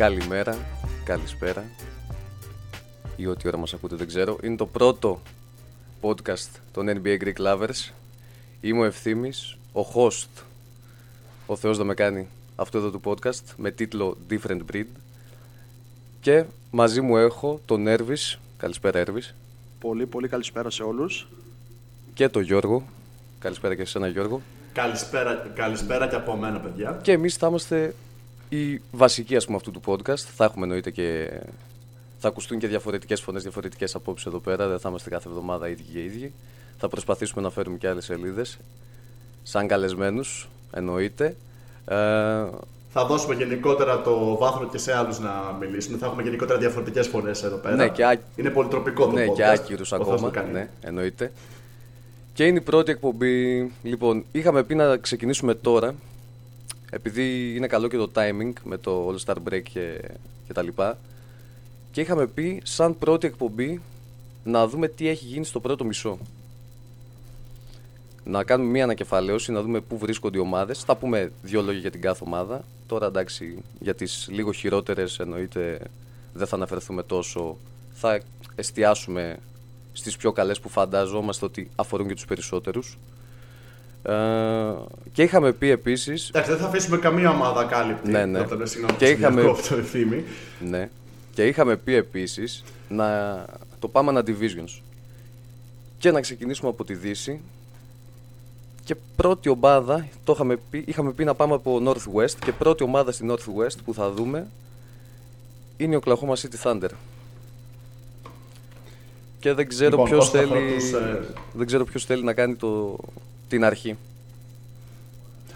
Καλημέρα, καλησπέρα. Ή ό,τι ώρα μας ακούτε δεν ξέρω. Είναι το πρώτο podcast των NBA Greek Lovers. Είμαι ο Ευθύμης, ο host, ο Θεός δεν με κάνει αυτό εδώ του podcast με τίτλο Different Breed. Και μαζί μου έχω τον Έρβης, καλησπέρα Έρβης. Πολύ πολύ καλησπέρα σε όλους. Και τον Γιώργο, καλησπέρα και σε εσένα Γιώργο. Καλησπέρα, καλησπέρα και από μένα παιδιά. Και εμείς θα είμαστε οι βασικοί ας πούμε αυτού του podcast θα έχουμε εννοείται και θα ακουστούν και διαφορετικές φωνές, διαφορετικές απόψεις εδώ πέρα δεν θα είμαστε κάθε εβδομάδα ίδιοι και ίδιοι θα προσπαθήσουμε να φέρουμε και άλλες σελίδες σαν καλεσμένους εννοείται ε, θα δώσουμε γενικότερα το βάθρο και σε άλλους να μιλήσουν. Θα έχουμε γενικότερα διαφορετικές φωνές εδώ πέρα. Ναι, και ά... Είναι πολυτροπικό το ναι, podcast. και άκυρου ακόμα. Ναι, εννοείται. Και είναι η πρώτη εκπομπή. Λοιπόν, είχαμε πει να ξεκινήσουμε τώρα. Επειδή είναι καλό και το timing με το All Star Break και, και τα λοιπά. Και είχαμε πει σαν πρώτη εκπομπή να δούμε τι έχει γίνει στο πρώτο μισό να κάνουμε μια ανακεφαλαίωση, να δούμε πού βρίσκονται οι ομάδες. Θα πούμε δύο λόγια για την κάθε ομάδα. Τώρα εντάξει, για τις λίγο χειρότερες εννοείται δεν θα αναφερθούμε τόσο. Θα εστιάσουμε στις πιο καλές που φαντάζομαστε ότι αφορούν και τους περισσότερους. Ε, και είχαμε πει επίσης... Εντάξει, δεν θα αφήσουμε καμία ομάδα κάλυπτη. Ναι, ναι. Όταν, και είχαμε... ευθύμη. Ναι. Και είχαμε πει επίσης να το πάμε ένα divisions. Και να ξεκινήσουμε από τη Δύση και πρώτη ομάδα, το είχαμε πει, είχαμε πει να πάμε από Northwest και πρώτη ομάδα στη Northwest που θα δούμε είναι ο Oklahoma City Thunder. Και δεν ξέρω λοιπόν, ποιος θέλει, ε, δεν ξέρω ποιος θέλει να κάνει το, την αρχή.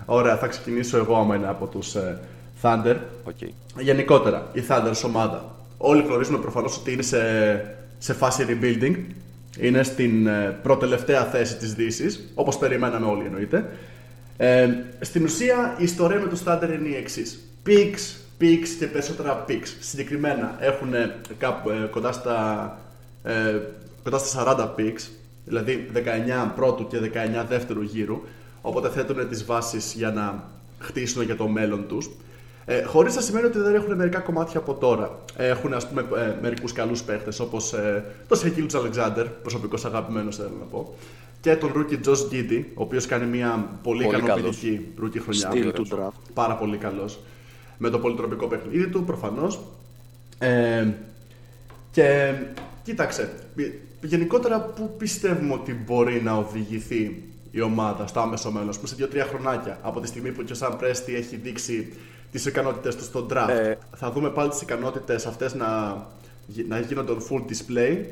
Ωραία, θα ξεκινήσω εγώ άμα είναι από τους ε, Thunder. Okay. Γενικότερα, η Thunder ομάδα. Όλοι γνωρίζουμε προφανώς ότι είναι σε, σε φάση rebuilding είναι στην ε, προτελευταία θέση της δύσης, όπως περιμέναμε όλοι εννοείται. Ε, στην ουσία η ιστορία με το Στάντερ είναι η εξής. Picks, picks και περισσότερα picks. Συγκεκριμένα έχουν ε, κάπου, ε, κοντά, στα, ε, κοντά στα 40 picks, δηλαδή 19 πρώτου και 19 δεύτερου γύρου, οπότε θέτουν τις βάσεις για να χτίσουν για το μέλλον τους. Ε, Χωρίς να σημαίνει ότι δεν έχουν μερικά κομμάτια από τώρα. Έχουν ας πούμε ε, μερικούς καλούς παίχτες όπως ε, τον Shai Gilgeous-Alexander, προσωπικός αγαπημένος θέλω να πω. Και τον rookie Josh Giddey, ο οποίος κάνει μια πολύ, πολύ ικανοποιητική rookie χρονιά. Steal του draft. Πάρα πολύ καλός. Με το πολυτροπικό παιχνίδι του προφανώς. Ε, και κοίταξε, γενικότερα πού πιστεύουμε ότι μπορεί να οδηγηθεί η ομάδα στο άμεσο μέλλον, που σε 2-3 χρονάκια από τη στιγμή που και ο Σαν Πρέστη έχει δείξει τις ικανότητες του στο draft; Ε, θα δούμε πάλι τις ικανότητες αυτές να, να γίνονται on full display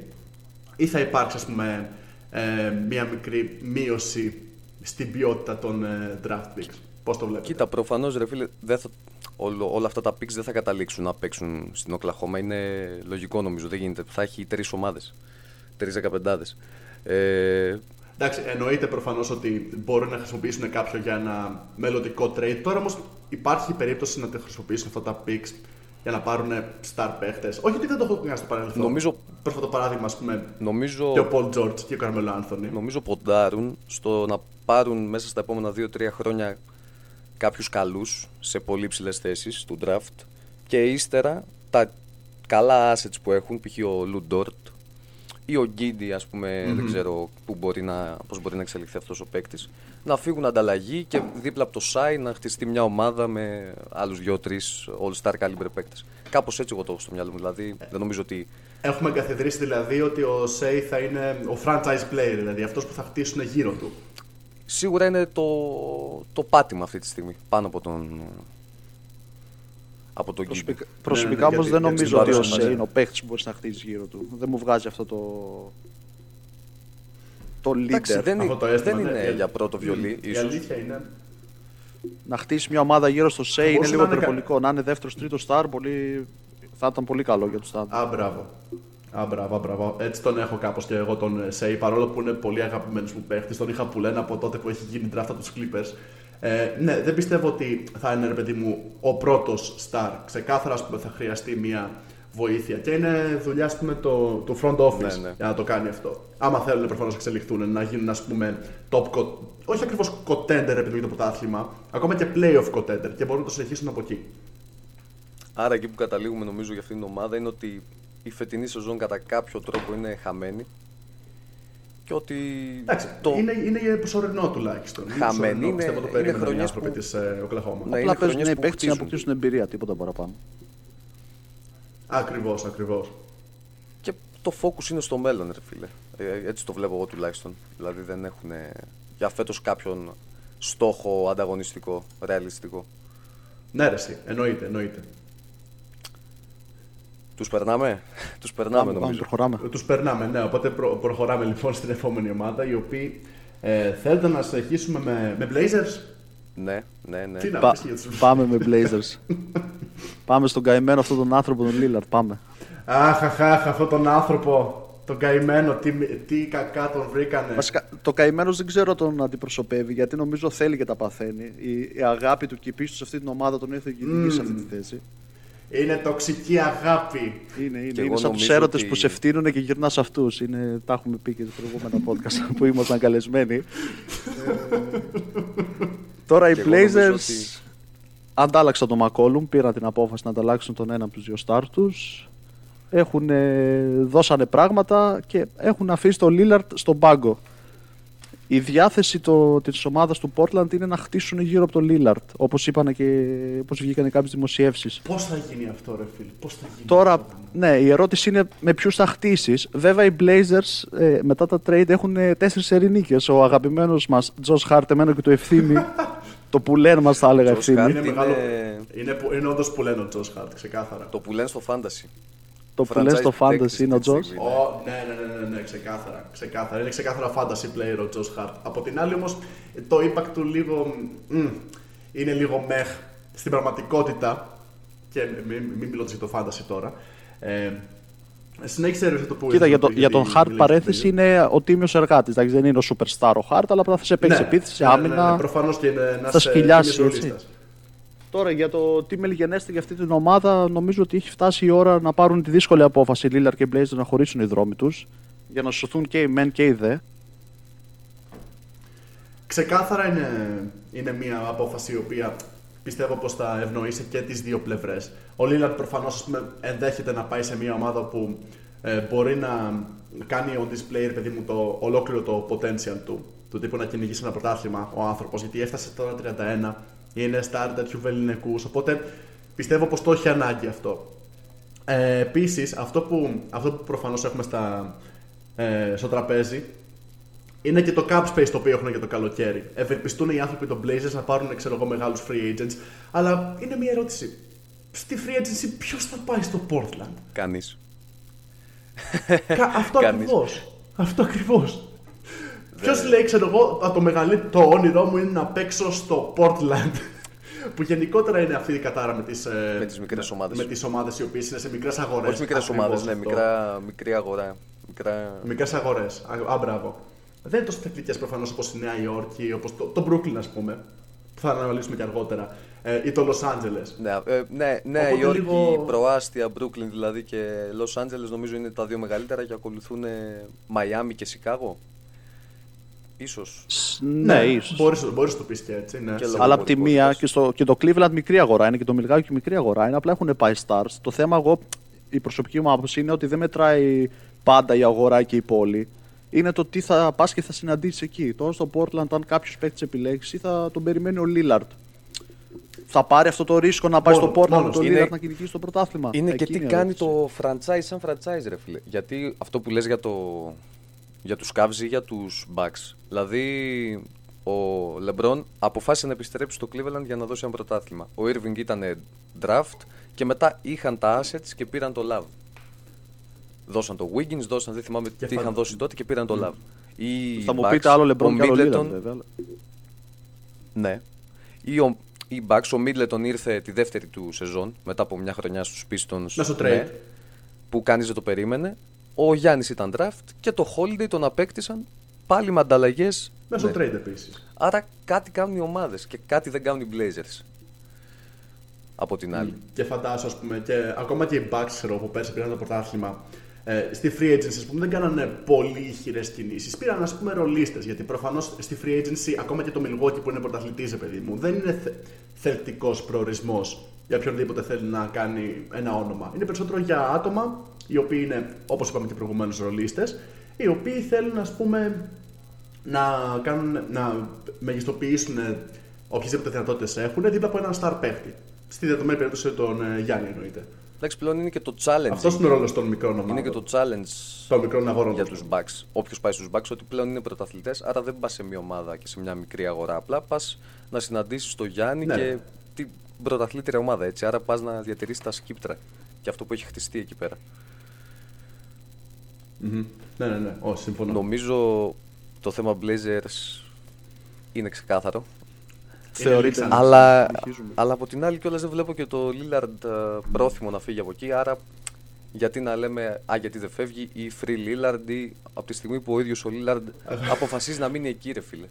ή θα υπάρξει ας πούμε ε, μία μικρή μείωση στην ποιότητα των ε, draft picks. Πώς το βλέπετε; Κοίτα, προφανώς ρε φίλε, δεν θα, όλο, όλα αυτά τα picks δεν θα καταλήξουν να παίξουν στην Οκλαχώμα. Είναι λογικό νομίζω, δεν γίνεται. Θα έχει τρεις ομάδες. Τρεις δεκαπεντάδες. Ε, Εντάξει, εννοείται προφανώς ότι μπορούν να χρησιμοποιήσουν κάποιο για ένα μελλοντικό trade. Τώρα όμως υπάρχει περίπτωση να τα χρησιμοποιήσουν αυτά τα picks για να πάρουν star παίχτες. Όχι ότι δεν το έχω κάνει στο παρελθόν. Νομίζω. Πρόσφατο παράδειγμα, ας πούμε. Νομίζω... Και ο Paul George και ο Καρμελό Άνθονη. Νομίζω ποντάρουν στο να πάρουν μέσα στα επόμενα 2-3 χρόνια κάποιους καλούς σε πολύ ψηλέ θέσεις του draft και ύστερα τα καλά assets που έχουν, π.χ. ο Λουντόρτ, ή ο Γκίντι, ας πουμε δεν ξέρω πού μπορεί να, πώς μπορεί να εξελιχθεί αυτός ο παίκτης. Να φύγουν ανταλλαγή και δίπλα από το ΣΑΙ να χτιστεί μια ομάδα με άλλους δύο-τρει all-star caliber παίκτες. Κάπως έτσι εγώ το έχω στο μυαλό μου. Δηλαδή δεν νομίζω ότι. Έχουμε εγκαθιδρύσει δηλαδή ότι ο ΣΑΙ θα είναι ο franchise player, δηλαδή αυτός που θα χτίσουν γύρω του. Σίγουρα είναι το, το πάτημα αυτή τη στιγμή πάνω από τον, από τον Προσωπικά, προσωπικά ναι, ναι, δεν νομίζω ότι ο Shai είναι ο παίχτης που μπορείς να χτίσει γύρω του. Δεν μου βγάζει αυτό το. Το leader. Εντάξει, δεν, αυτό το δεν είναι ναι, για πρώτο βιολί. Η, ίσως. αλήθεια είναι. Να χτίσει μια ομάδα γύρω στο Shai είναι λίγο υπερβολικό. Να είναι δεύτερος, τρίτος star πολύ... θα ήταν πολύ καλό για τους Thunder. Α, μπράβο. Α, μπράβο, μπράβο. Έτσι τον έχω κάπως και εγώ τον Σέι. Παρόλο που είναι πολύ αγαπημένος μου παίχτης, τον είχα που λένε από τότε που έχει γίνει draft από τους Clippers. Ε, ναι, δεν πιστεύω ότι θα είναι ρε παιδί μου ο πρώτος star. Ξεκάθαρα πούμε, θα χρειαστεί μια βοήθεια. Και είναι δουλειά πούμε, το, το front office ναι, ναι. για να το κάνει αυτό. Άμα θέλουν προφανώς να εξελιχθούν, να γίνουν ας πούμε top όχι ακριβώς contender επειδή το πρωτάθλημα, ακόμα και playoff contender και μπορούν να το συνεχίσουν από εκεί. Άρα εκεί που καταλήγουμε νομίζω για αυτήν την ομάδα είναι ότι η φετινή σεζόν κατά κάποιο τρόπο είναι χαμένη. Και ότι. Εντάξει, το... είναι, είναι προσωρινό τουλάχιστον. Χαμένη είναι- Πιστεύω το είναι περίμεναν οι χρονιές άνθρωποι που- της ε, Οκλαχώμα. Ναι, Απλά είναι παίζουν χρονιές οι που παίκτες να χτίζουν. αποκτήσουν εμπειρία, τίποτα παραπάνω. Ακριβώς, ακριβώς. Και το focus είναι στο μέλλον, ρε φίλε. Ε, έτσι το βλέπω εγώ τουλάχιστον. Δηλαδή δεν έχουν για φέτος κάποιον στόχο ανταγωνιστικό, ρεαλιστικό. Ναι, ρε, εσύ, εννοείται, εννοείται. Τους περνάμε; Τους περνάμε Πάμε, πάμε, νομίζω. προχωράμε. Τους περνάμε, ναι. Οπότε προ- προχωράμε λοιπόν στην επόμενη ομάδα, οι οποίοι ε, θέλετε να συνεχίσουμε με, με Blazers; Ναι, ναι, ναι. Τι να Πα- πεις για τους... πάμε με Blazers. πάμε στον καημένο αυτόν τον άνθρωπο, τον Lillard. Πάμε. Αχ, αχ, αχ, αυτόν τον άνθρωπο, τον καημένο, τι, τι κακά τον βρήκανε. Βασικά, το καημένος δεν ξέρω τον αντιπροσωπεύει γιατί νομίζω θέλει και τα παθαίνει. Η, η αγάπη του και η πίστη σε αυτή την ομάδα τον έχει οδηγήσει σε αυτή τη θέση. Είναι τοξική αγάπη. Είναι, είναι, Και είναι εγώ σαν τους νομίζω έρωτες ότι- που σε φτύνουν και γυρνάς σε αυτούς. Τα έχουμε πει και σε προηγούμενα podcast που ήμασταν καλεσμένοι. Ε, Τώρα οι Και εγώ νομίζω Blazers ότι- αντάλλαξαν τον McCollum, πήραν την απόφαση να ανταλλάξουν τον ένα από τους δύο stars τους. Έχουν δώσανε πράγματα και έχουν αφήσει τον Lillard στον πάγκο. Η διάθεση το, της ομάδας του Portland είναι να χτίσουν γύρω από τον Lillard, όπως είπαν και όπως βγήκαν κάποιες δημοσιεύσεις. Πώς θα γίνει αυτό, ρε φίλε, πώς θα γίνει. Τώρα, αυτό. ναι, η ερώτηση είναι με ποιους θα χτίσεις. Βέβαια, οι Blazers ε, μετά τα trade έχουν ε, τέσσερις ερηνίκε. Ο αγαπημένος μας Τζο Χάρτ, εμένα και το ευθύμη. το που λένε μας, θα έλεγα Josh ευθύμη. Hart. είναι, είναι- μεγάλο. Είναι, που- είναι όντως που λένε ο Τζο Χάρτ, ξεκάθαρα. Το που λένε στο fantasy. Το που λένε στο franchise tag fantasy της είναι ο αυτή τη Τζο. στιγμή. Ω, ναι, ναι, ναι, ναι, ναι, ξεκάθαρα, ξεκάθαρα. Είναι ξεκάθαρα fantasy player ο Josh Hart. Από την άλλη όμως, το impact του λίγο, μ, είναι λίγο μεχ στην πραγματικότητα και μην, μην μιλώντας για το fantasy τώρα. Ε, συνέχισε ρε, το που Κοίτα, για, το, γιατί για τον μιλήσατε Χάρτ για παρέθεση είναι ο τίμιο εργάτη. Δεν είναι ο superstar ο Χάρτ, αλλά απλά θα σε παίξει Ναι, επίθεση, ναι, ναι, άμυνα. Ναι, προφανώς και είναι ένας θα σκυλιάσει, ε, τίμιος έτσι. ρολίστας. Τώρα για το τι μελγενέστε για αυτή την ομάδα, νομίζω ότι έχει φτάσει η ώρα να πάρουν τη δύσκολη απόφαση οι Lillard και οι Blazers να χωρίσουν οι δρόμοι τους για να σωθούν και οι μεν και οι δε. Ξεκάθαρα είναι, είναι μια απόφαση η οποία πιστεύω πως θα ευνοήσει και τις δύο πλευρές. Ο Λίλαρτ προφανώς ας πούμε, ενδέχεται να πάει σε μια ομάδα που ε, μπορεί να κάνει on display ρε παιδί μου, το ολόκληρο το potential του. Του τύπου να κυνηγήσει ένα πρωτάθλημα ο άνθρωπος γιατί έφτασε τώρα 31, είναι star τέτοιου βεληνικούς, οπότε πιστεύω πως το έχει ανάγκη αυτό. Ε, Επίσης, αυτό που, αυτό που προφανώς έχουμε στα, ε, στο τραπέζι είναι και το cap space το οποίο έχουν για το καλοκαίρι. Ευελπιστούν οι άνθρωποι των Blazers να πάρουν ξέρω εγώ, μεγάλους free agents. Αλλά είναι μια ερώτηση. Στη free agency ποιος θα πάει στο Portland; Κανείς. Κα- αυτό Κανείς. ακριβώς. Αυτό ακριβώς. Ποιος λέει, ξέρω εγώ, «Α, το μεγαλύτερο το όνειρό μου είναι να παίξω στο Portland. που γενικότερα είναι αυτή η κατάρα με τις Με τις μικρές ομάδες. Με τις ομάδες οι οποίες είναι σε μικρές αγορές. Όχι μικρές ομάδες, ναι, μικρά, μικρή αγορά. Μικρά... Μικρές αγορές. Α, α, μπράβο. Δεν είναι τόσο τεχνικές προφανώς όπως η Νέα Υόρκη, όπως το, το Brooklyn, ας πούμε. Που θα αναλύσουμε και αργότερα. Ε, ή το Los Angeles. Ναι, ε, ναι, Νέα Οπότε Υόρκη, λίγο- προάστια, Brooklyn δηλαδή και Los Angeles νομίζω είναι τα δύο μεγαλύτερα και ακολουθούν Μαϊάμι και Σικάγο. Ίσως. Ναι, ίσως. Μπορείς, μπορείς να το πεις και έτσι. Ναι. Και λόγω Αλλά από τη μία χωρητικότητας. και, στο, και το Cleveland μικρή αγορά είναι και το Milwaukee μικρή αγορά είναι. Απλά έχουν πάει stars. Το θέμα εγώ, η προσωπική μου άποψη είναι ότι δεν μετράει πάντα η αγορά και η πόλη. Είναι το τι θα πας και θα συναντήσεις εκεί. Τώρα στο Portland, αν κάποιος παίκτης επιλέξεις, θα τον περιμένει ο Lillard. Θα πάρει αυτό το ρίσκο να πάει Μόνο- στο Portland με μόνος τον του. Lillard Είναι- να κυνηγήσει το πρωτάθλημα. Είναι και Εκεί τι η κάνει ερώτηση. το franchise σαν franchise, ρε φίλε. Γιατί αυτό που λες για, το, για τους Cavs ή για τους Bucks. Δηλαδή, ο LeBron αποφάσισε να επιστρέψει στο Cleveland για να δώσει ένα πρωτάθλημα. Ο Irving ήταν draft και μετά είχαν τα assets και πήραν το Love. Δώσαν το Wiggins, δώσαν, δεν θυμάμαι τι φαν- είχαν δώσει τότε και πήραν το Love. Οι Θα μου Bucks, πείτε άλλο LeBron ο και άλλο Middleton- Lillard, βέβαια. αλλά- ναι. Ή ο, οι Bucks, ο Middleton ήρθε τη δεύτερη του σεζόν μετά από μια χρονιά στους Pistons. Μέσω ναι, trade. που κανείς δεν το περίμενε. Ο Γιάννης ήταν draft και το Holiday τον απέκτησαν πάλι με ανταλλαγές. Μέσω trade επίσης. Άρα κάτι κάνουν οι ομάδες και κάτι δεν κάνουν οι Blazers. Από την άλλη. Και φαντάσου, ας πούμε, και ακόμα και οι Bucks ξέρω, που πέρσι πήραν το πρωτάθλημα. Ε, στη free agency, ας πούμε, δεν κάνανε πολύ ηχηρέ κινήσεις. Πήραν, ας πούμε, ρολίστες. Γιατί προφανώς στη free agency, ακόμα και το Milwaukee που είναι πρωταθλητής, παιδί μου, δεν είναι θε, θελκτικός προορισμός για οποιονδήποτε θέλει να κάνει ένα όνομα. Είναι περισσότερο για άτομα οι οποίοι είναι, όπως είπαμε και προηγουμένως, ρολίστες, οι οποίοι θέλουν, ας πούμε, να, κάνουν, να μεγιστοποιήσουν οποιασδήποτε δυνατότητες έχουν δίπλα από έναν star παίχτη. Στη δεδομένη περίπτωση τον ε, Γιάννη εννοείται. Εντάξει, πλέον είναι και το challenge. Αυτός είναι ο ρόλος των μικρών ομάδων. Είναι και το challenge των μικρών αγορών για τους Bucks. Όποιος πάει στους Bucks, ότι πλέον είναι πρωταθλητές, άρα δεν πας σε μια ομάδα και σε μια μικρή αγορά. Απλά πας να συναντήσεις τον Γιάννη Ναι. και την πρωταθλήτρια ομάδα. Έτσι. Άρα πας να διατηρήσεις τα σκύπτρα και αυτό που έχει χτιστεί εκεί πέρα. Μμμ. Ναι, ναι, ναι. Ω, συμφωνώ. Νομίζω το θέμα Blazers είναι ξεκάθαρο. Θεωρείται. λήξανε. αλλά, συνεχίζουμε. αλλά από την άλλη κιόλας δεν βλέπω και το Lillard ε, πρόθυμο να φύγει από εκεί. Άρα γιατί να λέμε Α, γιατί δεν φεύγει ή Free Lillard ή από τη στιγμή που ο ίδιος ο Lillard αποφασίζει να μείνει εκεί, ρε φίλε.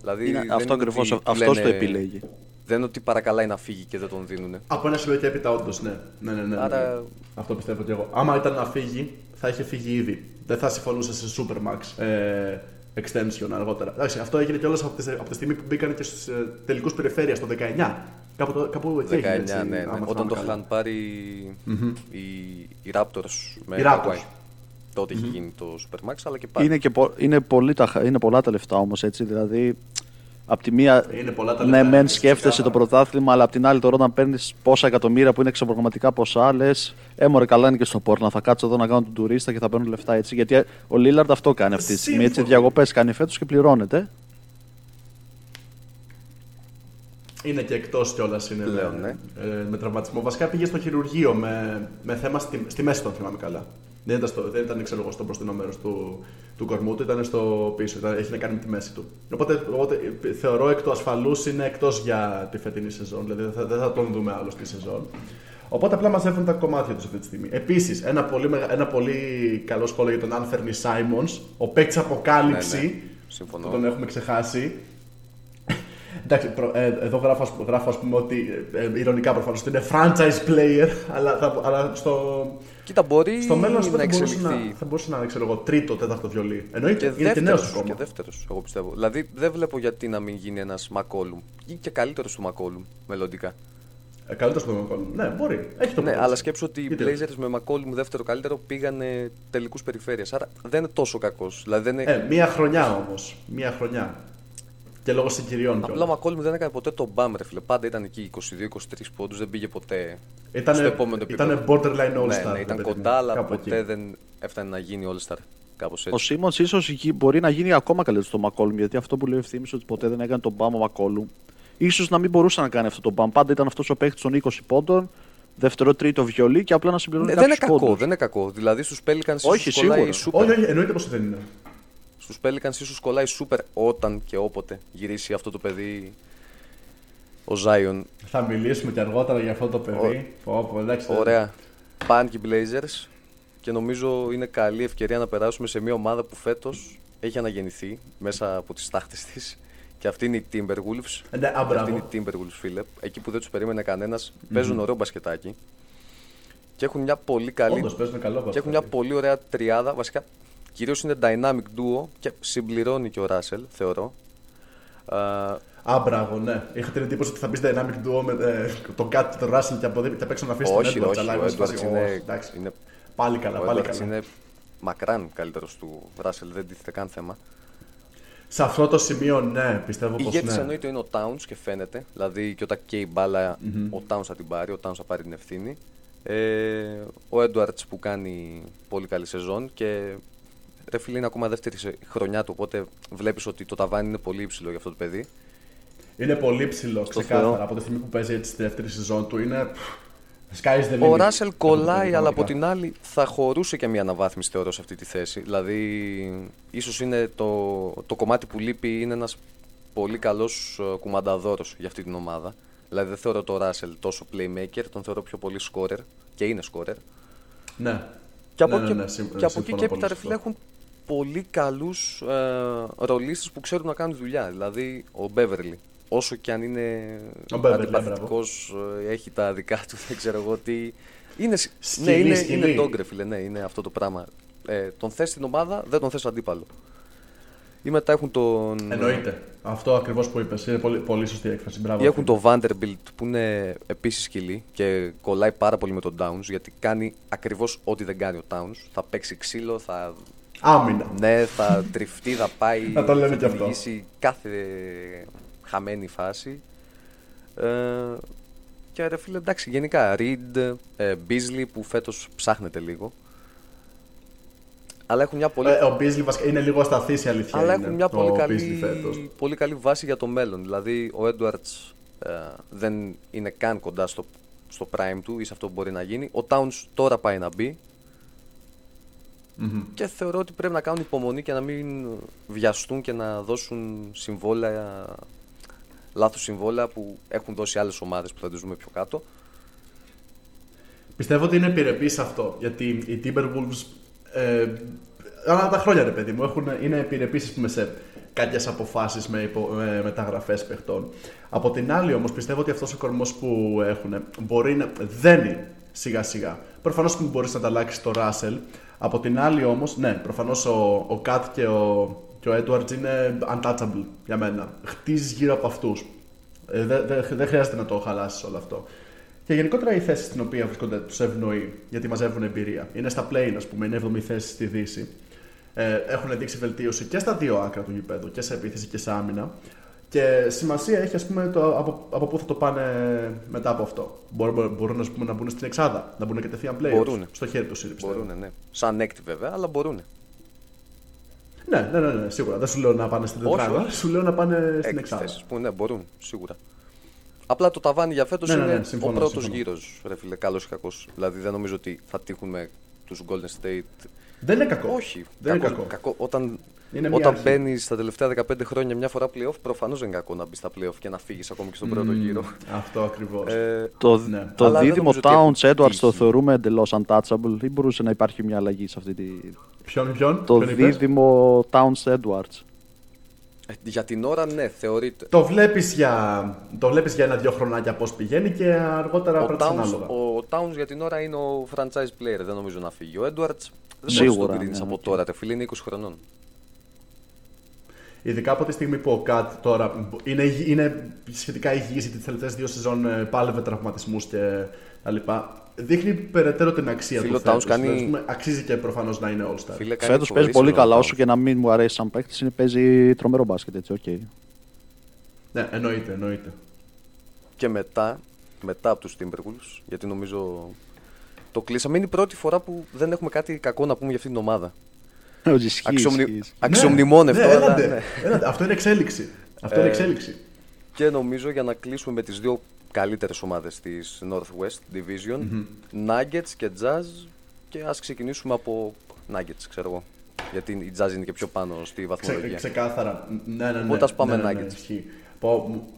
Δηλαδή, Είναι δεν αυτό είναι ακριβώς. ότι του Αυτός το λένε- επιλέγει. Δεν είναι ότι παρακαλάει να φύγει και δεν τον δίνουν. Από ένα σημείο και έπειτα, όντως, ναι. Ναι, ναι, ναι, ναι. Άρα- Αυτό πιστεύω και εγώ. Άμα ήταν να φύγει, θα είχε φύγει ήδη. Δεν θα συμφωνούσε σε Supermax ε, extension αργότερα. Εντάξει, αυτό έγινε κιόλας από, τη- από τη στιγμή που μπήκαν και στους ε, τελικούς περιφέρεια το 19. Κάπου, το- κάπου εκεί 19, έγινε, έτσι, ναι, ναι. άμα Όταν θυμάμαι το καλά. είχαν πάρει οι, οι Raptors με Οι Raptors. Kawhi. Τότε είχε γίνει το Supermax, αλλά και πάλι. Είναι, και πο- είναι, πολύ τα, χα- είναι πολλά τα λεφτά όμως έτσι. Δηλαδή, απ' τη μία. Είναι πολλά τα ναι, λεφτά, μεν είναι σκέφτεσαι το ξεκάθαρα. πρωτάθλημα, αλλά απ' την άλλη τώρα όταν παίρνεις πόσα εκατομμύρια που είναι εξωπρογραμματικά ποσά, λες, έμορε καλά είναι και στο πόρνα. Θα κάτσω εδώ να κάνω τον τουρίστα και θα παίρνω λεφτά έτσι. Γιατί ε, ο Λίλαρντ αυτό κάνει αυτή τη στιγμή. Έτσι, Σύμφωνοι. διακοπές κάνει φέτος και πληρώνεται. Είναι και εκτός κιόλας είναι Πλέον, με, ναι. ε, με τραυματισμό. Βασικά πήγε στο χειρουργείο με, με θέμα στη, στη μέση, τον θυμάμαι καλά. Δεν ήταν, στο, δεν ήταν ξέρω εγώ, στο μπροστινό μέρος του, του κορμού του, ήταν στο πίσω. Ήταν, έχει να κάνει με τη μέση του. Οπότε, οπότε ε, θεωρώ εκ του ασφαλούς είναι εκτός για τη φετινή σεζόν. Δηλαδή δεν θα, δεν θα τον δούμε άλλο στη σεζόν. Οπότε απλά μαζεύουν τα κομμάτια τους αυτή τη στιγμή. Επίσης, ένα, πολύ μεγα- ένα πολύ καλό σχόλιο για τον Άνθερνι Σάιμον, ο παίκτης αποκάλυψη. Ναι, ναι. Συμφωνώ. Που τον έχουμε ξεχάσει. Εντάξει, προ- ε, εδώ γράφω, ας- γράφω ας πούμε ότι, ε, ε, ηρωνικά προφανώς, ότι είναι franchise player, αλλά, θα, αλλά στο, Κοίτα, μπορεί στο μέλλον ας πούμε, να θα, μπορούσε εξελιχθεί. να, θα μπορούσε να είναι ξέρω εγώ, τρίτο, τέταρτο βιολί. Εννοείται, Και είναι και νέος δεύτερος, ακόμα. και δεύτερος, εγώ πιστεύω. Δηλαδή δεν βλέπω γιατί να μην γίνει ένας Μακόλουμ ή και καλύτερος του Μακόλουμ μελλοντικά. Ε, καλύτερος από τον Μακόλουμ. Ναι, μπορεί. Έχει το Ναι, potential. αλλά σκέψου ότι οι Γιατί Blazers με Μακόλουμ δεύτερο καλύτερο πήγανε τελικούς περιφέρειας. Άρα δεν είναι τόσο κακός. Δηλαδή δεν είναι... Ε, μία χρονιά όμως. Μία χρονιά. Και λόγω συγκυριών Απλά ο κιόλας. Μακόλουμ δεν έκανε ποτέ τον μπαμ, ρε φίλε. Πάντα ήταν εκεί 22-23 πόντους, δεν πήγε ποτέ στο Ήτανε, επόμενο επίπεδο. ήτανε borderline all-star. Ναι, ναι, ρε ήταν παιδί μου. κοντά, αλλά Κάπου ποτέ εκεί. δεν έφτανε να γίνει All-Star. Κάπως Ο έτσι. Σίμονς ίσως μπορεί να γίνει ακόμα καλύτερο στο Μακόλουμ. Γιατί αυτό που λέει ο Ευθύμης ότι ποτέ δεν έκανε τον μπαμ ο Μακόλουμ. σω να μην μπορούσε να κάνει αυτό το μπαμ. Πάντα ήταν αυτός ο παίκτης των 20 πόντων, δεύτερο, τρίτο βιολί και απλά να συμπληρώνει Ναι, δεν είναι κάποιους κακό, πόντους. δεν είναι κακό. Δηλαδή στους Pelicans Όχι, ίσως κολλάει σίγουρα. super. Όχι, όχι, εννοείται πως δεν είναι. Στους Pelicans ίσως κολλάει super όταν και όποτε γυρίσει αυτό το παιδί ο Zion. Θα μιλήσουμε και αργότερα για αυτό το παιδί. Πω, πω, εντάξει, Ωραία. Πάνε και οι Blazers και νομίζω είναι καλή ευκαιρία να περάσουμε σε μια ομάδα που φέτος έχει αναγεννηθεί μέσα από τις τάχτες της και αυτή είναι η Timberwolves. Ε, ναι, α, Και αυτή είναι μπράβο. η Timberwolves, φίλε. Εκεί που δεν τους περίμενε κανένας, παίζουν ωραίο μπασκετάκι και έχουν μια πολύ καλή Όντως παίζουν καλό και έχουν μια μπασκετάκι. πολύ ωραία τριάδα. Βασικά, κυρίως είναι dynamic duo και συμπληρώνει και ο Ράσελ, θεωρώ. Α, Α, μπράβο, ναι. Είχα την εντύπωση ότι θα μπεις dynamic duo με ε, τον Κάτ και τον Russell και από εδώ και απ' έξω να αφήσεις τον όχι, Edwards. όχι. αλλά Ο είμαι σε Edwards φάση, είναι, «Ω, εντάξει. είναι, Πάλι καλά, ο πάλι Edwards καλά. είναι μακράν καλύτερος του Ράσελ, δεν τίθεται καν θέμα. Σε αυτό το σημείο, ναι, πιστεύω Η πως ηγέτης ναι. εννοείται είναι ο Towns και φαίνεται. Δηλαδή και όταν καίει η μπάλα, ο Towns θα την πάρει, ο Towns θα πάρει την ευθύνη. Ε, ο Edwards που κάνει πολύ καλή σεζόν και ρε φίλε είναι ακόμα δεύτερη σε- χρονιά του, οπότε βλέπεις ότι το ταβάνι είναι πολύ υψηλό για αυτό το παιδί. Είναι πολύ ψηλό, ξεκάθαρα. Θεό. Από τη στιγμή που παίζει έτσι στη δεύτερη σεζόν του είναι. Sky is the limit. Ο Ράσελ κολλάει, αλλά από Πραγματικά. την άλλη θα χωρούσε και μια αναβάθμιση θεωρώ σε αυτή τη θέση. Δηλαδή, ίσως είναι το, το κομμάτι που λείπει είναι ένας πολύ καλός κουμανταδόρος για αυτή την ομάδα. Δηλαδή, δεν θεωρώ τον Ράσελ τόσο playmaker, τον θεωρώ πιο πολύ scorer και είναι scorer. Ναι. Και από, Ναι, ναι, εκεί- ναι, συμ- και από εκεί συμφωνώ και πολύ έπειτα, σε ρε φίλε, αυτό. έχουν πολύ καλούς ε, ρολίστες που ξέρουν να κάνουν δουλειά. Δηλαδή, ο Μπέβερλι. Όσο και αν είναι Ο Beverly, αντιπαθητικός, έχει τα δικά του, δεν ξέρω εγώ τι. Είναι, σ- Σκυλί, ναι, είναι, σκυλί. είναι dog, ρε φίλε, ναι, είναι αυτό το πράγμα. Ε, τον θες στην ομάδα, δεν τον θες αντίπαλο. Ή μετά έχουν τον. Εννοείται. Αυτό ακριβώς που είπες. Είναι πολύ, πολύ σωστή έκφραση. Μπράβο. Ή έχουν το Vanderbilt που είναι επίσης σκυλή και κολλάει πάρα πολύ με τον Downs γιατί κάνει ακριβώς ό,τι δεν κάνει ο Downs. Θα παίξει ξύλο, θα. Άμυνα. Ναι, θα τριφτεί, θα πάει. Να το λέμε θα κι αυτό. κυνηγήσει κάθε χαμένη φάση. Ε, και ρε φίλε, εντάξει, γενικά. Reed, ε, Beasley που φέτος ψάχνεται λίγο. Αλλά έχουν μια πολύ, Ε, ο Μπίζλι βασικά είναι λίγο ασταθής η αλήθεια. αλλά είναι, έχουν μια ο πολύ Beasley καλή, φέτος. πολύ καλή βάση για το μέλλον. Δηλαδή, ο Edwards ε, δεν είναι καν κοντά στο, στο prime του ή σε αυτό που μπορεί να γίνει. Ο Towns τώρα πάει να μπει. Και θεωρώ ότι πρέπει να κάνουν υπομονή και να μην βιαστούν και να δώσουν συμβόλαια, λάθος συμβόλαια που έχουν δώσει άλλες ομάδες που θα τις δούμε πιο κάτω. Πιστεύω ότι είναι επιρρεπής σε αυτό. Γιατί οι Timberwolves. Ε, ανά τα χρόνια, ρε παιδί μου, έχουν, είναι επιρρεπείς σε κάποιες αποφάσεις με, υπο, με μεταγραφές παιχτών. Από την άλλη, όμως, πιστεύω ότι αυτός ο κορμός που έχουν μπορεί να δένει σιγά σιγά. Προφανώς που μπορείς να ανταλλάξεις το Russell. Από την άλλη, όμως, ναι, προφανώς ο, ο Kat και ο, και ο Edwards είναι untouchable για μένα. Χτίζεις γύρω από αυτούς. Ε, δεν δε, δεν χρειάζεται να το χαλάσεις όλο αυτό. Και γενικότερα η θέση στην οποία βρίσκονται τους ευνοεί, γιατί μαζεύουν εμπειρία. Είναι στα play, ας πούμε, είναι 7η θέση στη Δύση. Ε, έχουν δείξει βελτίωση και στα δύο άκρα του γηπέδου, και σε επίθεση και σε άμυνα. Και σημασία έχει ας πούμε, το, από, από πού θα το πάνε μετά από αυτό. Μπορούν, μπορούν ας πούμε, να μπουν στην Εξάδα, να μπουν κατευθείαν play. Μπορούνε. Στο χέρι τους είναι, πιστεύω. Μπορούν, ναι. Σαν έκτη βέβαια, αλλά μπορούν. Ναι, ναι, ναι, ναι, σίγουρα. Δεν σου λέω να πάνε στην Όχι, τετράδα, όχι. σου λέω να πάνε στην Έκτη Εξάδα. θέση. Που ναι, μπορούν, σίγουρα. Απλά το ταβάνι για φέτος Ναι, ναι, ναι, είναι συμφωνώ, ο πρώτος συμφωνώ. γύρος, ρε φίλε, καλός ή κακός. Δηλαδή δεν νομίζω ότι θα τύχουν με τους Golden State. Δεν είναι κακό. Όχι, δεν είναι κακό. Όταν, Είναι μια όταν αρχή. μπαίνεις στα τελευταία 15 χρόνια μια φορά playoff, προφανώς δεν είναι κακό να μπεις στα playoff και να φύγεις ακόμη και στον πρώτο γύρο. Αυτό ακριβώς. Ε, Το, Ναι. το Αλλά δεν δίδυμο νομίζω ότι έχουν Towns Edwards το τύχη. θεωρούμε εντελώς untouchable ή μπορούσε να υπάρχει μια αλλαγή σε αυτή τη. Ποιον, ποιον, Το ποιον είπες; δίδυμο Towns Edwards. Ε, για την ώρα, ναι, θεωρείται. Το βλέπεις για, το βλέπεις για ένα-δυο χρονάκια πώς πηγαίνει και αργότερα Ο πρέπει Towns, ανάλογα. ο Towns για την ώρα είναι ο franchise player, δεν νομίζω να φύγει. Ο Edwards δεν Σίγουρα, μπορείς να τον κρίνεις ναι, από οκ. τώρα, ρε φίλε, είναι 20 χρονών. Ειδικά από τη στιγμή που ο KAT τώρα είναι, υγι- είναι σχετικά υγιής γιατί τις τελευταίες δύο σεζόν ε, πάλευε τραυματισμούς και τα λοιπά. Δείχνει περαιτέρω την αξία Φίλε, του ο Towns φέτος. κάνει- Δηλαδή, ας πούμε, αξίζει και προφανώς να είναι All-Star. Φίλε, κάνει Φέτος φοβερή παίζει πολύ σεζόν ο καλά, Towns. όσο και να μην μου αρέσει σαν παίκτης, είναι παίζει τρομερό μπάσκετ έτσι, οκ. Ναι, εννοείται, εννοείται. Και μετά, μετά από τους Timberwolves, γιατί νομίζω το κλείσαμε, είναι η πρώτη φορά που δεν έχουμε κάτι κακό να πούμε για αυτήν την ομάδα. Όχι, ισχύει, Αξιομνη... ισχύει. Αξιομνημόνευτο, ναι, αλλά έλατε, ναι. έλατε. Αυτό είναι εξέλιξη. Αυτό είναι Ε, εξέλιξη. Και νομίζω για να κλείσουμε με τις δύο καλύτερες ομάδες της Northwest Division, Nuggets και Jazz και ας ξεκινήσουμε από Nuggets, ξέρω εγώ. Γιατί η Jazz είναι και πιο πάνω στη Ξε, βαθμολογία. ξεκάθαρα. Ναι, ναι, ναι. Οπότε ας πάμε ναι, ναι, ναι, Nuggets. ισχύει. Πω, μου,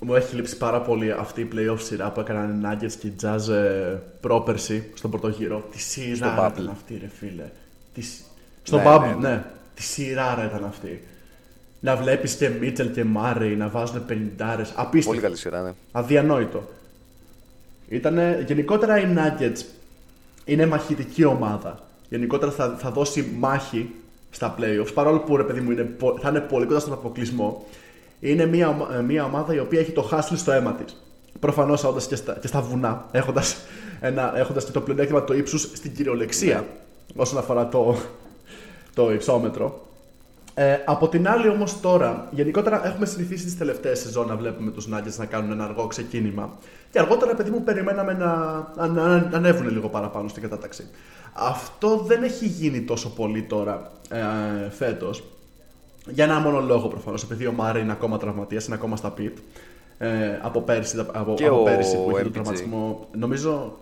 μου έχει λείψει πάρα πολύ αυτή η playoff σειρά που έκαναν οι Nuggets και οι Jazz ε, πρόπερση στον πρώτο γύρο. Τι σειρά Στο ήταν bubble. αυτή, ρε φίλε. Τι, σ- στο Ναι, bubble, ναι, ναι, Τι σειρά ήταν αυτή. Να βλέπεις και Μίτσελ και Μάρι να βάζουν 50 Πολύ Απίστευτο. καλή σειρά, ναι. Αδιανόητο. Ήτανε, γενικότερα οι Nuggets είναι μαχητική ομάδα. Γενικότερα θα, θα δώσει μάχη στα playoffs, παρόλο που ρε παιδί μου είναι, πο- θα είναι πολύ κοντά στον αποκλεισμό. Είναι μια, ομα- ε, μια ομάδα η οποία έχει το χάσλι στο αίμα της. Προφανώς όντας και, στα- και στα βουνά, έχοντας έχοντας και το πλεονέκτημα το ύψου στην κυριολεξία όσον αφορά το, το υψόμετρο. Ε, από την άλλη όμως τώρα, γενικότερα έχουμε συνηθίσει τις τελευταίες σεζόν να βλέπουμε τους Nuggets να κάνουν ένα αργό ξεκίνημα. Και αργότερα, παιδί μου, περιμέναμε να, να, να, να ανέβουν λίγο παραπάνω στην κατάταξη. Αυτό δεν έχει γίνει τόσο πολύ τώρα ε, φέτος. Για ένα μόνο λόγο προφανώς, επειδή ο Μάρι είναι ακόμα τραυματίας, είναι ακόμα στα πιτ. Ε, από πέρυσι, από, Και από ο πέρυσι που είχε τον MPJ. τραυματισμό. Νομίζω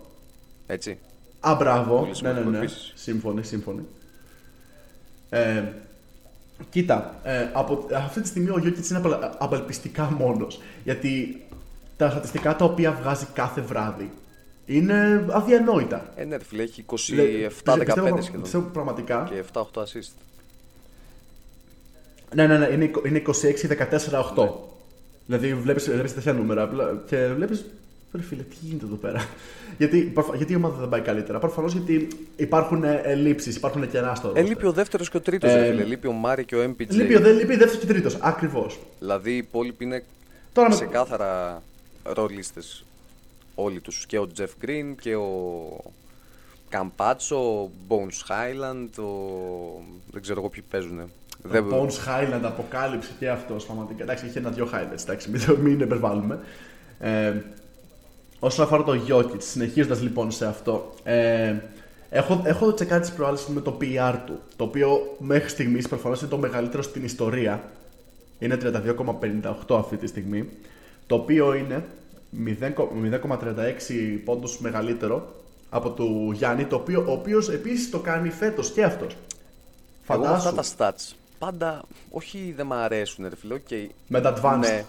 Έτσι. Α, μπράβο. Πολύ Ναι, σημαντικό ναι, ναι. επίσης. Σύμφωνοι, σύμφωνοι. Ε, κοίτα, ε, από, αυτή τη στιγμή ο Γιώκητς είναι απελ- απελπιστικά μόνος. Γιατί τα στατιστικά τα οποία βγάζει κάθε βράδυ είναι αδιανόητα. Ε, ναι, ρε φίλε, έχει Λε- 27-15 πιστεύω- σχεδόν. Πιστεύω πραγματικά. Και 7-8 assist. Ναι, ναι, ναι, είναι, εικο- είναι 26-14-8. Δηλαδή βλέπεις, βλέπεις τέτοια νούμερα απλά και βλέπεις Ρε φίλε, τι γίνεται εδώ πέρα; γιατί, προφα- γιατί η ομάδα δεν πάει καλύτερα; Προφανώς γιατί υπάρχουν ελλείψεις, υπάρχουν κενά στο. Ε, roster. λείπει ο δεύτερος και ο τρίτος, Ε, ρε φίλε. Λείπει ο Μάρι και ο MPJ. Λείπει, ο- δεν λείπει δεύτερος και τρίτος. Ακριβώς. Δηλαδή οι υπόλοιποι είναι Τώρα με- ξεκάθαρα ρολίστε. Όλοι τους. Και ο Τζεφ Γκριν και ο Καμπάτσο, ο Bones Highland, ο... δεν ξέρω εγώ ποιοι παίζουν. Ο Bones Highland αποκάλυψε και αυτός πραγματικά. Εντάξει, είχε ένα-δυο highlights, εντάξει, μην, το- μην υπερβάλλουμε. Ε, όσον αφορά το Jokic, συνεχίζοντας λοιπόν σε αυτό, ε, έχω, έχω τσεκάρει τις προάλλες με το PR του, το οποίο μέχρι στιγμής προφανώς είναι το μεγαλύτερο στην ιστορία. Είναι 32,58 αυτή τη στιγμή, το οποίο είναι 0,36 πόντους μεγαλύτερο από του Γιάννη, το οποίο, ο οποίος επίσης το κάνει φέτος και αυτός. Εγώ Φαντάσου. αυτά τα stats πάντα, όχι δεν μ' αρέσουν ρε φίλε, okay. Με τα advanced. Ναι.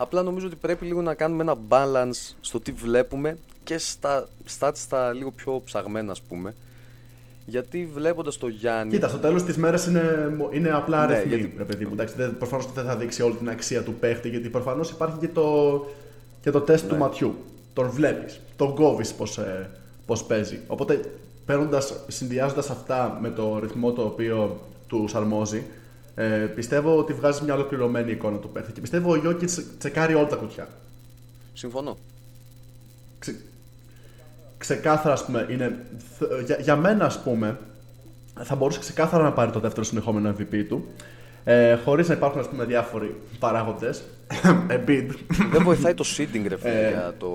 Απλά νομίζω ότι πρέπει λίγο να κάνουμε ένα balance στο τι βλέπουμε και στα stats τα λίγο πιο ψαγμένα ας πούμε. Γιατί βλέποντας το Γιάννη... Κοίτα, στο τέλος της μέρας είναι, είναι απλά Ναι, αριθμοί. γιατί- Ρε παιδί μου. Εντάξει, δεν, προφανώς δεν θα δείξει όλη την αξία του παίχτη, γιατί προφανώς υπάρχει και το, και το τεστ του Ναι. ματιού. Τον βλέπεις, τον κόβεις πώς ε, πώς παίζει. Οπότε, συνδυάζοντας αυτά με το ρυθμό το οποίο του αρμόζει, ε, πιστεύω ότι βγάζεις μια ολοκληρωμένη εικόνα του παίχτη. Και πιστεύω ο Γιώκη τσεκάρει όλα τα κουτιά. Συμφωνώ. Ξε, ξεκάθαρα, ας πούμε, είναι, θ- για, για μένα, ας πούμε, θα μπορούσε ξεκάθαρα να πάρει το δεύτερο συνεχόμενο MVP του, ε, χωρίς να υπάρχουν, ας πούμε, διάφοροι παράγοντες. Embiid. δεν βοηθάει το seeding ρε φίλε Ε, για το...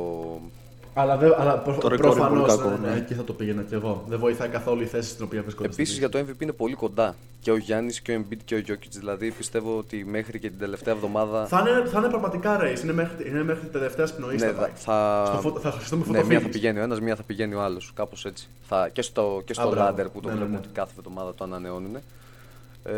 αλλά δεν, αλλά προ, Το ρεκόρ είναι προφανώς, πολύ κακό, ναι, ναι, ναι. εκεί θα το πήγαινα κι εγώ. Δεν βοηθάει καθόλου η θέση στην οποία βρίσκονται. Επίσης στη για το MVP είναι πολύ κοντά. Και ο Γιάννης και ο Embiid και ο Jokic. Δηλαδή πιστεύω ότι μέχρι και την τελευταία εβδομάδα... Θα είναι, θα είναι πραγματικά race, είναι μέχρι, είναι μέχρι την τελευταία πνοή. Ναι, θα, θα, πάει. θα... Στο φω- θα χρειαστούμε ναι, μία θα φωτοφύγης. πηγαίνει ο ένας, μία θα πηγαίνει ο άλλος. Κάπως έτσι. Θα... Και στο, και στο Α, μπράβο. ladder που το Ναι, ναι, βλέπουμε ναι. ότι κάθε εβδομάδα το ανανεώνουν. Ε,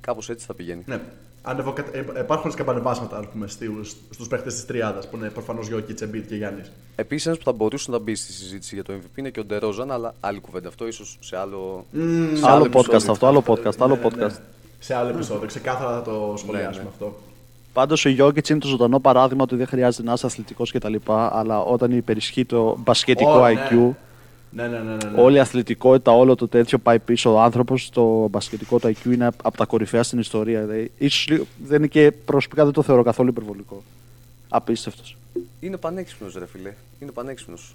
κάπως έτσι θα πηγαίνει. Ναι. Ανεβοκα... ε, Υπάρχουν σκαμπανεβάσματα ας πούμε, στους, στους παίχτες της τριάδας που είναι προφανώς Γιώκη, Embiid και Γιάννης. Επίσης, ένας που θα μπορούσε να μπει στη συζήτηση για το MVP είναι και ο Ντερόζαν, αλλά άλλη κουβέντα αυτό, ίσως σε άλλο. σε Άλλο επεισόδιο. podcast αυτό, άλλο podcast, άλλο Ναι, ναι, podcast. ναι. Σε άλλο επεισόδιο. Ξεκάθαρα θα το σχολιάσουμε Ναι, ναι. αυτό. Πάντως ο Γιώκητς είναι το ζωντανό παράδειγμα ότι δεν χρειάζεται να είσαι αθλητικός κτλ. Αλλά όταν υπερισχύει το μπασκετικό Ω, ναι. IQ, Ναι, ναι, ναι. ναι, ναι. όλη η αθλητικότητα, όλο το τέτοιο πάει πίσω. Ο άνθρωπος, το μπασκετικό του IQ είναι από τα κορυφαία στην ιστορία. Δηλαδή, ίσως λίγο- δεν είναι και προσωπικά δεν το θεωρώ καθόλου υπερβολικό. Απίστευτος. Είναι πανέξυπνος, ρε φιλέ. Είναι πανέξυπνος.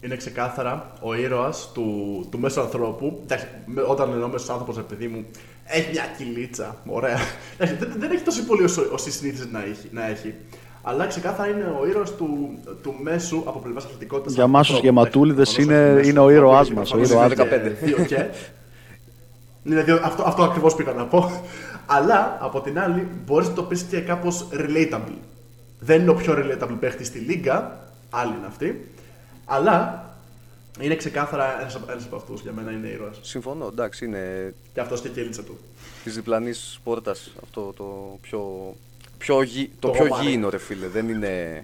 Είναι ξεκάθαρα ο ήρωας του, του μέσου ανθρώπου. Εντάξει, με- όταν εννοώ μέσο άνθρωπος, ρε παιδί μου, έχει μια κυλίτσα. Ωραία. Εντάξει, δεν, δεν έχει τόσο πολύ όσο, όσο συνήθιζε να έχει, να έχει. Αλλά ξεκάθαρα είναι ο ήρωας του, του μέσου από πλευράς αθλητικότητας. Για εμάς τους γεματούλιδες είναι- είναι ο ήρωάς μας, ο ήρωάς μας. Δύο και. Είναι δύο, αυτό, αυτό ακριβώς πήγα να πω. Αλλά από την άλλη μπορείς να το πεις και κάπως relatable. Δεν είναι ο πιο relatable παίχτης στη λίγα, άλλη είναι αυτή. Αλλά είναι ξεκάθαρα ένας από αυτούς. Για μένα είναι ήρωας. Συμφωνώ, εντάξει, είναι Και αυτός και η κέλιτσα του. της διπλανής πόρτας αυτό το πιο. Πιο γη, το, Το πιο γομάρι. γήινο, ρε φίλε. Δεν είναι.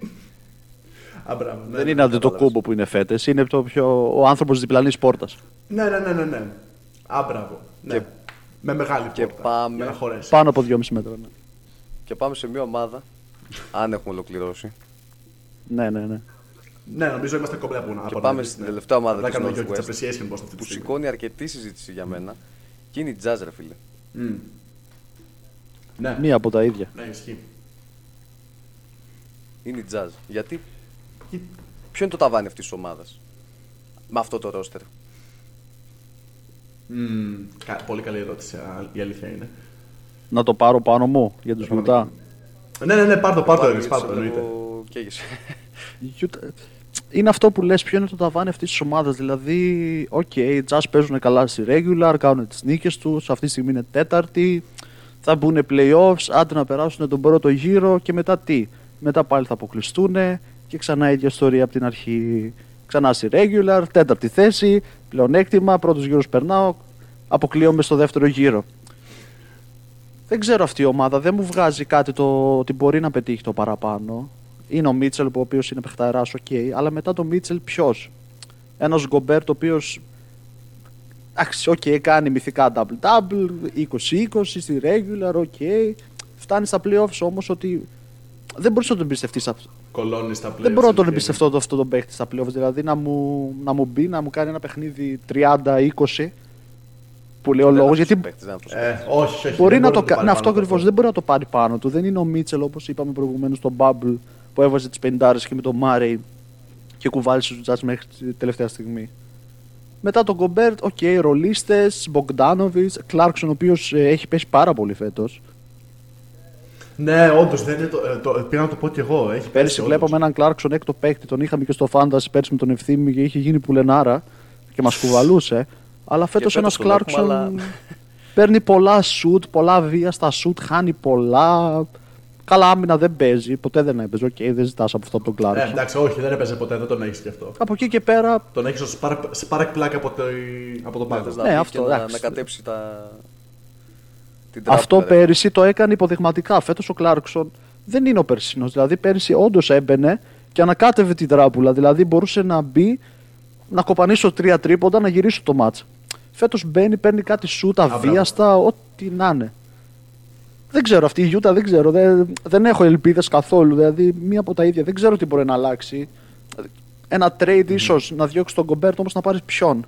Α, μπράβο, ναι, δεν ναι, είναι αντί το κατάλαβες. κούμπο που είναι φέτες, είναι το πιο, ο άνθρωπος τη διπλανής πόρτας. Ναι, ναι, ναι, ναι. ναι. Α, μπράβο. Ναι. Και- Με μεγάλη και πόρτα. πάμε- Για να χωρέσει. Πάνω από 2,5 μέτρα. Ναι, Και πάμε σε μια ομάδα. αν έχουμε ολοκληρώσει. ναι, ναι. ναι. Ναι, νομίζω είμαστε κομπλέ από να Και πάμε στην τελευταία ομάδα Απλά της κάνουμε Northwest, Jokic appreciation post αυτή τη Που στιγμή. σηκώνει αρκετή συζήτηση για μένα. Και είναι η Jazz, ρε φίλε. Μμ. Ναι, Μία από τα ίδια. ναι, ισχύει. Είναι η Jazz. Γιατί; Και- Ποιο είναι το ταβάνι αυτής της ομάδας. Με αυτό το ρόστερ; Μμ, κα- Πολύ καλή ερώτηση, α, η αλήθεια είναι. Να το πάρω πάνω μου για τους Utah. Ναι, ναι, ναι, πάρ' το, πάρ' το, Πάλι Ελής, πάρ' το, σε εννοείται. βλέπω καίγεσαι. Utah- Είναι αυτό που λες ποιο είναι το ταβάνι αυτής της ομάδας. Δηλαδή, οκ, οι Jazz παίζουν καλά στη regular, κάνουν τις νίκες τους, αυτή τη στιγμή είναι τέταρτη, θα μπουν playoffs, άντε να περάσουν τον πρώτο γύρο και μετά τι. Μετά πάλι θα αποκλειστούν και ξανά η ίδια ιστορία από την αρχή. Ξανά στη regular, τέταρτη θέση, πλεονέκτημα, πρώτος γύρος περνάω, αποκλείομαι στο δεύτερο γύρο. Δεν ξέρω αυτή η ομάδα, δεν μου βγάζει κάτι το ότι μπορεί να πετύχει το παραπάνω. Είναι ο Μίτσελ, ο οποίος είναι παιχταράς, οκ, αλλά μετά το Μίτσελ ποιος; Ένας Γκομπέρ, το οποίος. Εντάξει, οκ, κάνει μυθικά double-double, 20-20 στη regular, οκ. Φτάνει στα playoffs όμως ότι δεν μπορείς να τον εμπιστευτείς κολώνει στα playoffs. Δεν μπορώ να τον και- εμπιστευτώ το, αυτό τον παίχτη στα playoffs. Δηλαδή να μου, να μου μπει, να μου κάνει ένα παιχνίδι 30-20 που λέει ο Δεν λόγος. είναι Γιατί αυτός ο παίκτης, δεν είναι αυτός ο Ε, όχι, όχι. μπορεί δεν να το πάρει κάνει. Αυτό πάνω από ακριβώς δεν μπορεί να το πάρει πάνω του. Δεν είναι ο Μίτσελ όπως είπαμε προηγουμένως στο Bubble που έβαζε τις 50 και με τον Μάρεϊ και κουβάλισε τους Τζάτ μέχρι τη τελευταία στιγμή. Μετά τον Κομπέρτ, οκ, okay, ρολίστες, Μπογκδάνοβιτς, Κλάρκσον, ο οποίος έχει πέσει πάρα πολύ φέτος. Ναι, όντως δεν είναι το. ε, το πήγα να το πω κι εγώ. Έχει Πέρυσι πέσει, όντως. βλέπαμε έναν Κλάρκσον έκτο παίκτη, τον είχαμε και στο Fantasy πέρσι με τον Ευθύμη και είχε γίνει πουλενάρα και μας κουβαλούσε. Αλλά φέτος φέτος ένας τον έχουμε, Κλάρκσον αλλά- παίρνει πολλά σουτ, πολλά βία στα σουτ, χάνει πολλά. Καλά άμυνα δεν παίζει, ποτέ δεν έπαιζε. Οκ, δεν ζητάς από αυτό από τον Ε, Κλάρκσον. εντάξει, όχι, δεν έπαιζε ποτέ, δεν τον έχεις κι αυτό. από εκεί και πέρα, Τον έχεις ως spark plug από, το, από τον Ναι, πάγκο. θες να Ναι, μπει αυτό, και να, εντάξει. να κατέψει τα... την αυτό τράπουλα, ρε. πέρυσι το έκανε υποδειγματικά. Φέτος ο Κλάρκσον δεν είναι ο περσινό. Δηλαδή πέρυσι όντως έμπαινε και ανακάτευε την τράπουλα. Δηλαδή μπορούσε να μπει, να κοπανίσω τρία τρίποντα, να γυρίσω το ματς. Φέτος μπαίνει, παίρνει κάτι σουτ, μπράβο. βίαστα, ό,τι να είναι. Δεν ξέρω, αυτή η Utah δεν ξέρω. Δεν, δεν έχω ελπίδες καθόλου. Δηλαδή, μία από τα ίδια. Δεν ξέρω τι μπορεί να αλλάξει. Ένα trade ίσως να διώξει τον Κομπέρτ, όμως να πάρεις ποιον.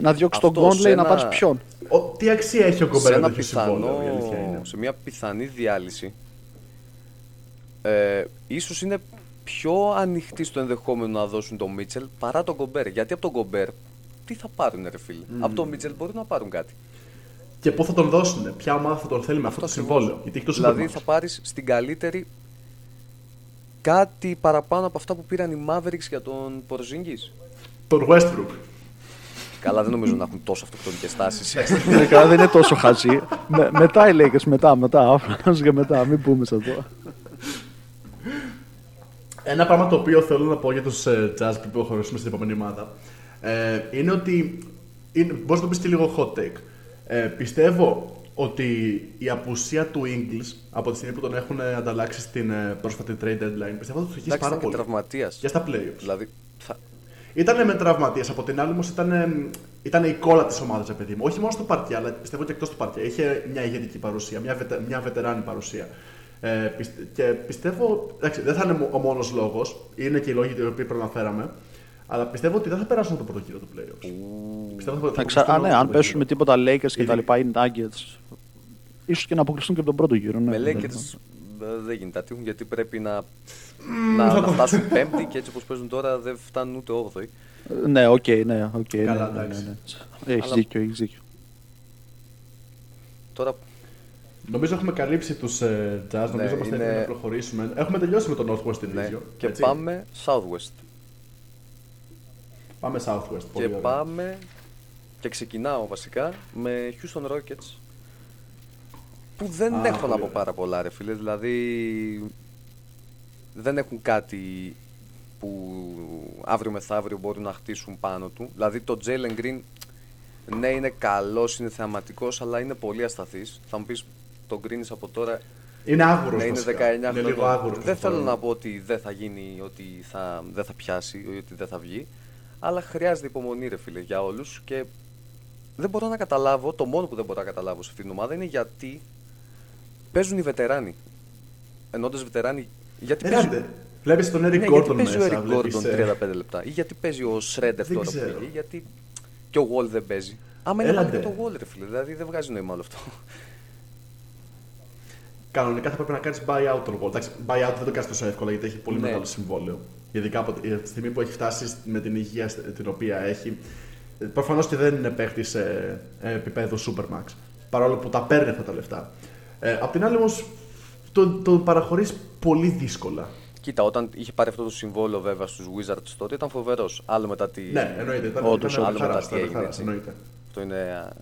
Να διώξει τον Αυτό Κόνλεϊ, σε να ένα- πάρεις ποιον. Ο, τι αξία έχει ο σε, Κομπέρ ένα τέτοιο συμβόλαιο, πιθανό, η αλήθεια είναι. σε μια πιθανή διάλυση ε, ίσως είναι πιο ανοιχτή στο ενδεχόμενο να δώσουν τον Μίτσελ παρά τον Κομπέρ. Γιατί από τον Κομπέρ τι θα πάρουν ρε φίλε; Από τον Μίτσελ μπορεί να πάρουν κάτι. Και πού θα τον δώσουν, ποια ομάδα θα τον θέλει με αυτό το ακριβώς. συμβόλαιο. Γιατί έχει το Δηλαδή Supermax. θα πάρεις στην καλύτερη κάτι παραπάνω από αυτά που πήραν οι Mavericks για τον Πορζίνγκης. Τον Westbrook. Καλά δεν νομίζω να έχουν τόσο αυτοκτονικές τάσεις. Τελικά δεν είναι τόσο χαζή. Με, μετά οι Lakers, μετά, μετά. Αφράς και μετά, μην πούμε σε αυτό. Ένα πράγμα το οποίο θέλω να πω για τους ε, Jazz πριν προχωρήσουμε στην επόμενη ομάδα ε, είναι ότι είναι, μπορείς να το πεις και λίγο hot take. Ε, πιστεύω ότι η απουσία του Ingles από τη στιγμή που τον έχουν ανταλλάξει στην ε, πρόσφατη trade deadline πιστεύω ότι του έχει Εντάξει πάρα ήταν και πολύ. τραυματίας. Και στα playoffs. Δηλαδή θα... Ήταν με τραυματίε, από την άλλη όμως ήταν, ήταν η κόλλα της ομάδας, παιδί μου. Όχι μόνο στο παρκέ, αλλά πιστεύω και εκτός του παρκέ. Είχε μια ηγετική παρουσία, μια, βετε, μια βετεράνη παρουσία. Ε, πιστε- και πιστεύω. Εντάξει, δεν θα είναι ο μόνος λόγος, είναι και οι λόγοι οι οποίοι προαναφέραμε. Αλλά πιστεύω ότι δεν θα περάσουν το πρώτο γύρο του playoffs. Πιστεύω ότι θα Θα ξα... Α, αποκλειστούν ναι, από αν το πέσουν με γύρο. τίποτα Lakers και Ήδη. τα λοιπά, οι Nuggets. ίσως και να αποκλειστούν και από τον πρώτο γύρο. Ναι, Με ναι, Lakers ε, δεν γίνεται να τύχουν γιατί πρέπει να, να, να φτάσουν πέμπτη και έτσι όπως παίζουν τώρα δεν φτάνουν ούτε όγδοη. ναι. Ναι, οκ, ναι, οκ. ναι, Καλά, ναι, ναι, εντάξει. ναι. Έχεις Αλλά- δίκιο, έχεις δίκιο. Τώρα Νομίζω έχουμε καλύψει τους ε, Jazz, νομίζω Ναι, είμαστε είναι- έτοιμοι να προχωρήσουμε. Έχουμε τελειώσει με τον Northwest Division. ναι, και έτσι. πάμε Southwest. Πάμε Southwest. Και Πολύ ωραία. πάμε και ξεκινάω βασικά με Houston Rockets που δεν Α, έχω πολύ να πω ωραία. πάρα πολλά ρε φίλε. Δηλαδή δεν έχουν κάτι που αύριο μεθαύριο μπορούν να χτίσουν πάνω του. Δηλαδή το Jalen Green ναι είναι καλός, είναι θεαματικός αλλά είναι πολύ ασταθής. Θα μου πεις το Green is από τώρα Είναι άγουρος. ναι, είναι 19 Είναι λίγο χρόνια. άγουρος. Δεν θέλω να πω ότι δεν θα γίνει, ότι θα, δεν θα πιάσει ή ότι δεν θα βγει. Αλλά χρειάζεται υπομονή, ρε φίλε, για όλους. Και δεν μπορώ να καταλάβω, το μόνο που δεν μπορώ να καταλάβω σε αυτήν την ομάδα είναι γιατί παίζουν οι βετεράνοι. Ενώντας βετεράνοι. Γιατί παίζει, Ελάτε. Βλέπεις τον Eric ναι, γιατί Gordon παίζει ο μέσα. Eric βλέπεις, Gordon ε, 35 λεπτά. Ή γιατί παίζει ο Shredder Δεν τώρα που ξέρω. πήγε. Γιατί και ο Wall δεν παίζει. Άμα είναι Έλατε. μόνο και το Wall, ρε φίλε. Δηλαδή δεν βγάζει νόημα όλο αυτό. Κανονικά θα πρέπει να κάνεις buyout τον Wall. Εντάξει, buyout δεν το κάνεις τόσο εύκολα γιατί έχει πολύ Ναι. μεγάλο συμβόλαιο. Ειδικά από τη τη στιγμή που έχει φτάσει με την υγεία st- την οποία έχει. Προφανώς και δεν είναι παίχτης σε ε, επίπεδο Supermax. Παρόλο που τα παίρνει αυτά τα λεφτά. Ε, απ' την άλλη όμως το, το παραχωρείς πολύ δύσκολα. Κοίτα, όταν είχε πάρει αυτό το συμβόλαιο βέβαια στους Wizards τότε ήταν φοβερός. Άλλο μετά τη... Ναι, εννοείται. Ήταν, Όντως, ήταν άλλο χαράς, μετά τι ήταν έγινε, χαράς, έτσι. εννοείται. Αυτό είναι α,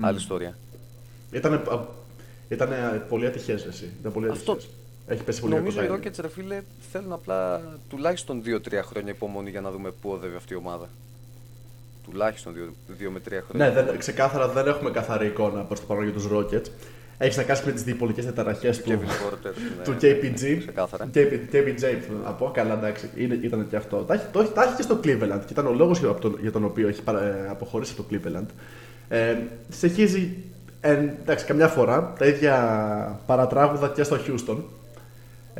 άλλη ιστορία. Ήταν, ήταν πολύ ατυχές εσύ. Ήταν πολύ Αυτό- ατυχές. Έχει πέσει πολύ Νομίζω οι κακό Rockets, ρε φίλε, θέλουν απλά τουλάχιστον 2-3 χρόνια υπομονή για να δούμε πού οδεύει αυτή η ομάδα. Τουλάχιστον 2 με 3 χρόνια. Ναι, δεν, ξεκάθαρα δεν έχουμε καθαρή εικόνα προς το παρόν για τους Rockets. Έχεις να κάνεις με τις διπολικές διαταραχέ του, Kevin Porter, ναι, του KPG. Ξεκάθαρα. KP, KPJ, θέλω να πω. Καλά, εντάξει, είναι, ήταν και αυτό. Τα, έχει- το, έχει- τα έχει και στο Cleveland και ήταν ο λόγος για, τον- για τον οποίο έχει παρα- ε, αποχωρήσει από το Cleveland. Ε, συνεχίζει, ε, εντάξει, καμιά φορά τα ίδια παρατράγουδα και στο Houston.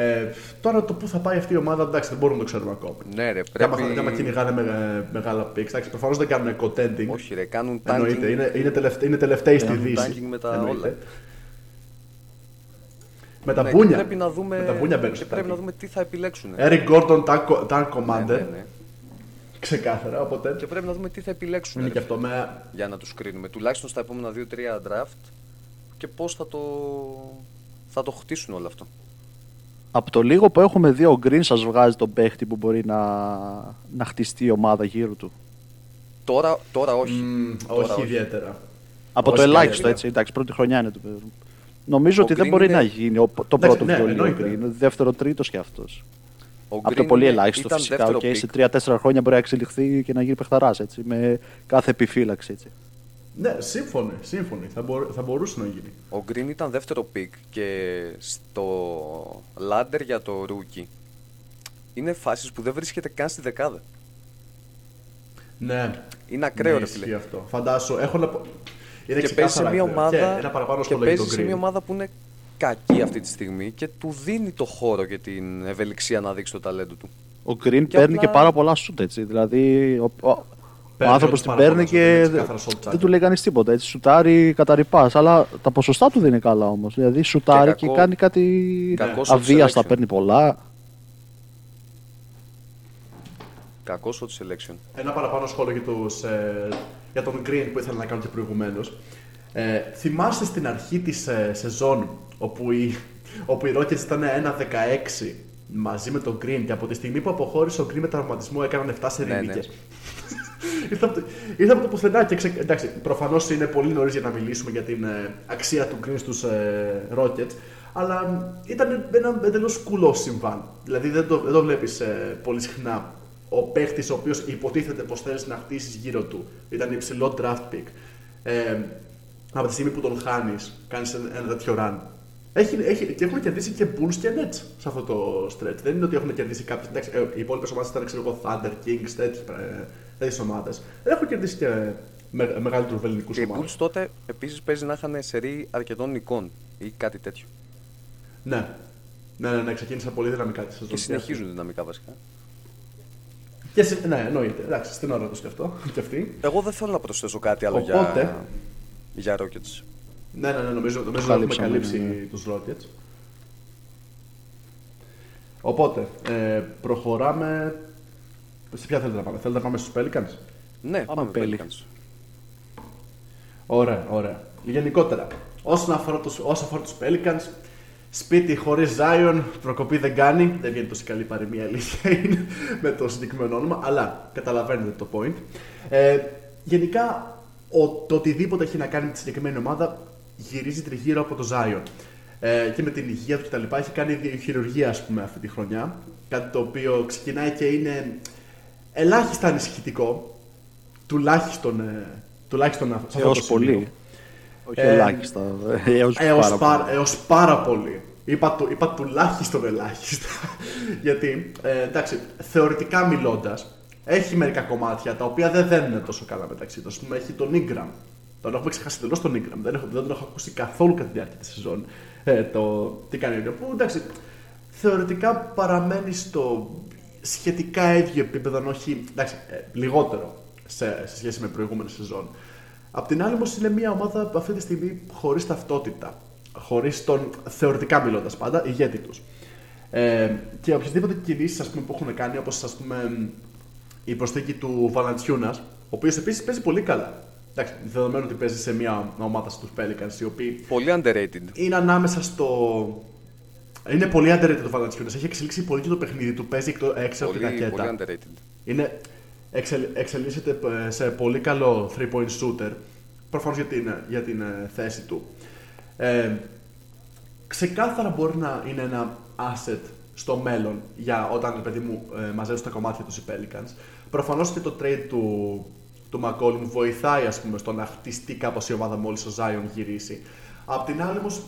Ε, τώρα το πού θα πάει αυτή η ομάδα, εντάξει, δεν μπορούμε να το ξέρουμε ακόμα. Ναι, ρε, Πρέπει... πρέπει. Άμα κυνηγάνε με, μεγάλα picks, εντάξει, προφανώς δεν κάνουν contending. Όχι, ρε, κάνουν Εννοείται, tanking. είναι, είναι, τελευταίοι, είναι τελευταίοι στη Κάνουν Δύση. tanking με τα Εννοείται. όλα. Με τα Ναι, μπούνια. και πρέπει να δούμε, Με τα μπούνια μπαίνουν και στο πρέπει να tanking. δούμε τι θα επιλέξουν. Eric Gordon, tank, tank commander. Ναι, ναι, ναι. Ξεκάθαρα, οπότε. Και πρέπει να δούμε τι θα επιλέξουν. Είναι ρε, και αυτό με. για να τους κρίνουμε. Τουλάχιστον στα επόμενα 2-3 draft και πώς θα το, θα το χτίσουν όλο αυτό. Από το λίγο που έχουμε δει, ο Green σας βγάζει τον παίχτη που μπορεί να, να χτιστεί η ομάδα γύρω του. Τώρα, τώρα όχι. Μ, Τώρα όχι ιδιαίτερα. Από Όχι το ελάχιστο, καλύτερα. έτσι. Εντάξει, πρώτη χρονιά είναι το παιδί. Νομίζω Ο ότι δεν Green μπορεί είναι- να γίνει ο- το Εντάξει, πρώτο ναι, βιολί ο εννοείται. Green. Δεύτερο, τρίτος κι αυτός. Ο Από το Green πολύ είναι- ελάχιστο ήταν φυσικά. δεύτερο Okay, pick. σε τρία-τέσσερα χρόνια μπορεί να εξελιχθεί και να γίνει παιχταράς έτσι. Με κάθε επιφύλαξη έτσι. Ναι, σύμφωνοι, σύμφωνοι. Θα, μπορ- θα μπορούσε να γίνει. Ο Green ήταν δεύτερο pick και στο ladder για το rookie είναι φάσεις που δεν βρίσκεται καν στη δεκάδα. Ναι. Είναι ακραίο, ναι, ρε ισχύει φίλε. αυτό. Φαντάσου, έχω να πω. Είναι και παίζει σε ξεκάθαρα μια ακραίο. ομάδα, Και ένα παραπάνω και σχόλιο για παίζει τον σε μια Green. ομάδα που είναι κακή αυτή τη στιγμή και του δίνει το χώρο και την ευελιξία να δείξει το ταλέντο του. Ο Green Και παίρνει απλά- και πάρα πολλά σουτ έτσι. Δηλαδή ο, ο, ο Παίρνει άνθρωπος όντως την πάρα παίρνει πολλά σουτ, είναι και ξεκάθαρα shot δεν chart. του λέει κανείς τίποτα. Έτσι. Σουτάρει καταρρυπά. Αλλά τα ποσοστά του δεν είναι καλά όμως. Δηλαδή σουτάρει και, κακό- κάνει κάτι κακός shot αβίαστα, selection. παίρνει πολλά. Κακός shot selection. Ένα παραπάνω σχόλιο για, τους, ε, για τον Green που ήθελα να κάνω και προηγουμένως. Ε, θυμάστε στην αρχή της ε, σεζόν όπου οι, όπου οι Rockets ήταν 1-16 μαζί με τον Green και από τη στιγμή που αποχώρησε ο Green με τραυματισμό έκαναν 7 σε Ναι, ναι. Νίκες. ήρθα, από το, ήρθα από το πουθενά και ξε... εντάξει, προφανώς είναι πολύ νωρίς για να μιλήσουμε για την ε, αξία του Green στους ε, Rockets, αλλά μ, ήταν ένα εντελώς κουλό συμβάν. Δηλαδή δεν το, δεν το βλέπεις ε, πολύ συχνά. Ο παίχτης ο οποίος υποτίθεται πως θέλεις να χτίσεις γύρω του ήταν υψηλό draft pick. Ε, από τη στιγμή που τον χάνεις, κάνεις ένα τέτοιο run. Έχει, έχει, και έχουν κερδίσει και Bulls και Nets σε αυτό το stretch. Δεν είναι ότι έχουν κερδίσει κάποιες. Εντάξει, ε, οι υπόλοιπες ομάδες ήταν ξέρω εγώ, Thunder, Kings, τέτοιε ομάδε. Δεν έχουν κερδίσει και με, μεγαλύτερους ελληνικού Και οι ομάδες. Bulls τότε επίσης παίζει να είχαν σερή αρκετών νικών ή κάτι τέτοιο. Ναι. Ναι, ναι, ναι, ξεκίνησαν πολύ δυναμικά τη σεζόν. Και συνεχίζουν δυναμικά βασικά. Και, συ- ναι, εννοείται. Εντάξει, στην ώρα του και αυτό. Και αυτή. Εγώ δεν θέλω να προσθέσω κάτι άλλο Οπότε- για, για Rockets. Ναι, ναι, ναι, νομίζω, νομίζω Το ότι έχουμε καλύψαμε, καλύψει ναι, ναι. τους Rockets. Οπότε, ε, προχωράμε... Σε ποια θέλετε να πάμε, θέλετε να πάμε στους Pelicans; Ναι, πάμε, Pelicans. Pelicans. Ωραία, ωραία. Γενικότερα, όσον αφορά τους, όσον αφορά τους Pelicans, σπίτι χωρίς Zion, προκοπή δεν κάνει. Δεν βγαίνει τόσο καλή παροιμία, αλήθεια είναι, με το συγκεκριμένο όνομα, αλλά καταλαβαίνετε το point. Ε, γενικά, ο, το οτιδήποτε έχει να κάνει με τη συγκεκριμένη ομάδα γυρίζει τριγύρω από το Zion. Ε, και με την υγεία του κτλ. Έχει κάνει δύο χειρουργία, ας πούμε, αυτή τη χρονιά. Κάτι το οποίο ξεκινάει και είναι ελάχιστα ανησυχητικό. Τουλάχιστον, ε, τουλάχιστον σε αυτό Έως το σημείο. πολύ. Όχι Ε, ελάχιστα. Έω Έως πάρα πάρα, πολύ. έως πάρα πολύ. Είπα, του, είπα τουλάχιστον ελάχιστα. Γιατί, ε, εντάξει, θεωρητικά μιλώντας, έχει μερικά κομμάτια τα οποία δεν δένουν τόσο καλά μεταξύ τους. Α πούμε, έχει τον Ingram. Τον έχουμε ξεχάσει τελώ τον Ingram. Δεν, έχω, δεν τον έχω ακούσει καθόλου κατά τη διάρκεια της σεζόν. Ε, το τι κάνει ο Ingram. Που εντάξει, θεωρητικά παραμένει στο σχετικά ίδιο επίπεδο, αν όχι εντάξει, ε, λιγότερο σε, σε σχέση με προηγούμενη σεζόν. Απ' την άλλη, όμως, είναι μια ομάδα που αυτή τη στιγμή χωρίς ταυτότητα. Χωρίς τον, θεωρητικά μιλώντας πάντα, ηγέτη τους. Ε, και οποιασδήποτε κινήσεις που έχουν κάνει, όπως ας πούμε η προσθήκη του Βαλαντσιούνας, ο οποίος επίσης παίζει πολύ καλά. Εντάξει, δεδομένου ότι παίζει σε μια ομάδα στους Pelicans, οι οποίοι Πολύ underrated. είναι ανάμεσα στο. Είναι πολύ underrated το Valanciunas. Έχει εξελίξει πολύ και το παιχνίδι του. Παίζει εκτό- έξω από την Πολύ, τακέτα. πολύ underrated. Είναι, εξελ, εξελίσσεται ε, σε πολύ καλό 3-point shooter. Προφανώς για την, για την ε, θέση του. Ε, ξεκάθαρα μπορεί να είναι ένα asset στο μέλλον για όταν ρε παιδί μου ε, μαζέψουν τα κομμάτια τους οι Pelicans. Προφανώς και το trade του, του McCollum βοηθάει ας πούμε, στο να χτιστεί κάπως η ομάδα μόλις ο Zion γυρίσει. Απ' την άλλη όμως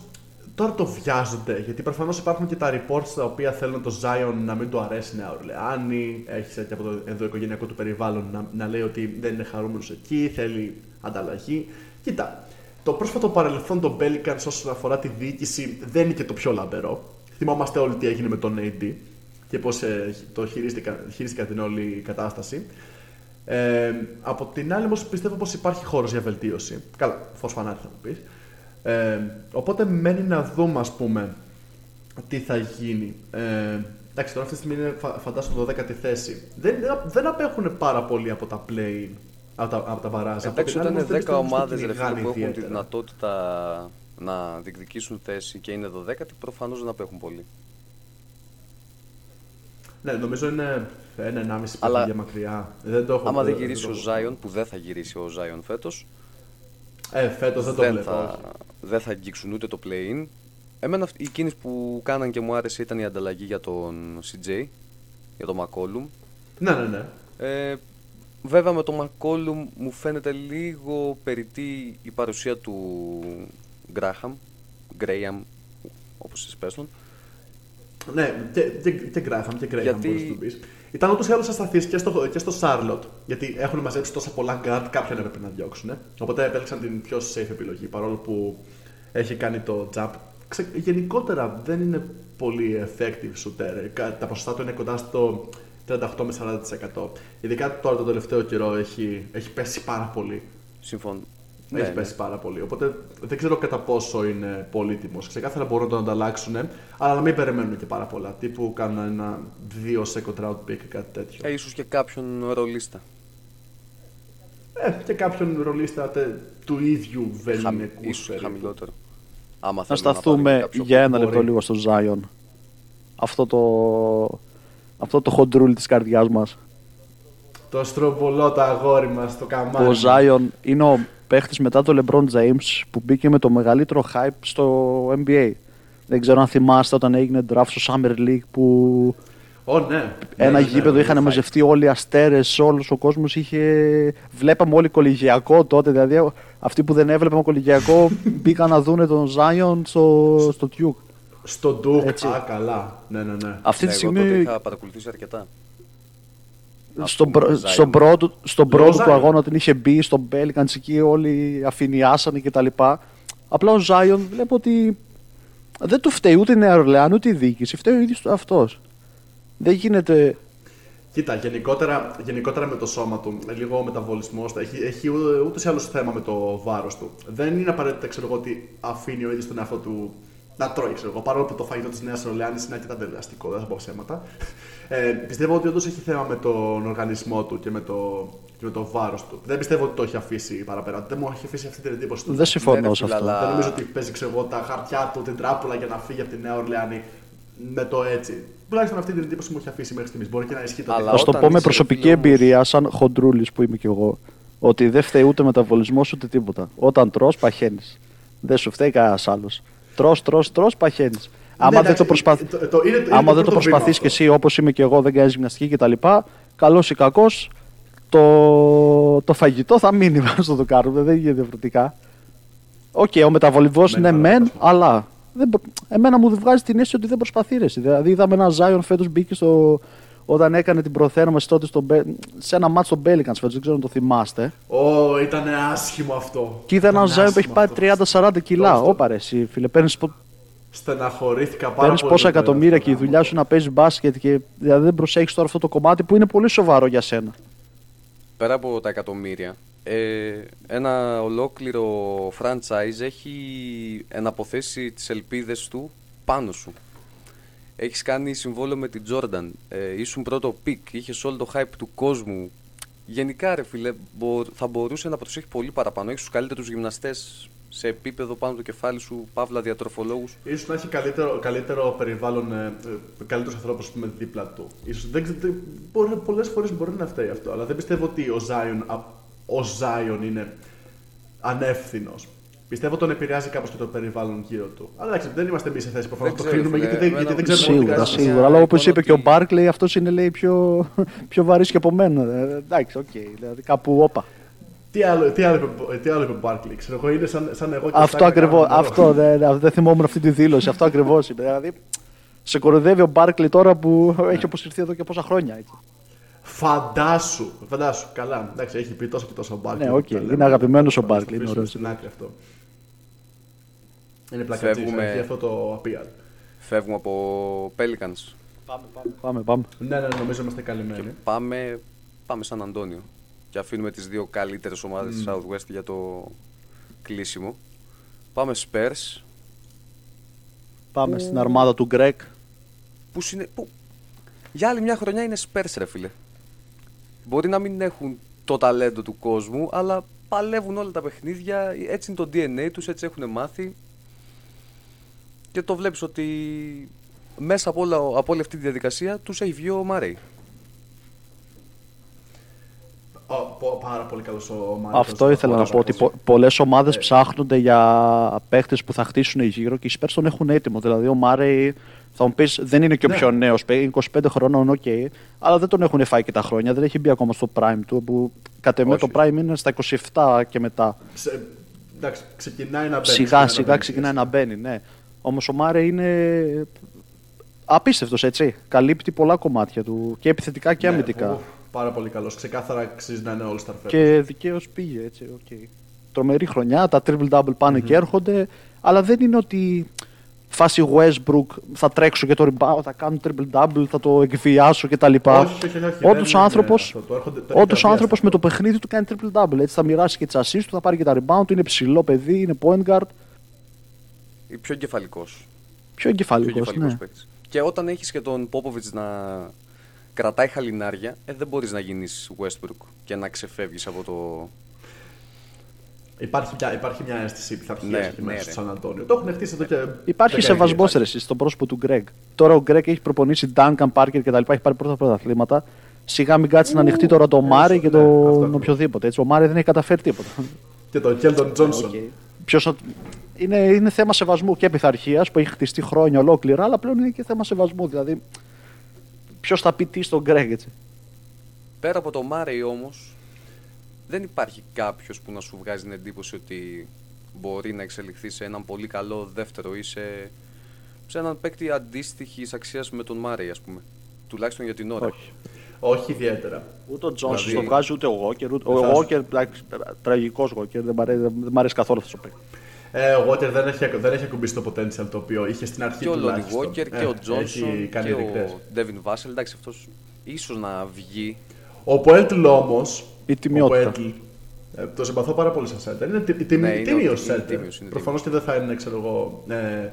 τώρα το βιάζονται γιατί προφανώς υπάρχουν και τα reports τα οποία θέλουν το Zion να μην του αρέσει Νέα Ορλεάνη. Έχει και από το ενδοοικογενειακό του περιβάλλον να, να λέει ότι δεν είναι χαρούμενος εκεί, θέλει ανταλλαγή. Κοίτα, το πρόσφατο παρελθόν των Pelicans όσον αφορά τη διοίκηση δεν είναι και το πιο λαμπερό. θυμόμαστε όλοι τι έγινε με τον AD και πώς ε, το χειρίστηκαν, χειρίστηκαν την όλη κατάσταση. Ε, από την άλλη όμως πιστεύω πως υπάρχει χώρος για βελτίωση. Καλά, φως φανάρι θα μου πεις. Ε, οπότε μένει να δούμε ας πούμε τι θα γίνει. Ε, εντάξει, τώρα αυτή τη στιγμή είναι φαντάζομαι το 12η θέση. Δεν, δεν απέχουν πάρα πολύ από τα play από τα, από τα βαράζ. Εντάξει, όταν είναι 10 ομάδες που έχουν τη δυνατότητα να διεκδικήσουν θέση και είναι 12η, προφανώς δεν απέχουν πολύ. Ναι, νομίζω είναι ένα-ενάμιση παιχνίδια μακριά. Δεν το έχω Άμα δεν γυρίσει ο Ζάιον, που δεν θα γυρίσει ο Ζάιον φέτος. Ε, φέτος δεν το δεν βλέπω. Θα, δεν θα αγγίξουν ούτε το play-in. Εμένα η κίνηση που κάναν και μου άρεσε ήταν η ανταλλαγή για τον CJ, για τον McCollum. Ναι, ναι, ναι. Ε, βέβαια με τον McCollum μου φαίνεται λίγο περιττή η παρουσία του Graham, Graham, όπως εσείς πες τον. Ναι, και, και, και Graham και Graham Γιατί... μπορείς να πεις. Ήταν ούτω ή άλλω ασταθείς και στο, και στο Charlotte. Γιατί έχουν μαζέψει τόσα πολλά guard, κάποιον έπρεπε να διώξουν. Ε. Οπότε επέλεξαν την πιο safe επιλογή. Παρόλο που έχει κάνει το jump. Ξε, γενικότερα δεν είναι πολύ effective shooter. Τα ποσοστά του είναι κοντά στο 38 με 40%. Ειδικά τώρα το τελευταίο καιρό έχει, έχει πέσει πάρα πολύ. Συμφωνώ. Έχει ναι, πέσει ναι. πάρα πολύ. Οπότε δεν ξέρω κατά πόσο είναι πολύτιμος. Ξεκάθαρα μπορούν να τον ανταλλάξουν, αλλά να μην περιμένουν και πάρα πολλά. Τύπου κάνουν ένα δύο second round pick κάτι τέτοιο. Ε, ίσως και κάποιον ρολίστα. Ε, και κάποιον ρολίστα τε, του ίδιου βεληνικού. Ίσως χαμηλότερο. Άμα να σταθούμε να για ένα λεπτό λίγο στο Zion. Αυτό το, αυτό το χοντρούλι της καρδιάς μας. Το στρομπολό το αγόρι μας, το καμάρι. Ο Zion είναι ο παίχτης μετά το LeBron James που μπήκε με το μεγαλύτερο hype στο NBA. Δεν ξέρω αν θυμάστε όταν έγινε draft στο Summer League που. Oh, ναι. Ένα ναι, ναι, γήπεδο ναι, είχαν μαζευτεί όλοι οι αστέρες, όλος ο κόσμος είχε. Βλέπαμε όλοι κολυγιακό τότε. Δηλαδή αυτοί που δεν έβλεπαν κολυγιακό μπήκαν να δούνε τον Zion στο, στο Duke. Στο Duke, α, καλά. Ναι, ναι, ναι. Αυτή τη στιγμή. Εγώ τότε είχα παρακολουθήσει αρκετά στον, στον πρώτο, στον πρώτο του αγώνα όταν είχε μπει στον Pelicans εκεί όλοι αφηνιάσανε και τα λοιπά. Απλά ο Ζάιον βλέπω ότι δεν του φταίει ούτε η Νέα Ορλεάν ούτε η διοίκηση. Φταίει ο ίδιος αυτός. Δεν γίνεται. Κοίτα, γενικότερα, γενικότερα με το σώμα του, λίγο μεταβολισμός, έχει, έχει ούτως ή άλλως θέμα με το βάρος του. Δεν είναι απαραίτητα ξέρω εγώ, ότι αφήνει ο ίδιος τον εαυτό του να τρώει, ξέρω εγώ. Παρόλο που το φαγητό της Νέας Ορλεάνης είναι αρκετά τελεαστικό, δεν θα πω ψέματα. Ε, πιστεύω ότι όντως έχει θέμα με τον οργανισμό του και με το, και με το βάρος του. Δεν πιστεύω ότι το έχει αφήσει παραπέρα. Δεν μου έχει αφήσει αυτή την εντύπωση του. Δεν συμφωνώ σε αυτό. Δεν νομίζω ότι παίζει ξέρω, τα χαρτιά του, την τράπουλα για να φύγει από τη Νέα Ορλεάνη με το έτσι. Τουλάχιστον αυτή την εντύπωση μου έχει αφήσει μέχρι στιγμής. Μπορεί και να ισχύει το Αλλά Α το πω με προσωπική όμως... εμπειρία, σαν χοντρούλης που είμαι κι εγώ, ότι δεν φταίει ούτε μεταβολισμός ούτε τίποτα. Όταν τρως, παχαίνεις. Δεν σου φταίει κανένας άλλος. Τρως, τρως, τρως, παχαίνεις. Άμα δεν το, προσπαθ... το, το, είναι, Άμα δεν το προσπαθείς και εσύ όπως είμαι και εγώ δεν κάνεις γυμναστική κτλ. Καλός ή κακός το, το φαγητό θα μείνει στο το κάνουμε, δεν γίνεται διαφορετικά. Οκ, okay, ο μεταβολισμός είναι μεν, αλλά δεν, εμένα μου βγάζει την αίσθηση ότι δεν προσπαθεί ρε. Δηλαδή είδαμε ένα Ζάιον φέτος μπήκε στο, όταν έκανε την προθέρμανση τότε στο, σε ένα μάτσο στον Μπέλικαν φέτος, δεν ξέρω αν το θυμάστε. Ω, oh, ήταν άσχημο αυτό. Και είδα ένα Ζάιον που έχει πάρει 30-40 κιλά. Ωπα ρε, εσύ, φίλε, παίρνεις Στεναχωρήθηκα πάρα Παίρνεις πολύ. πόσα εκατομμύρια και η δουλειά σου να παίζεις μπάσκετ και δηλαδή δεν προσέχεις τώρα αυτό το κομμάτι που είναι πολύ σοβαρό για σένα. Πέρα από τα εκατομμύρια, ε, ένα ολόκληρο franchise έχει εναποθέσει τις ελπίδες του πάνω σου. Έχεις κάνει συμβόλαιο με την Jordan, ε, ήσουν πρώτο pick, είχες όλο το hype του κόσμου. Γενικά ρε φίλε, θα μπορούσε να προσέχει πολύ παραπάνω. Έχεις τους καλύτερους γυμναστές σε επίπεδο πάνω το κεφάλι σου, παύλα διατροφολόγους. Ίσως να έχει καλύτερο, καλύτερο περιβάλλον, ε, ε καλύτερους ανθρώπους δίπλα του. Ίσως, δεν, δεν, πολλές φορές μπορεί να φταίει αυτό, αλλά δεν πιστεύω ότι ο Ζάιον, ο Zion είναι ανεύθυνος. Πιστεύω τον επηρεάζει κάπως και το περιβάλλον γύρω του. Αλλά εντάξει, δεν είμαστε εμείς σε θέση προφανώς να το κρίνουμε γιατί, δεν, γιατί δεν ξέρουμε Σίγουρα, σίγουρα. Αλλά όπως είπε και ο Μπάρκλεϊ, αυτός είναι λέει, πιο, πιο βαρύς και από μένα. Ε, εντάξει, οκ. Okay, δηλαδή κάπου όπα. Τι άλλο, τι άλλο, τι άλλο είπε ο Μπάρκλι, ξέρω εγώ, είναι σαν, σαν εγώ και Αυτό ακριβώς. Αυτό δεν δε θυμόμουν αυτή τη δήλωση. Αυτό ακριβώς είπε. Δηλαδή, σε κοροϊδεύει ο Μπάρκλι τώρα που έχει αποσυρθεί εδώ και πόσα χρόνια. Έτσι. Φαντάσου, φαντάσου. Καλά, εντάξει, έχει πει τόσο και τόσο ο Μπάρκλι. Ναι, okay. είναι αγαπημένος ο Μπάρκλι. Είναι ωραίος. Στην άκρη αυτό. Είναι πλακατσί, έχει αυτό το απίαλ. Φεύγουμε από Pelicans. Πάμε, πάμε. πάμε, πάμε. Ναι, ναι, νομίζω είμαστε καλυμμένοι. Και πάμε, πάμε Σαν Αντώνιο. Και αφήνουμε τις δύο καλύτερες ομάδες της Southwest για το κλείσιμο. Πάμε Spurs. Πάμε στην αρμάδα του Greg. Που, συνε... που για άλλη μια χρονιά είναι Spurs ρε φίλε. Μπορεί να μην έχουν το ταλέντο του κόσμου, αλλά παλεύουν όλα τα παιχνίδια, έτσι είναι το DNA τους, έτσι έχουν μάθει. Και το βλέπεις ότι μέσα από, όλα, από όλη αυτή τη διαδικασία τους έχει βγει ο Μάρεϊ. Πάρα πολύ καλός ο Μάρεϊ. Αυτό ήθελα να πω, ότι πο, πολλές ομάδες ε. ψάχνονται για παίχτες που θα χτίσουν γύρω και οι Spurs τον έχουν έτοιμο. Δηλαδή ο Μάρεϊ θα μου πεις, δεν είναι και ο ναι. πιο νέος, 25 χρονών, οκ, okay, αλλά δεν τον έχουν φάει και τα χρόνια. Δεν έχει μπει ακόμα στο prime του. Που κατ' εμέ το prime είναι στα 27 και μετά. Ξε, εντάξει, ξεκινάει να μπαίνει. Σιγά σιγά ξεκινάει να μπαίνει, ναι. Όμως ο Μάρεϊ είναι απίστευτος έτσι. Καλύπτει πολλά κομμάτια του και επιθετικά και ναι, αμυντικά. πάρα πολύ καλός. Ξεκάθαρα αξίζει να είναι all star Και δικαίως πήγε έτσι. Okay. Τρομερή χρονιά. Τα triple double πάνε mm-hmm. και έρχονται. Αλλά δεν είναι ότι φάση Westbrook, θα τρέξω και το rebound, θα κάνω triple double, θα το εκβιάσω κτλ. Όντως ο άνθρωπο με το παιχνίδι του κάνει triple double. Έτσι θα μοιράσει και τις assists του, θα πάρει και τα rebound είναι ψηλό παιδί, είναι point guard. Πιο εγκεφαλικός. Πιο εγκεφαλικός. Ναι. Και όταν έχεις και τον Popovich να κρατάει χαλινάρια, ε, δεν μπορείς να γίνεις Westbrook και να ξεφεύγεις από το Υπάρχει μια, υπάρχει μια αίσθηση πειθαρχία ναι, εκεί μέσα ναι, στο Σαν Αντώνιο. Το έχουν χτίσει εδώ και. Υπάρχει σεβασμός στον πρόσωπο του Γκρέγκ. Τώρα ο Γκρέγκ έχει προπονήσει Duncan Parker κτλ. Έχει πάρει πρώτα πρωταθλήματα. Σιγά μην κάτσει να ανοιχτεί τώρα το Μάρι και τον ναι, οποιοδήποτε. Έτσι. Ο Μάρι δεν έχει καταφέρει τίποτα. Και τον Κέλτον Τζόνσον. Okay. Είναι, είναι θέμα σεβασμού και πειθαρχίας που έχει χτιστεί χρόνια ολόκληρα, αλλά πλέον είναι και θέμα σεβασμού. Δηλαδή, ποιος θα πει τι στον Γκρέγκ, έτσι. Πέρα από το Μάρι όμως, δεν υπάρχει κάποιος που να σου βγάζει την εντύπωση ότι μπορεί να εξελιχθεί σε έναν πολύ καλό δεύτερο ή σε, σε έναν παίκτη αντίστοιχης αξίας με τον Μάρεϊ, ας πούμε. Τουλάχιστον για την ώρα. Όχι. Όχι ιδιαίτερα. Ούτε ο Τζόνσον δηλαδή... το βγάζει, ούτε ο Γόκερ. Ούτε... Ο Γόκερ, τραγικός Γόκερ, δεν μ' αρέσει, καθόλου αυτό το παίκτη. Ε, ο Γόκερ δεν έχει, δεν έχει ακουμπήσει το potential το οποίο είχε στην αρχή και ο Λόνι Γόκερ και ο Τζόνσον και ο Ντέβιν Βάσελ. Εντάξει, αυτός ίσως να βγει. Ο Ποέλτλ όμως η τιμιότητα. Ε, το συμπαθώ πάρα πολύ σαν σέντερ. Είναι ναι, τίμιος σέντερ. Προφανώς και δεν θα είναι, ξέρω εγώ, ε,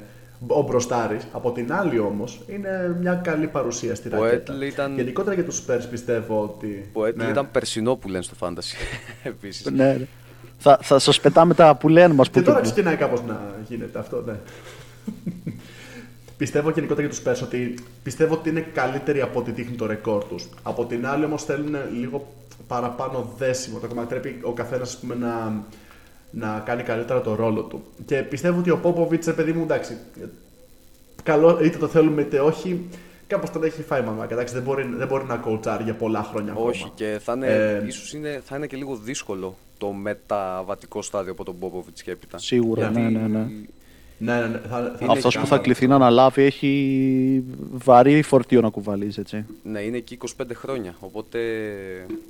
ο μπροστάρης. Από την άλλη όμως είναι μια καλή παρουσία στη ρακέτα. Ήταν... Γενικότερα για τους Spurs πιστεύω ότι. Ο Έτλ ναι. ήταν περσινό που λένε στο Fantasy. Επίσης. ναι, ναι. Θα, θα σας πετάμε τα που λένε μας. Και τώρα ξεκινάει κάπως να γίνεται αυτό, ναι. Πιστεύω γενικότερα για τους Spurs ότι πιστεύω ότι είναι καλύτεροι από ό,τι δείχνει το ρεκόρ τους. Από την άλλη όμως θέλουν λίγο παραπάνω δέσιμο. Το κομμάτι πρέπει ο καθένας να, να κάνει καλύτερα το ρόλο του. Και πιστεύω ότι ο Πόποβιτ, παιδί μου, εντάξει, καλό, είτε το θέλουμε είτε όχι, κάπως τον έχει φάει μαμά. Εντάξει, δεν μπορεί, δεν μπορεί να κοουτσάρει για πολλά χρόνια ακόμα. Όχι, και θα είναι, ε, ίσως είναι, θα είναι και λίγο δύσκολο το μεταβατικό στάδιο από τον Πόποβιτ και έπειτα. Σίγουρα, Γιατί... ναι, ναι, ναι. Ναι, ναι, ναι. Θα, θα Αυτός που θα κληθεί να αναλάβει έχει βαρύ φορτίο να κουβαλήσει, έτσι. Ναι, είναι εκεί 25 χρόνια. Οπότε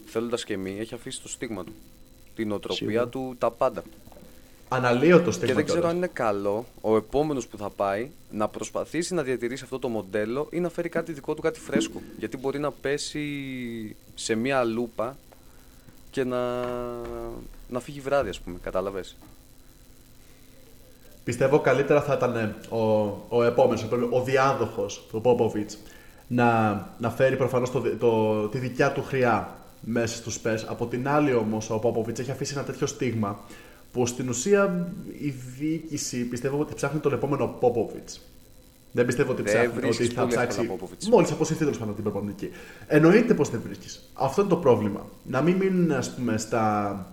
θέλοντας και μη, έχει αφήσει το στίγμα του. Την οτροπία του, τα πάντα. Αναλύω στίγμα Και δεν ξέρω αν είναι καλό ο επόμενος που θα πάει να προσπαθήσει να διατηρήσει αυτό το μοντέλο ή να φέρει κάτι δικό του, κάτι φρέσκο. Γιατί μπορεί να πέσει σε μία λούπα και να, να φύγει βράδυ, ας πούμε. Κατάλαβες. Πιστεύω καλύτερα θα ήταν ε, ο, ο επόμενος, ο διάδοχος του Πόποβιτς, να, να φέρει προφανώς το, το, τη δικιά του χρειά μέσα στους ΠΕΣ. Από την άλλη όμως, ο Πόποβιτς έχει αφήσει ένα τέτοιο στίγμα που στην ουσία η διοίκηση πιστεύω ότι ψάχνει τον επόμενο Πόποβιτς. Δεν πιστεύω ότι, ψάχνει, ότι θα ψάξει. Μόλις αποσυρθεί τέλος πάντων την προπονητική. Εννοείται πως δεν βρίσκεις. Αυτό είναι το πρόβλημα. Να μην μείνουν ας πούμε, στα,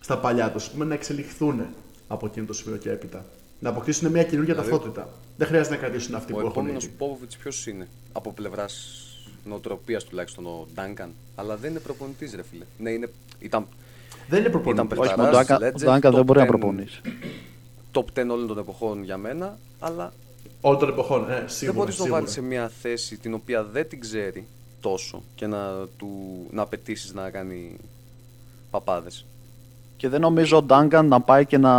στα παλιά τους, να εξελιχθούν από εκείνο το σημείο και έπειτα να αποκτήσουν μια καινούργια δηλαδή, ταυτότητα. Δεν χρειάζεται να κρατήσουν αυτή που έχουν. Ο επόμενο Πόποβιτ ποιος είναι, από πλευράς νοοτροπίας τουλάχιστον ο Ντάγκαν. Αλλά δεν είναι προπονητής, ρε φίλε. Ναι, είναι, ήταν, δεν είναι προπονητής. Ο Ντάγκαν δεν μπορεί να προπονήσει. Top 10 όλων των εποχών για μένα, αλλά. Όλων των εποχών, ναι, σίγουρα. Δεν μπορείς να το βάλεις σε μια θέση την οποία δεν την ξέρει τόσο και να, του, να απαιτήσεις να κάνει παπάδες. Και δεν νομίζω ο Ντάγκαν να πάει και να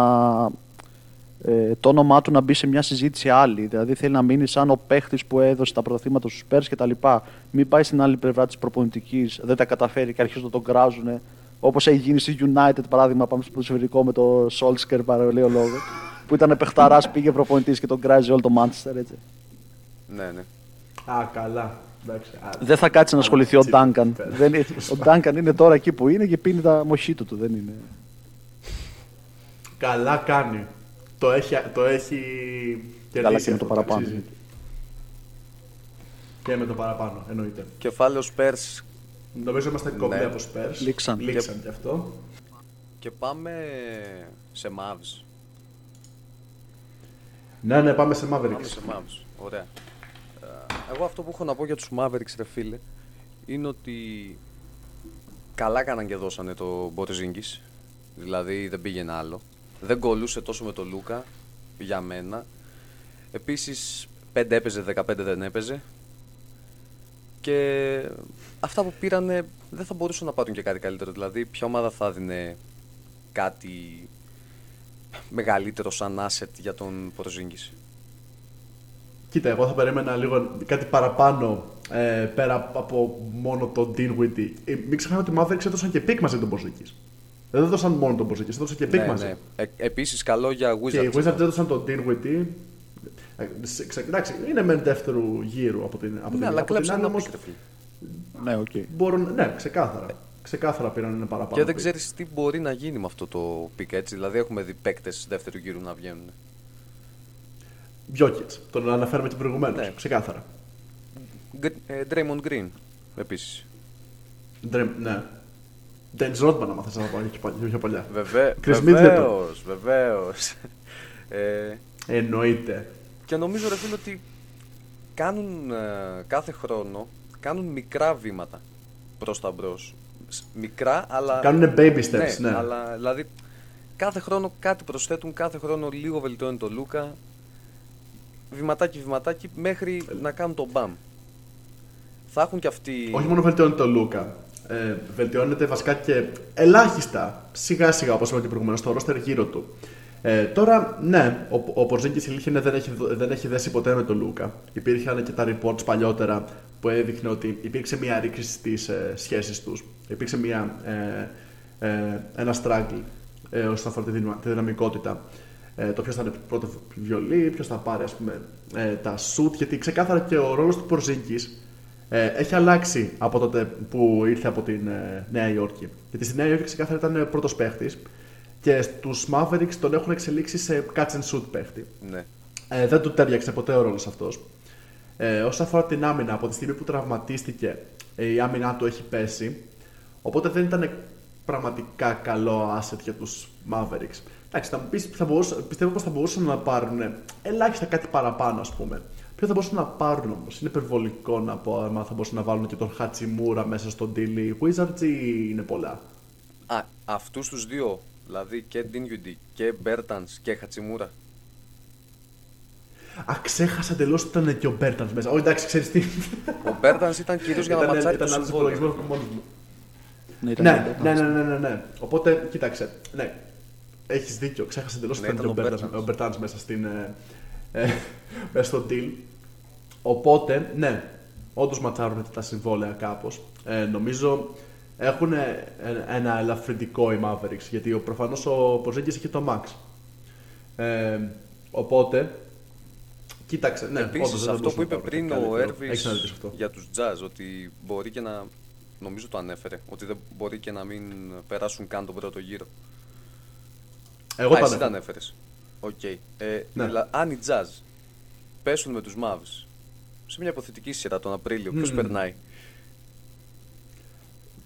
ε, το όνομά του να μπει σε μια συζήτηση άλλη. Δηλαδή θέλει να μείνει σαν ο παίχτης που έδωσε τα πρωταθλήματα στους Spurs κτλ. Μην πάει στην άλλη πλευρά της προπονητικής, δεν τα καταφέρει και αρχίζουν να τον κράζουν. Όπως έχει γίνει στη United, παράδειγμα, πάμε στο ποδοσφαιρικό με το Solskjaer, παραλέω λόγο. Που ήταν παιχταράς, πήγε προπονητής και τον κράζει όλο το Manchester, έτσι. Ναι, ναι. Α, καλά. Εντάξει, α, Δεν θα κάτσει να ασχοληθεί ο έτσι, Ντάνκαν. πέρα. Δεν είναι- Ο Ντάνκαν είναι τώρα εκεί που είναι και πίνει τα μοχίτου του. Δεν είναι. Καλά κάνει. Το έχει, το έχει Καλά κερδίσει και με το αυτό, παραπάνω. αξίζει. Και με το παραπάνω, εννοείται. Κεφάλαιος Spurs Νομίζω είμαστε κόμπλε Ναι. από Spurs. Λήξαν. Λήξαν κι αυτό. και πάμε σε Mavs. Ναι, ναι, πάμε σε Πάμε Mavericks. σε Mavs. Ωραία. Ε, Εγώ αυτό που έχω να πω για τους Mavericks, ρε φίλε, είναι ότι καλά κάναν και δώσανε το Borzingis. Δηλαδή δεν πήγαινε άλλο. Δεν κολούσε τόσο με τον Λούκα, για μένα. Επίσης 5 έπαιζε, 15 δεν έπαιζε. Και αυτά που πήρανε δεν θα μπορούσαν να πάρουν και κάτι καλύτερο. Δηλαδή ποια ομάδα θα δίνει κάτι μεγαλύτερο σαν asset για τον Porzingis. Κοίτα, εγώ θα περίμενα λίγο κάτι παραπάνω ε, πέρα από μόνο τον Dinwiddie. Ε, μην ξεχνάμε ότι οι Mavericks έδωσαν και pick μαζί τον Porzingis. Δεν έδωσαν μόνο τον Porzingis, έδωσαν και pick Ναι, μαζί. ναι. Ε, επίσης καλό για Wizards. Και οι Wizards έδωσαν τον Dinwiddie. Ε, σε- ξε- Εντάξει, είναι μεν δεύτερου γύρου από την, από την, Ναι, αλλά από την κλέψαν άλλη ένα όμως pick, ρε φίλε. Ναι, οκ. μπορούν, ναι, ξεκάθαρα. Ξεκάθαρα πήραν ένα παραπάνω. Και δεν pick. ξέρεις τι μπορεί να γίνει με αυτό το pick έτσι. Δηλαδή έχουμε δει παίκτες δεύτερου γύρου να βγαίνουν. Jokic, τον αναφέραμε και προηγουμένως. Ναι. Ξεκάθαρα. Γκ- ε, Draymond Green επίσης. Draymond, ναι. Dennis Rodman, άμα θες να πω και παλιά- πιο παλιά. Βεβαίως, Khris Middleton. βεβαίως, βεβαίως. Ε, Εννοείται. και νομίζω ρε φίλε ότι κάνουν ε, κάθε χρόνο κάνουν μικρά βήματα προς τα μπρος. Σ- Μικρά, αλλά... Κάνουν baby steps, ναι. αλλά δηλαδή κάθε χρόνο κάτι προσθέτουν, κάθε χρόνο λίγο βελτιώνει το Λούκα. Βηματάκι, βηματάκι, μέχρι να κάνουν τον μπαμ. Θα έχουν και αυτοί... Όχι μόνο βελτιώνεται το Λούκα. Ε, βελτιώνεται βασικά και ελάχιστα σιγά σιγά όπως είπα και προηγουμένως στο ρόστερ γύρω του. Ε, τώρα, ναι, ο, ο Πορζίνκη ηλίχινε δεν έχει, δο- δεν έχει δέσει ποτέ με τον Λούκα. Υπήρχαν και τα reports παλιότερα που έδειχνε ότι υπήρξε μια ρήξη στις ε, σχέσεις τους. Υπήρξε μια, ε, ε, ένα struggle ε, όσον αφορά τη, δυνα- τη δυναμικότητα. Ε, το ποιος θα είναι πρώτο βιολί, ποιος θα πάρει ας πούμε, ε, τα shoot. Γιατί ξεκάθαρα και ο ρόλος του Πορζίνκη ε, έχει αλλάξει από τότε που ήρθε από την ε, Νέα Υόρκη. Γιατί στη Νέα Υόρκη ξεκάθαρα ήταν πρώτος παίχτης και στους Mavericks τον έχουν εξελίξει σε catch and shoot παίχτη. Ναι. Ε, δεν του τέριαξε ποτέ ο ρόλος αυτός. Ε, όσον αφορά την άμυνα, από τη στιγμή που τραυματίστηκε, ε, η άμυνά του έχει πέσει. Οπότε δεν ήταν πραγματικά καλό asset για τους Mavericks. Εντάξει, θα μου πεις, θα μπορούσα, πιστεύω πως θα μπορούσαν να πάρουν ελάχιστα κάτι παραπάνω, ας πούμε. Ποιο θα μπορούσαν να πάρουν όμως, είναι υπερβολικό να πω άμα θα μπορούσαν να βάλουν και τον Χατσιμούρα μέσα στον deal οι Wizards ή είναι πολλά; Α, αυτούς τους δύο, δηλαδή και Dinwiddie και Bertans και Χατσιμούρα. Α, ξέχασα εντελώς ότι ήταν και ο Μπέρτανς μέσα. Όχι, εντάξει, ξέρεις τι. Ο Bertans ήταν κυρίως για να Ήταν- ματσάρει ήταν το άλλος συμβόλαιο. υπολογισμός από μόνος μου. Ναι, ήταν Ναι, και ναι, Bertans. ναι, ναι, ναι, ναι. Οπότε, κοίταξε. Ναι, έχεις δίκιο. Ξέχασα εντελώ ότι Ναι, ήταν και ο ήταν ο Μπέρτανς- Bertans. ο Μπέρτανς μέσα, στην, ε, ε, μέσα στο deal. Οπότε, ναι, όντως ματσάρουν τα συμβόλαια κάπως. Ε, νομίζω έχουν ε, ένα ελαφρυντικό οι Mavericks γιατί προφανώς ο Πορζίνγκις είχε το Max. Ε, οπότε, κοίταξε. Ναι, όντως Επίσης δεν αυτό μπορούσαν που να είπε πάρουν πριν κάτι ο καλύτερο. Έρβης Έχεις ένα δίκιο σε αυτό. για τους Jazz ότι μπορεί και να, νομίζω το ανέφερε, ότι δεν μπορεί και να μην περάσουν καν τον πρώτο γύρο. Εγώ Α, το εσύ τα ανέφερα. ανέφερες. Οκ. Ε, Ναι. δηλα- αν οι Jazz πέσουν με τους Mavs σε μια υποθετική σειρά τον Απρίλιο, ποιος Μμμ. περνάει;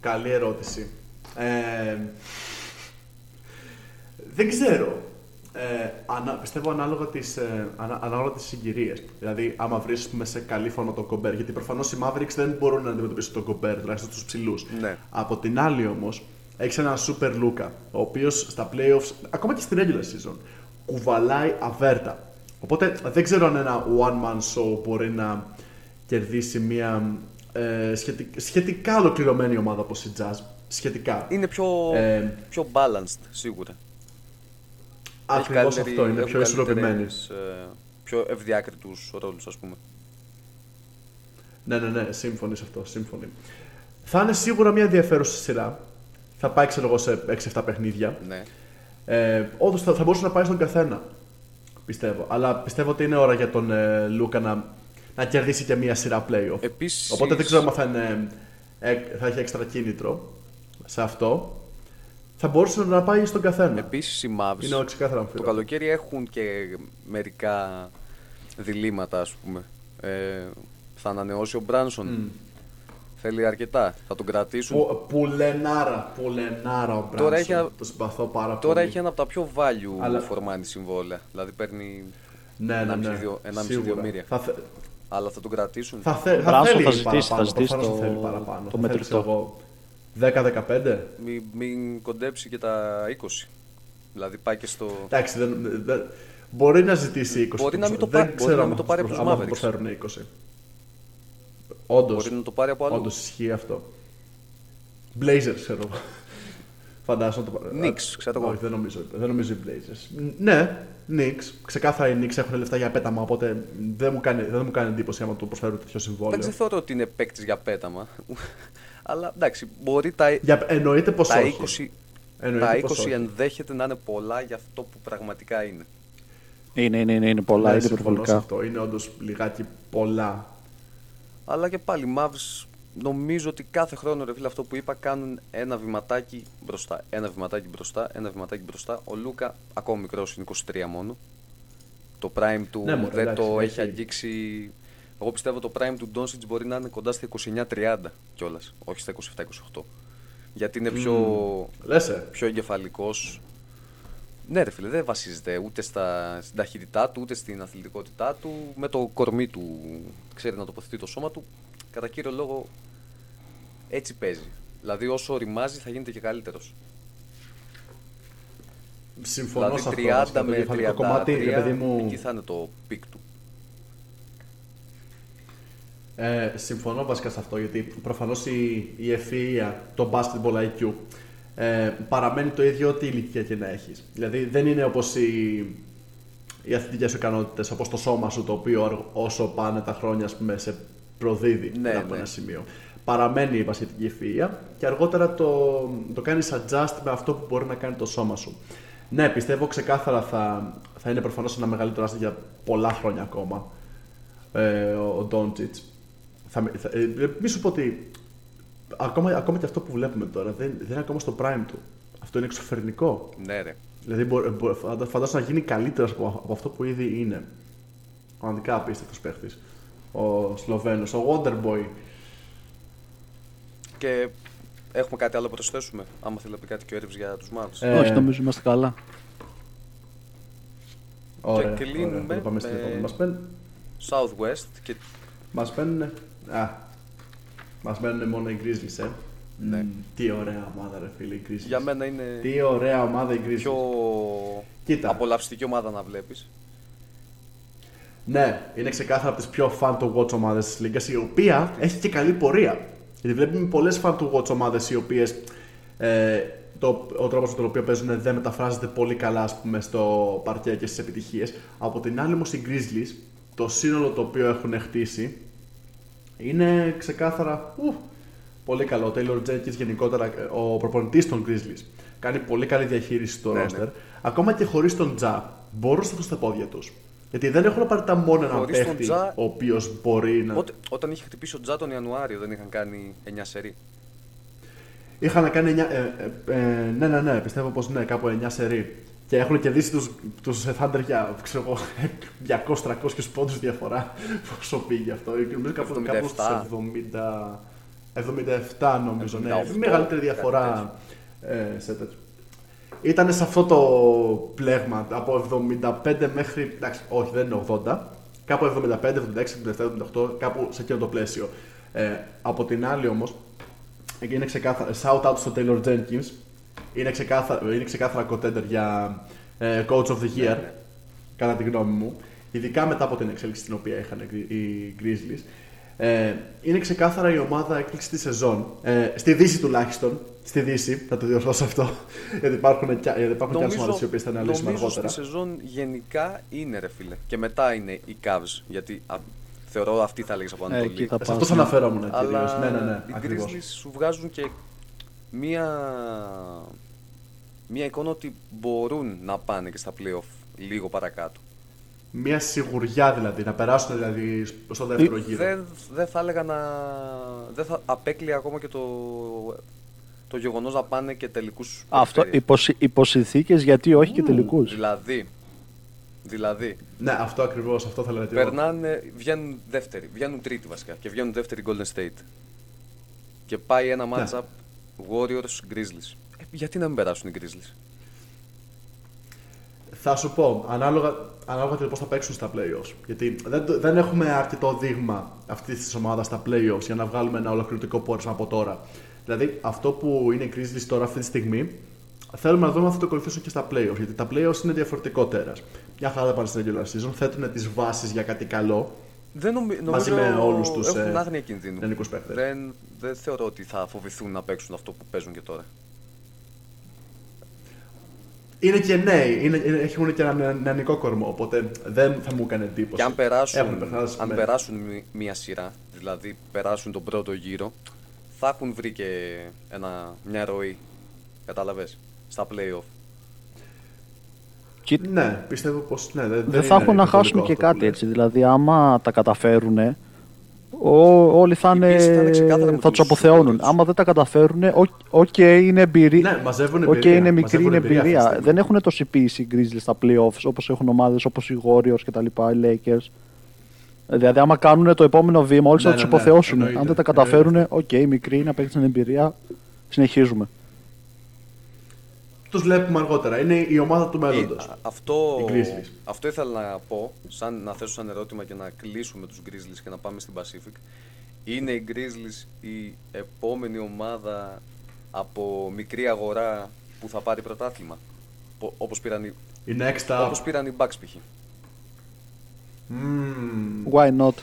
Καλή ερώτηση. Ε, δεν ξέρω. Ε, ανα, πιστεύω ανάλογα τις, ε, ανα, ανάλογα τις συγκυρίες. Δηλαδή, άμα βρεις πούμε, σε καλή φόνο τον Κομπέρ, γιατί προφανώς οι Mavericks δεν μπορούν να αντιμετωπίσουν τον Κομπέρ, τουλάχιστον στους ψηλούς. Ναι. Από την άλλη όμως, έχεις έναν Super Luka, ο οποίος στα playoffs, ακόμα και στην regular season, κουβαλάει αβέρτα. Οπότε δεν ξέρω αν ένα one-man show μπορεί να κερδίσει μια ε, σχετικά, σχετικά ολοκληρωμένη ομάδα όπως η Jazz. Σχετικά. Είναι πιο, Ε, πιο balanced σίγουρα. Ακριβώς καλύτερη- αυτό είναι, έχουν πιο ισορροπημένη. καλύτερες, ε, Πιο ευδιάκριτους ρόλους, ας πούμε. Ναι, ναι, ναι, σύμφωνοι σε αυτό. Σύμφωνοι. Θα είναι σίγουρα μια ενδιαφέρουσα σειρά. Θα πάει, ξέρω εγώ, σε 6-7 παιχνίδια. Ναι. Ε, Όντως θα, θα μπορούσε να πάει στον καθένα. Πιστεύω. Αλλά πιστεύω ότι είναι ώρα για τον ε, Λούκα να, να κερδίσει και μια σειρά playoff. Επίσης- Οπότε δεν ξέρω αν θα, είναι, ε, θα έχει έξτρα κίνητρο σε αυτό. Θα μπορούσε να πάει στον καθένα. Επίσης οι Mavs Είναι ξεκάθαρα το αμφίβολο. καλοκαίρι έχουν και μερικά διλήμματα, ας πούμε. Ε, θα ανανεώσει ο Μπράνσον. Θέλει αρκετά. Θα τον κρατήσουν. Που, πουλενάρα, πουλενάρα ο Μπράνσον. Τώρα έχει ένα- Το συμπαθώ πάρα Τώρα πολύ. έχει ένα από τα πιο value Αλλά- φορμάνι συμβόλαια. Δηλαδή παίρνει Ναι, ναι, ναι. 1,5 Σίγουρα. εκατομμύρια. Θα, θε- Αλλά θα τον κρατήσουν. θα, θε, θα Μπράνσον θέλει θα ζητήσει, παραπάνω. θα ζητήσει προφανώς το- θα θέλει παραπάνω. το Θα θέλεις, μετρητό. ξέρω εγώ, 10-15. Μην, μην κοντέψει και τα 20. Δηλαδή πάει και στο. Εντάξει, δεν, δεν- μπορεί να ζητήσει 20. Μπορεί να μην το Δεν πάρει- μπορεί ξέρω να αν μην το θα πάρει από προσ- τους άμα θα Mavericks. προσφέρουν 20. Όντως. Μπορεί να το πάρει από αλλού. Όντως ισχύει αυτό. Blazers, ξέρω εγώ. Φαντάζομαι το πάρει. Knicks, ξέρω εγώ. Όχι, δεν νομίζω, δεν νομίζω οι Blazers. Ναι, Knicks. Ξεκάθαρα οι Knicks έχουν λεφτά για πέταμα, οπότε δεν μου κάνει, δεν μου κάνει εντύπωση άμα του προσφέρουν τέτοιο συμβόλαιο. Εντάξει, δεν θεωρώ ότι είναι παίκτης για πέταμα. Αλλά εντάξει, μπορεί τα, Για, εννοείται πως τα όχι. 20, Εννοείται τα πως 20 όχι. ενδέχεται να είναι πολλά για αυτό που πραγματικά είναι. Είναι, είναι, είναι, είναι πολλά, Ναι, είναι συμφωνώ σε υπερβολικά. αυτό. Είναι όντως λιγάκι πολλά. Αλλά και πάλι, οι Mavs νομίζω ότι κάθε χρόνο ρε φίλε αυτό που είπα κάνουν ένα βηματάκι μπροστά. Ένα βηματάκι μπροστά, ένα βηματάκι μπροστά. Ο Λούκα, ακόμα μικρός, είναι 23 μόνο. Το prime του Ναι, μωρέ, δεν εντάξει, το έχει. έχει αγγίξει. Εγώ πιστεύω το prime του Doncic μπορεί να είναι κοντά στα 29-30 κιόλας. Όχι στα 27-28. Γιατί είναι πιο, Λέσαι. πιο εγκεφαλικός. Ναι, ρε φίλε, δεν βασίζεται ούτε στα, στην ταχύτητά του, ούτε στην αθλητικότητά του. Με το κορμί του ξέρει να τοποθετεί το σώμα του. Κατά κύριο λόγο έτσι παίζει. Δηλαδή, όσο ρημάζει, θα γίνεται και καλύτερος. Συμφωνώ σε Δηλαδή, αυτό. 30 Το με 33 κεφαλικό κομμάτι, ρε παιδί μου, εκεί θα είναι το peak του. Ε, συμφωνώ βασικά σε αυτό γιατί προφανώς η, η ευφυΐα, το basketball IQ ε, παραμένει το ίδιο ό,τι ηλικία και να έχεις. Δηλαδή δεν είναι όπως οι, οι αθλητικές σου ικανότητες, όπως το σώμα σου το οποίο αργ- όσο πάνε τα χρόνια ας πούμε, σε προδίδει Ναι, από ναι. ένα σημείο. Παραμένει η βασιλική ευφυΐα και αργότερα το, το κάνεις adjust με αυτό που μπορεί να κάνει το σώμα σου. Ναι, πιστεύω ξεκάθαρα θα, θα είναι προφανώς ένα μεγαλύτερο άστρο για πολλά χρόνια ακόμα ε, ο Ντόντζιτ. Θα, με- θα, ε, μη σου πω ότι ακόμα, ακόμα και αυτό που βλέπουμε τώρα δεν, δεν είναι ακόμα στο prime του. Αυτό είναι εξωφερνικό. Ναι, ρε. Δηλαδή μπορεί, μπορεί, φαντα- φαντάζομαι να γίνει καλύτερος από, από αυτό που ήδη είναι. Πραγματικά απίστευτος παίχτης. Ο Σλοβαίνος, ο Wonderboy. Και έχουμε κάτι άλλο να προσθέσουμε. Άμα θέλει να πει κάτι και ο Έριβς για τους Mavs. Ε, Όχι, νομίζω είμαστε καλά. Ωραία, Και κλείνουμε ωραία. Τώρα πάμε στην με- επόμενη. Μας παίρνουν, Southwest και μας παίρνουν, α, μας μένουν μόνο οι Grizzlies, ε. Ναι. Μμ, τι ωραία ομάδα ρε φίλε οι Grizzlies. για μένα είναι Τι ωραία ομάδα οι Grizzlies. πιο Κοίτα. απολαυστική ομάδα να βλέπεις. Ναι, είναι ξεκάθαρα από τις πιο fan to watch ομάδες της Λίγκας, η οποία έχει και καλή πορεία. Γιατί βλέπουμε πολλές fan to watch ομάδες οι οποίες ε, το, ο τρόπος με τον οποίο παίζουν δεν μεταφράζεται πολύ καλά ας πούμε, στο παρκέ και στις επιτυχίες. Από την άλλη όμως οι Grizzlies, το σύνολο το οποίο έχουν χτίσει είναι ξεκάθαρα ου, πολύ καλό. Ο Taylor Jenkins γενικότερα, ε, ο προπονητής των Grizzlies, κάνει πολύ καλή διαχείριση στο Ναι, ναι. roster. Ακόμα και χωρίς τον Τζα, μπορούν να σταθούν στα πόδια τους. Γιατί δεν έχουν απαραίτητα μόνο έναν Χωρίς τον παίχτη Τζα- ο οποίος μπορεί να. Ότε- όταν είχε χτυπήσει ο Τζα τον Ιανουάριο δεν είχαν κάνει 9 σερί. Είχαν κάνει 9. Ε, ε, ε, ναι, ναι, ναι, πιστεύω πως ναι, κάπου 9 σερί. Και έχουν κερδίσει τους τους Thunder για ξέρω εγώ, 200-300 πόντους διαφορά. Πόσο πήγε αυτό. Νομίζω κάπου, 77. κάπου στους 70. 77 νομίζω, ναι. 78, Μεγαλύτερη κάτι διαφορά ε, σε τέτοιο. Ήταν σε αυτό το πλέγμα από 75 μέχρι. Εντάξει, όχι, δεν είναι 80. Κάπου 75, 76, 77, 78, κάπου σε εκείνο το πλαίσιο. Ε, από την άλλη όμως, είναι ξεκάθαρα. Shout out στο Taylor Jenkins. Είναι ξεκάθαρα, είναι ξεκάθαρα contender για ε, Coach of the Year, κατά τη γνώμη μου. Ειδικά μετά από την εξέλιξη την οποία είχαν οι οι Grizzlies. Ε, είναι ξεκάθαρα η ομάδα έκπληξη της σεζόν. Ε, στη Δύση τουλάχιστον. Στη Δύση, θα το διορθώσω αυτό. γιατί υπάρχουν, και, γιατί υπάρχουν και άλλες ομάδες οι οποίες θα αναλύσουμε νομίζω αργότερα. στη σεζόν γενικά είναι ρε φίλε. Και μετά είναι οι Cavs. Γιατί α, θεωρώ αυτή θα λέγεις από Ε, Ανατολή. εκεί θα Σε πας, αυτό ναι. αναφερόμουν κυρίω. Αλλά Ναι, ναι, ναι. οι Ακριβώς. Grizzlies σου βγάζουν και μία, μία εικόνα ότι μπορούν να πάνε και στα playoff λίγο παρακάτω. Μια σιγουριά δηλαδή, να περάσουν δηλαδή στο δεύτερο γύρο. Δεν, δεν θα έλεγα να. Δεν θα απέκλει ακόμα και το, το γεγονός να πάνε και τελικούς. Αυτό υπό συνθήκε γιατί όχι και τελικούς. Δηλαδή, δηλαδή Ναι, αυτό ακριβώς, αυτό θα λέγατε. περνάνε, βγαίνουν δεύτεροι, βγαίνουν τρίτη βασικά και βγαίνουν δεύτερη Golden State. Και πάει ένα Ναι. matchup Warriors Grizzlies. Ε, γιατί να μην περάσουν οι Grizzlies; Θα σου πω, ανάλογα, ανάλογα και πώς θα παίξουν στα playoffs. Γιατί δεν, το- δεν έχουμε αρκετό δείγμα αυτής της ομάδας στα playoffs για να βγάλουμε ένα ολοκληρωτικό πόρισμα από τώρα. Δηλαδή, αυτό που είναι η Grizzlies τώρα αυτή τη στιγμή, θέλουμε να δούμε αν θα το ακολουθήσουν και στα playoffs. Γιατί τα playoffs είναι διαφορετικό τέρα. Μια χαρά θα πάνε στην regular season, θέτουν τις βάσεις για κάτι καλό. Δεν νομι, νομίζω Μαζί με όλους τους, έχουν ε, άγνοια κινδύνου. ελληνικούς παίκτες. Δεν, δεν θεωρώ ότι θα φοβηθούν να παίξουν αυτό που παίζουν και τώρα. Είναι και νέοι, είναι, είναι, έχουν και ένα νεανικό κορμό, οπότε δεν θα μου έκανε εντύπωση. Και αν περάσουν, Έχουν περάσει, αν ναι. περάσουν μι- μία σειρά, δηλαδή περάσουν τον πρώτο γύρο, θα έχουν βρει και ένα, μια ροή. Καταλαβες, στα playoff. Ναι, πιστεύω πως. Ναι, δεν, Δεν θα έχουν να χάσουν και κάτι έτσι. Δηλαδή, άμα τα καταφέρουν, όλοι θα, Η πίεση θα είναι είναι, ξεκάθαρα με θα τους του αποθεώνουν. Warriors. Άμα δεν τα καταφέρουν, οκ, είναι εμπειρία. Ναι, μαζεύουν Οκ, εμπειρία. είναι μικρή μαζεύουν είναι εμπειρία αυτή τη εμπειρία. στιγμή. Δεν έχουν τόση πίεση οι Grizzlies στα playoffs όπως έχουν ομάδες όπως οι Warriors και τα λοιπά, οι Lakers. Δηλαδή, άμα κάνουν το επόμενο βήμα, όλοι Ναι, θα τους ναι, ναι, αποθεώσουν. εννοείται, Αν δεν τα καταφέρουν, οκ, μικρή είναι, απέκτησαν εμπειρία, συνεχίζουμε. Τους βλέπουμε αργότερα. Είναι η ομάδα του μέλλοντος. Ε, α- αυτό, Οι Grizzlies. αυτό ήθελα να πω, σαν, να θέσω σαν ερώτημα και να κλείσουμε τους Grizzlies και να πάμε στην Pacific. Είναι οι Grizzlies η επόμενη ομάδα από μικρή αγορά που θα πάρει πρωτάθλημα; Πο- Όπως πήραν, οι- Η next up. όπως πήραν οι Bucks π.χ. Μμμ. Why not?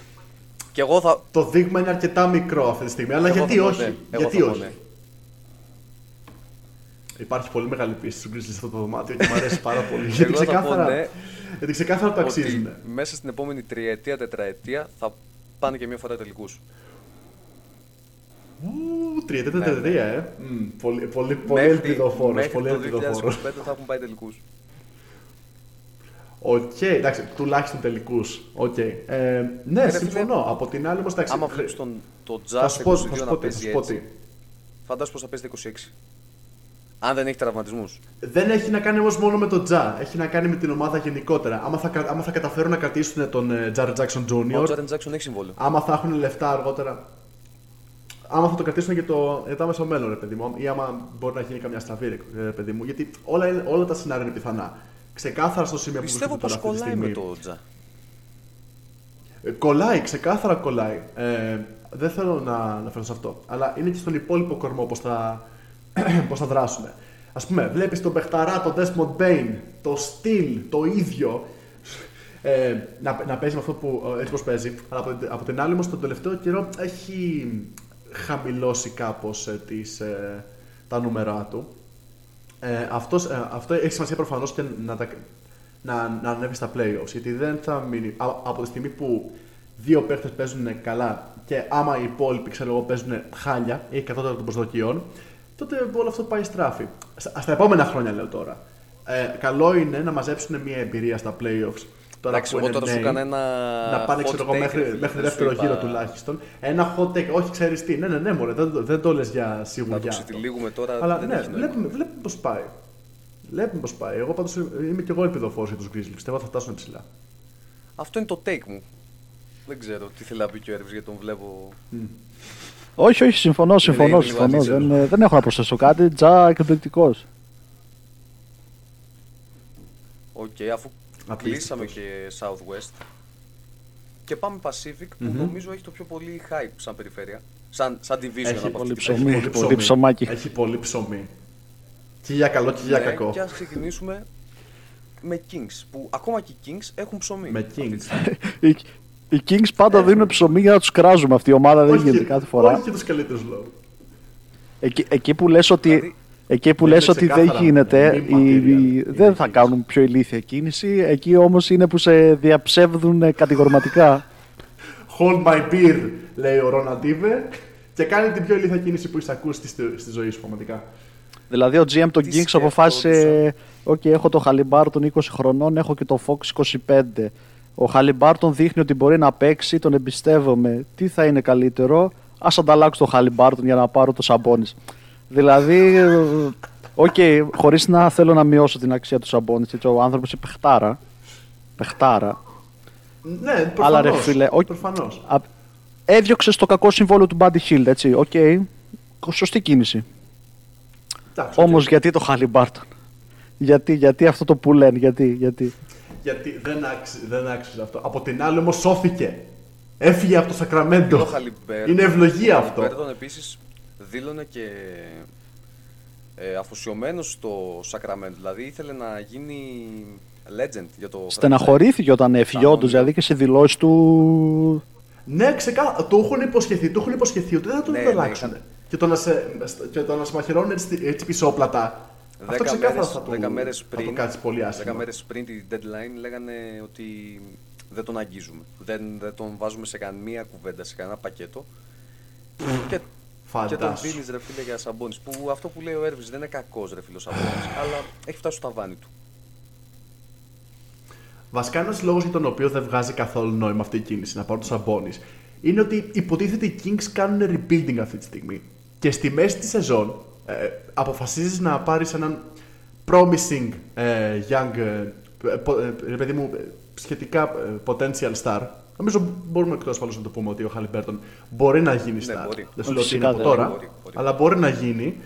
Και εγώ θα, Το δείγμα είναι αρκετά μικρό αυτή τη στιγμή. Αλλά Εγώ γιατί θα πω όχι. ναι. Εγώ γιατί θα πω όχι; ναι. Υπάρχει πολύ μεγάλη πίστη στους Grizzlies σε αυτό το δωμάτιο και μου αρέσει πάρα πολύ. γιατί, Εγώ θα πω ξεκάθαρα, ναι. γιατί ξεκάθαρα το αξίζουν. ότι μέσα στην επόμενη τριετία, τετραετία θα πάνε και μια φορά τελικούς. Ου, τριετία, Ναι, τετραετία, ε. Μμ, Πολύ, πολύ, πολύ Μέχρι- ελπιδοφόρος. Μέχρι Πολύ το ελπιδοφόρος. 2025 θα έχουν πάει τελικούς. Οκ, εντάξει, τουλάχιστον τελικούς. Οκ. Ε, ναι, ρε φίλε, συμφωνώ. Από την άλλη όμως, εντάξει. Άμα χρ- βλέπεις τον, το Θα Jazz σου πω, θα 22 σου να πω, τι, θα παίζει σου πω έτσι, τι. φαντάσου πως θα παίζει το 26. Αν δεν έχει τραυματισμούς. Δεν έχει να κάνει όμως μόνο με τον Τζα. Έχει να κάνει με την ομάδα γενικότερα. Άμα θα, κα- άμα θα καταφέρουν να κρατήσουν τον ε, Jared Jackson Ο Jr., Jaren Jackson έχει συμβόλαιο. άμα θα έχουν λεφτά αργότερα. Άμα θα το κρατήσουν για το, για το άμεσο μέλλον, ρε παιδί μου, ή άμα μπορεί να γίνει καμιά στραβή, ρε ρε παιδί μου. Γιατί όλα, είναι- όλα τα σενάρια είναι πιθανά. Ξεκάθαρα στο σημείο που Πιστεύω βρίσκεται πως τώρα αυτή τη κολλάει στιγμή. με το Τζα. Ε, Κολλάει, ξεκάθαρα κολλάει. Ε, δεν θέλω να αναφερθώ σε αυτό. Αλλά είναι και στον υπόλοιπο κορμό πώς θα, πώς θα δράσουν. Α πούμε, βλέπεις τον Μπεχταρά, τον Desmond Bain, το στυλ, το ίδιο. Ε, να, να παίζει με αυτό που ε, έτσι πως παίζει. Αλλά από, την- από την άλλη, όμως, τον τελευταίο καιρό έχει χαμηλώσει κάπως ε, τα νούμερα του. Ε, αυτός, ε, αυτό έχει σημασία προφανώς και να, τα, να, να ανέβει στα playoffs. Γιατί δεν θα μείνει. α- από τη στιγμή που δύο παίχτε παίζουν καλά και άμα οι υπόλοιποι ξέρω εγώ, παίζουν χάλια ή κατώτερα των προσδοκιών, τότε όλο αυτό πάει στράφη. Στα, στα επόμενα χρόνια λέω τώρα. Ε, καλό είναι να μαζέψουν μια εμπειρία στα playoffs. Τώρα Εντάξει, που εγώ είναι τώρα σου νέοι, έκανα ένα να πάνε hot ξέρω εγώ take, μέχρι, ρε φίλε, μέχρι δεν δεύτερο σου είπα- γύρο τουλάχιστον. Ένα hot take, όχι ξέρεις τι. Ναι, ναι, ναι, μωρέ, δεν, το- δεν το λες για Να το σιγουριά. αυτό. ξετυλίγουμε τώρα. Αλλά δεν ναι, έχει νόημα. βλέπουμε, βλέπουμε πώς πάει. Βλέπουμε πώς πάει. Εγώ πάντως είμαι και εγώ ελπιδοφόρος για τους Grizzlies. Πιστεύω ότι θα φτάσουν ψηλά. Αυτό είναι το take μου. Δεν ξέρω τι θέλει να πει και ο Έρβης γιατί τον βλέπω. Όχι, όχι, συμφωνώ, συμφωνώ. λίγο συμφωνώ. αντίθετο. Δεν, ε, δεν έχω να προσθέσω κάτι. Ja εκπληκτικός. Οκ, αφού Απίστευτος. Κλείσαμε και Southwest. Και πάμε Pacific που νομίζω έχει το πιο πολύ hype σαν περιφέρεια. Σαν, σαν division Έχει από πολύ αυτή ψωμί. την Έχει πολύ ψωμάκι. Έχει πολύ ψωμί. Και για καλό και για Ναι, κακό. Και ας ξεκινήσουμε με Kings. Που ακόμα και οι Kings έχουν ψωμί. Με αυτή τη Kings. στιγμή. Οι, Οι Kings πάντα δίνουν ψωμί για να τους κράζουμε. Αυτή η ομάδα δεν Όχι- γίνεται κάθε φορά. Όχι για τους καλύτερους λόγου. Εκεί, εκεί που λες ότι, Δηλαδή, εκεί που είναι λες ότι δεν ξεκάθαρα γίνεται, meme οι- material, οι- οι δεν θα Kings. κάνουν πιο ηλίθια κίνηση. Εκεί όμως είναι που σε διαψεύδουν ε, κατηγορηματικά. Hold my beer, λέει ο Ranadivé, και κάνει την πιο ηλίθια κίνηση που έχει ακούσει στη, στη ζωή σου, πραγματικά. δηλαδή ο GM των Τι Kings αποφάσισε, σκεφτόντουσαν. «Οκ, έχω το Χαλιμπάρτον 20 χρονών, έχω και το Fox 25. Ο Χαλιμπάρτον δείχνει ότι μπορεί να παίξει, τον εμπιστεύομαι. Τι θα είναι καλύτερο, ας ανταλλάξω το Χαλιμπάρτον για να πάρω το Σαμπόνις. Δηλαδή, ε, οκ, χωρίς να θέλω να μειώσω την αξία του Σαμπόνις, έτσι, ο άνθρωπος είναι παιχτάρα. Παιχτάρα. Ναι, προφανώς. Αλλά ρε φίλε, όχι- Προφανώς. Α, Έδιωξες το κακό συμβόλαιο του Buddy Hield, έτσι. Οκ. Σωστή κίνηση. Εντάξει, Όμως οκ. γιατί το Χαλιμπάρτον. Γιατί, γιατί αυτό το που λένε, γιατί, γιατί; Γιατί δεν άξιζε, δεν άξιζε αυτό. Από την άλλη όμως σώθηκε. Έφυγε από το Σακραμέντο. ο Haliburton- Είναι ευλογία ο αυτό. Χαλιμπέρτον επίσης δήλωνε και ε, αφοσιωμένος στο Sacramento. Δηλαδή ήθελε να γίνει legend για το Στεναχωρήθηκε όταν έφυγε, Κανόνικα. όντως. Δηλαδή και σε δηλώσεις του. Ναι, ξεκάθαρα. Το έχουν υποσχεθεί, το έχουν υποσχεθεί ότι δεν θα τον Ναι, ανταλλάξουν. ναι, Και το να σε, και το να σε μαχαιρώνουν έτσι, έτσι πισόπλατα. Αυτό Δέκα ξεκάθαρα μέρες, θα του, δέκα μέρες θα πριν, του κάτσεις πολύ άσχημα. δέκα μέρες πριν τη deadline λέγανε ότι δεν τον αγγίζουμε. Δεν, δεν τον βάζουμε σε καμία κουβέντα, σε κανένα πακέτο. και, και τον Φαντάσου. δίνει ρε φίλε για Σαμπόνις. Που αυτό που λέει ο Έρβης δεν είναι κακός ρε φίλο ο Σαμπόνις, αλλά έχει φτάσει στο ταβάνι του. Βασικά ένας λόγος για τον οποίο δεν βγάζει καθόλου νόημα αυτή η κίνηση να πάρουν το Σαμπόνις είναι ότι υποτίθεται οι Kings κάνουν rebuilding αυτή τη στιγμή. Και στη μέση της σεζόν ε, αποφασίζεις να πάρεις έναν promising ε, young, ε, πο- ε, ρε παιδί μου, ε, σχετικά ε, potential star. Νομίζω μπορούμε εκτός ασφαλώ να το πούμε ότι ο Χαλιμπέρτον μπορεί να γίνει Ναι, star. μπορεί. Δεν σου λέω ότι είναι Φυσικά από δεν τώρα, μπορεί, μπορεί. αλλά μπορεί να γίνει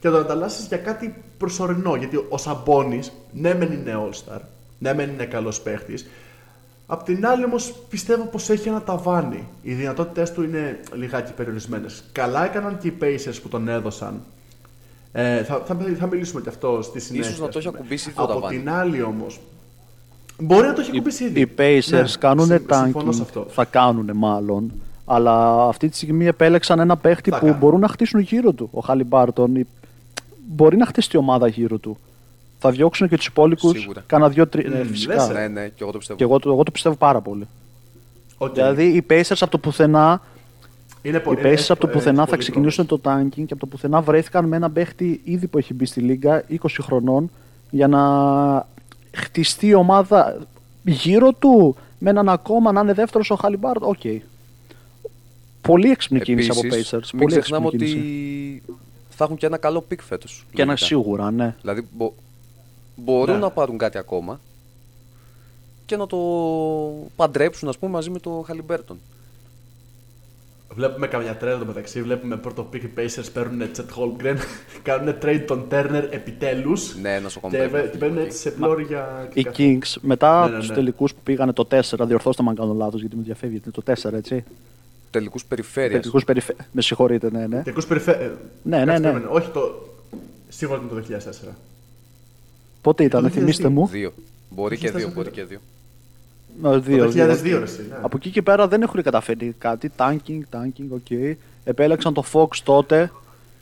και να το ανταλλάσσεις για κάτι προσωρινό. Γιατί ο Σαμπόνι, ναι, μεν είναι all-star, ναι, μεν είναι καλός παίχτης. Απ' την άλλη όμως πιστεύω πως έχει ένα ταβάνι. Οι δυνατότητές του είναι λιγάκι περιορισμένες. Καλά έκαναν και οι Pacers που τον έδωσαν. Ε, θα, θα, θα μιλήσουμε και αυτό στη συνέχεια. Ίσως να το ας έχει πούμε. ακουμπήσει ήδη το Από ταβάνι. την άλλη όμως. Μπορεί να το έχει Οι, ακουμπήσει ήδη. οι Pacers Ναι, κάνουν συμ- συμφωνώ σε tanking. αυτό. Θα κάνουν μάλλον. Αλλά αυτή τη στιγμή επέλεξαν ένα παίχτη Θα που κάνουν. μπορούν να χτίσουν γύρω του. Ο Χαλιμπάρτον η- μπορεί να χτίσει η ομάδα γύρω του. Θα διώξουν και τους υπόλοιπους. Σίγουρα. Κάνα δύο trade. Μμ, ναι, λες, φυσικά. ε. Ναι, ναι, και εγώ το πιστεύω. Και εγώ, το- εγώ το πιστεύω πάρα πολύ. Οκ. Δηλαδή οι Pacers από το πουθενά είναι Οι πολύ- Pacers έχει- από το έχει πουθενά θα πολύ ξεκινήσουν το tanking και από το πουθενά βρέθηκαν με έναν παίχτη ήδη που έχει μπει στη Λίγκα 20 χρονών για να χτιστεί η ομάδα γύρω του με έναν ακόμα να είναι δεύτερος ο Haliburt. Οκ. Πολύ έξυπνη κίνηση από Επίσης, Pacers. Μην Πολύ ξεχνάμε έξυπνη ότι κίνηση. θα έχουν και ένα καλό pick φέτος. Και ένα σίγουρα, ναι. Δηλαδή μπο- μπορούν Ναι. να πάρουν κάτι ακόμα και να το παντρέψουν ας πούμε μαζί με το Χαλιμπέρτον. Βλέπουμε καμιά trade εδώ μεταξύ. Βλέπουμε πρώτο pick οι Pacers παίρνουν Chet Holmgren, κάνουν trade τον Turner επιτέλους. Ναι, ένα στο Και, κομπέ. και παίρνουν έτσι σε πλώρη για. Οι Kings μετά Ναι, από ναι, τους ναι. τελικούς που πήγανε το 4, διορθώστε με αν κάνω λάθος γιατί με διαφεύγει. Είναι το 4, έτσι. Τελικούς περιφέρειας. Τελικούς περιφε... Με συγχωρείτε, ναι, ναι. Τελικούς περιφέ... Ναι, ναι, ναι. Όχι το. Σίγουρα ήταν το 2004. Πότε ήταν, Το θυμίστε 2002. μου. Δύο. Μπορεί και Έχεις δύο, φτάσει μπορεί δύο. και δύο. Ναι, δύο, το 2002 δύο. ρε, εσύ, ναι. Από εκεί και πέρα δεν έχουν καταφέρει κάτι. Tanking, tanking, οκ. Επέλεξαν το Fox τότε.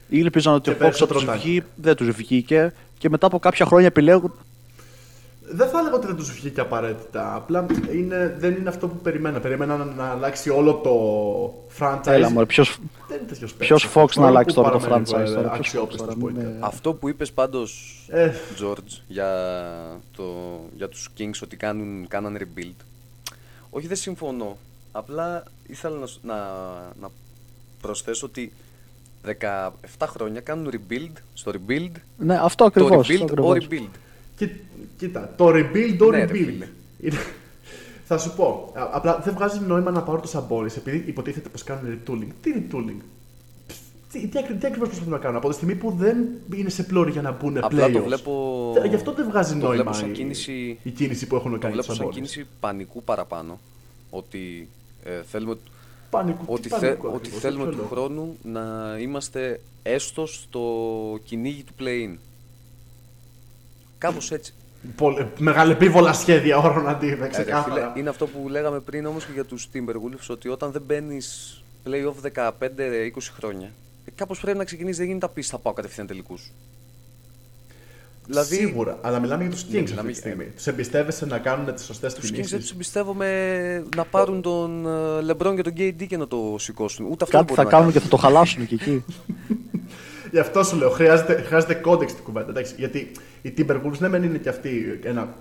Ήλπιζαν ότι Και ο Fox θα περισσότερο τους tanking. βγει. Δεν τους βγήκε. Και μετά από κάποια χρόνια επιλέγουν. Δεν θα έλεγα ότι δεν τους βγήκε απαραίτητα. Απλά είναι, δεν είναι αυτό που περιμένα. Περιμένα να, να αλλάξει όλο το franchise. Έλα, μωρέ, ποιος, Δεν είναι τέτοιος ποιος παίκτης. Fox να Παρόλο αλλάξει που τώρα το παραμένει, franchise. ε, Τώρα, ποιος Fox αξιόπιστος τώρα, που μην είναι. με- Αυτό που είπες πάντως, Ε. George, για, το, για τους Kings ότι κάνουν, κάναν rebuild. Όχι, δεν συμφωνώ. Απλά ήθελα να, σ- να, να προσθέσω ότι 17 χρόνια κάνουν rebuild στο rebuild. Ναι, αυτό Το ακριβώς. rebuild ο rebuild. Κι- κοίτα, το rebuild or Ναι, ρε rebuild. φίλε. Είναι- Θα σου πω. α- Απλά δεν βγάζεις νόημα να πάρω το Σαμπόρι επειδή υποτίθεται πως κάνουν retooling. Τι retooling; Τι, τι, ακρι- τι ακριβώς προσπαθούν να κάνουν από τη στιγμή που δεν είναι σε πλώρη για να μπουν Απλά το playoffs. βλέπω. Τε- Γι' αυτό δεν βγάζει το νόημα βλέπω σαν η, κίνηση- η κίνηση που έχουν Το κάνει βλέπω τους σαν Sabonis. κίνηση πανικού παραπάνω. Ότι ε, θέλουμε, Πανικού, ότι, τι θε- πανικού ότι ακριβώς, θέλουμε για του ποιο λόγο; χρόνου να είμαστε έστω στο κυνήγι του play-in. Κάπως έτσι. Πολύ, μεγαλεπίβολα σχέδια όρων αντί, Ε, ρε ξεκάθαρα. φίλε, είναι αυτό που λέγαμε πριν όμως και για τους Timberwolves ότι όταν δεν μπαίνεις playoff 15-20 χρόνια ε, κάπως πρέπει να ξεκινήσεις, δεν γίνεται να πεις θα πάω κατευθείαν τελικούς. Δηλαδή, Σίγουρα, αλλά μιλάμε για τους Kings Ναι, αυτή μιλάμε- τη στιγμή. Τους εμπιστεύεσαι να κάνουν τις σωστές τους Kings δεν τους κινήσει. εμπιστεύομαι να πάρουν τον ε, LeBron και τον KD και να το σηκώσουν. Ούτε αυτό Κάτι μπορεί θα να κάνουν και θα το χαλάσουν και εκεί. Γι' αυτό σου λέω, χρειάζεται, χρειάζεται context στην κουβέντα. Εντάξει, γιατί οι Timberwolves ναι, μεν είναι και αυτοί ένα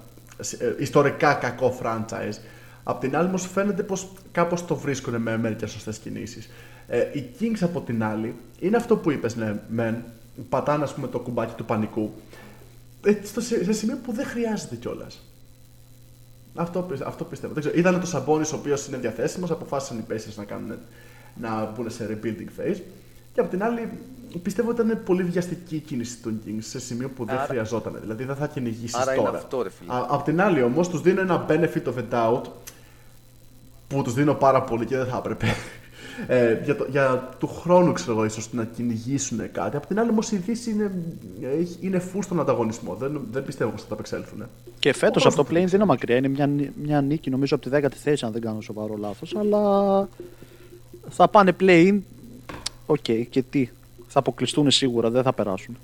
ε, ιστορικά κακό franchise. Απ' την άλλη, όμως φαίνεται πως κάπως το βρίσκουν με μερικές σωστές κινήσεις. Ε, οι Kings από την άλλη είναι αυτό που είπες, ναι, μεν. Πατάνε, ας πούμε, το κουμπάκι του πανικού. Ε, στο, σε, σε σημείο που δεν χρειάζεται κιόλας. Αυτό, πι- αυτό πιστεύω. Δεν ξέρω. Είδανε το Saboni, ο οποίος είναι διαθέσιμος, αποφάσισαν οι Pacers να, κάνουν, να μπουν σε rebuilding phase. Και απ' την άλλη, πιστεύω ότι ήταν πολύ βιαστική η κίνηση των Kings σε σημείο που δεν Άρα- χρειαζόταν. Δηλαδή δεν θα κυνηγήσει Άρα είναι τώρα. αυτό, ρε φίλε. Α, απ' την άλλη όμως, τους δίνω ένα benefit of a doubt που τους δίνω πάρα πολύ και δεν θα έπρεπε. Ε, για, το, για του χρόνου, ξέρω εγώ, ίσως να κυνηγήσουν κάτι. Απ' την άλλη, όμως, η Δύση είναι, έχει- είναι full στον ανταγωνισμό. Δεν, δεν πιστεύω πως θα τα απεξέλθουν. Και φέτος Όπως από το το play δεν είναι μακριά. Είναι μια, νί- μια νίκη νομίζω από τη 10η θέση, αν δεν κάνω σοβαρό λάθος. Αλλά θα πάνε play-in. Οκ, και τι; Θα αποκλειστούν σίγουρα, δεν θα περάσουν.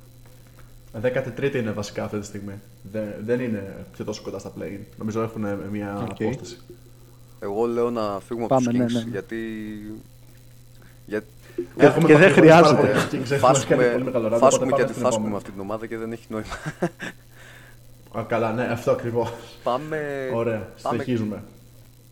13η είναι βασικά αυτή τη στιγμή. Δεν, δεν είναι και τόσο κοντά στα play. Νομίζω έχουν μια Οκ. απόσταση. Εγώ λέω να φύγουμε από Πάμε, τους ναι, Kings ναι. γιατί... για... Και- Έχουμε και δεν παθιχωρήσει πάρα χρειάζεται. πολύ τους Kings, έχουμε κάνει πολύ μεγάλο ράδι, οπότε φάσκουμε πάμε γιατί στην φάσκουμε επόμενη. αυτή την ομάδα και δεν έχει νόημα. Α, καλά, ναι, αυτό ακριβώς. Πάμε... Ωραία, πάμε... συνεχίζουμε.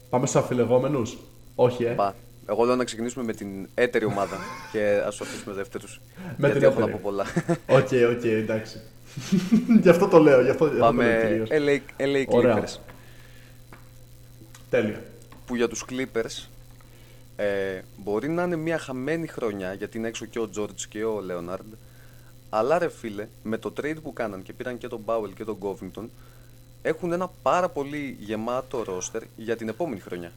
Πάμε στους αμφιλεγόμενους. Όχι, ε. Πα. Εγώ λέω να ξεκινήσουμε με την έτερη ομάδα και ας το αφήσουμε δεύτερους. Με γιατί την έχω να έτερη. πω πολλά. Οκ, οκ, εντάξει. γι' αυτό το λέω, γι' αυτό, γι' αυτό το λέω Πάμε κυρίως. LA, LA Ωραία. Clippers. Τέλεια. Που για τους Clippers ε, μπορεί να είναι μια χαμένη χρονιά γιατί είναι έξω και ο George και ο Leonard. Αλλά ρε φίλε, με το trade που κάναν και πήραν και τον Powell και τον Covington έχουν ένα πάρα πολύ γεμάτο roster για την επόμενη χρονιά.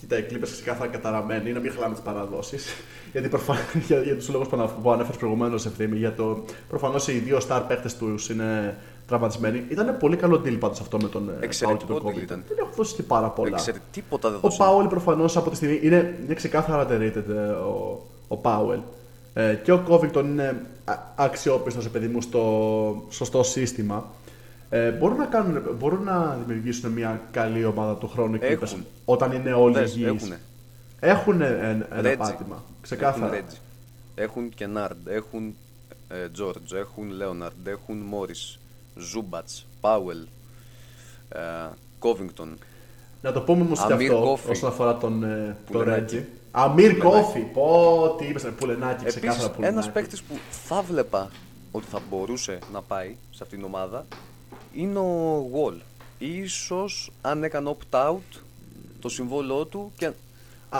Κοίτα, οι Clippers ξεκάθαρα καταραμένοι, να μην χαλάμε τις παραδόσεις. Γιατί προφα... για, για τους λόγους που, ανα- που ανέφερες προηγουμένως ευθύνη, για το προφανώς οι δύο star παίχτες τους είναι τραυματισμένοι. Ήταν πολύ καλό deal πάντως αυτό με τον ε, Powell και Εξαιρετικό τον deal Covington. ήταν. Δεν έχω δώσει και πάρα πολλά. Δεν ξέρει τίποτα δεν Ο δώσε. Πάουελ προφανώς από τη στιγμή είναι, είναι ξεκάθαρα underrated ε, ο, ο Πάουελ. Ε, και ο Covington είναι αξιόπιστος παιδί μου στο σωστό σύστημα. Ε, μπορούν, να κάνουν, μπορούν να δημιουργήσουν μια καλή ομάδα του χρόνου οι Έχουν. Clippers όταν είναι όλοι Δες, υγιείς. έχουνε. Έχουν ένα, ένα Reggie. πάτημα. Ξεκάθαρα. Έχουν Reggie. Έχουν Kennard, έχουν ε, George, έχουν Leonard, έχουν Morris, Zubats, Powell, ε, Covington. Να το πούμε όμως και Αμίρ αυτό Κόφι. όσον αφορά τον, ε, τον Πουλενάκη. Ρέτζι. Αμύρ Κόφι. Πω, τι είπες, Πουλενάκη, Επίσης, ξεκάθαρα Πουλενάκη. ένας παίκτης που θα βλέπα ότι θα μπορούσε να πάει σε αυτήν την ομάδα είναι ο Wall. Ίσως αν έκανε opt-out το συμβόλαιό του και, Α,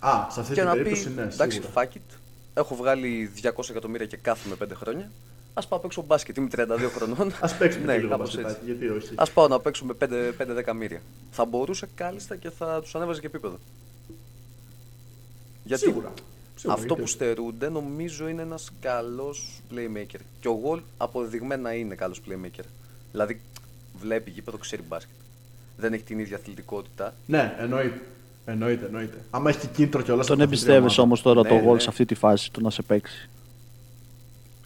α, σε αυτή και την να πει περίπτωση ναι, εντάξει σίγουρα. fuck it, έχω βγάλει 200 εκατομμύρια και κάθομαι 5 χρόνια, ας πάω να παίξω μπάσκετ, είμαι 32 χρονών. Α παίξουμε ναι, και λίγο κάπως μπασκετάκι, γιατί όχι. Ας πάω να παίξουμε 5-10 εκατομμύρια. Θα μπορούσε κάλλιστα και θα τους ανέβαζε και επίπεδο. Γιατί Σίγουρα. Σίγουρα, αυτό γιατί που όχι. στερούνται νομίζω είναι ένας καλός playmaker. Και ο Wall αποδεδειγμένα είναι καλός playmaker. Δηλαδή βλέπει γήπεδο, ξέρει μπάσκετ. Δεν έχει την ίδια αθλητικότητα. Ναι, εννοείται. Εννοείται, εννοείται. Άμα έχει και κίνητρο κιόλας. Τον εμπιστεύεσαι όμως τώρα Ναι, το ναι. Wall σε αυτή τη φάση του να σε παίξει.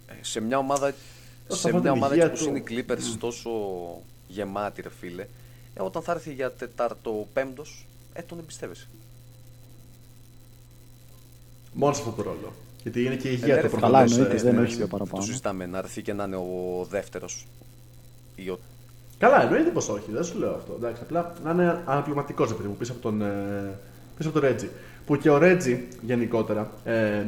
Ε, Σε μια ομάδα, Όσον σε αφορά μια την ομάδα υγεία έτσι που του. είναι οι Clippers τόσο γεμάτη ρε φίλε, ε, όταν θα έρθει για τετάρτο πέμπτος, ε, τον εμπιστεύεσαι. Μόνος σε αυτό το ρόλο. Γιατί είναι και η Ε, ναι, υγεία ρε, του φίλε, Καλά, προφανώς, εννοείται, ε, δεν ναι. έχει πιο Το παραπάνω. συζητάμε να έρθει και να είναι ο δεύτερος. Ή ο... Καλά, εννοείται πως όχι, δεν σου λέω αυτό. Εντάξει, απλά να είναι αναπληρωματικός επειδή μου πίσω από τον, ε, πίσω από τον Ρέτζι. Που και ο Ρέτζι γενικότερα. Ε,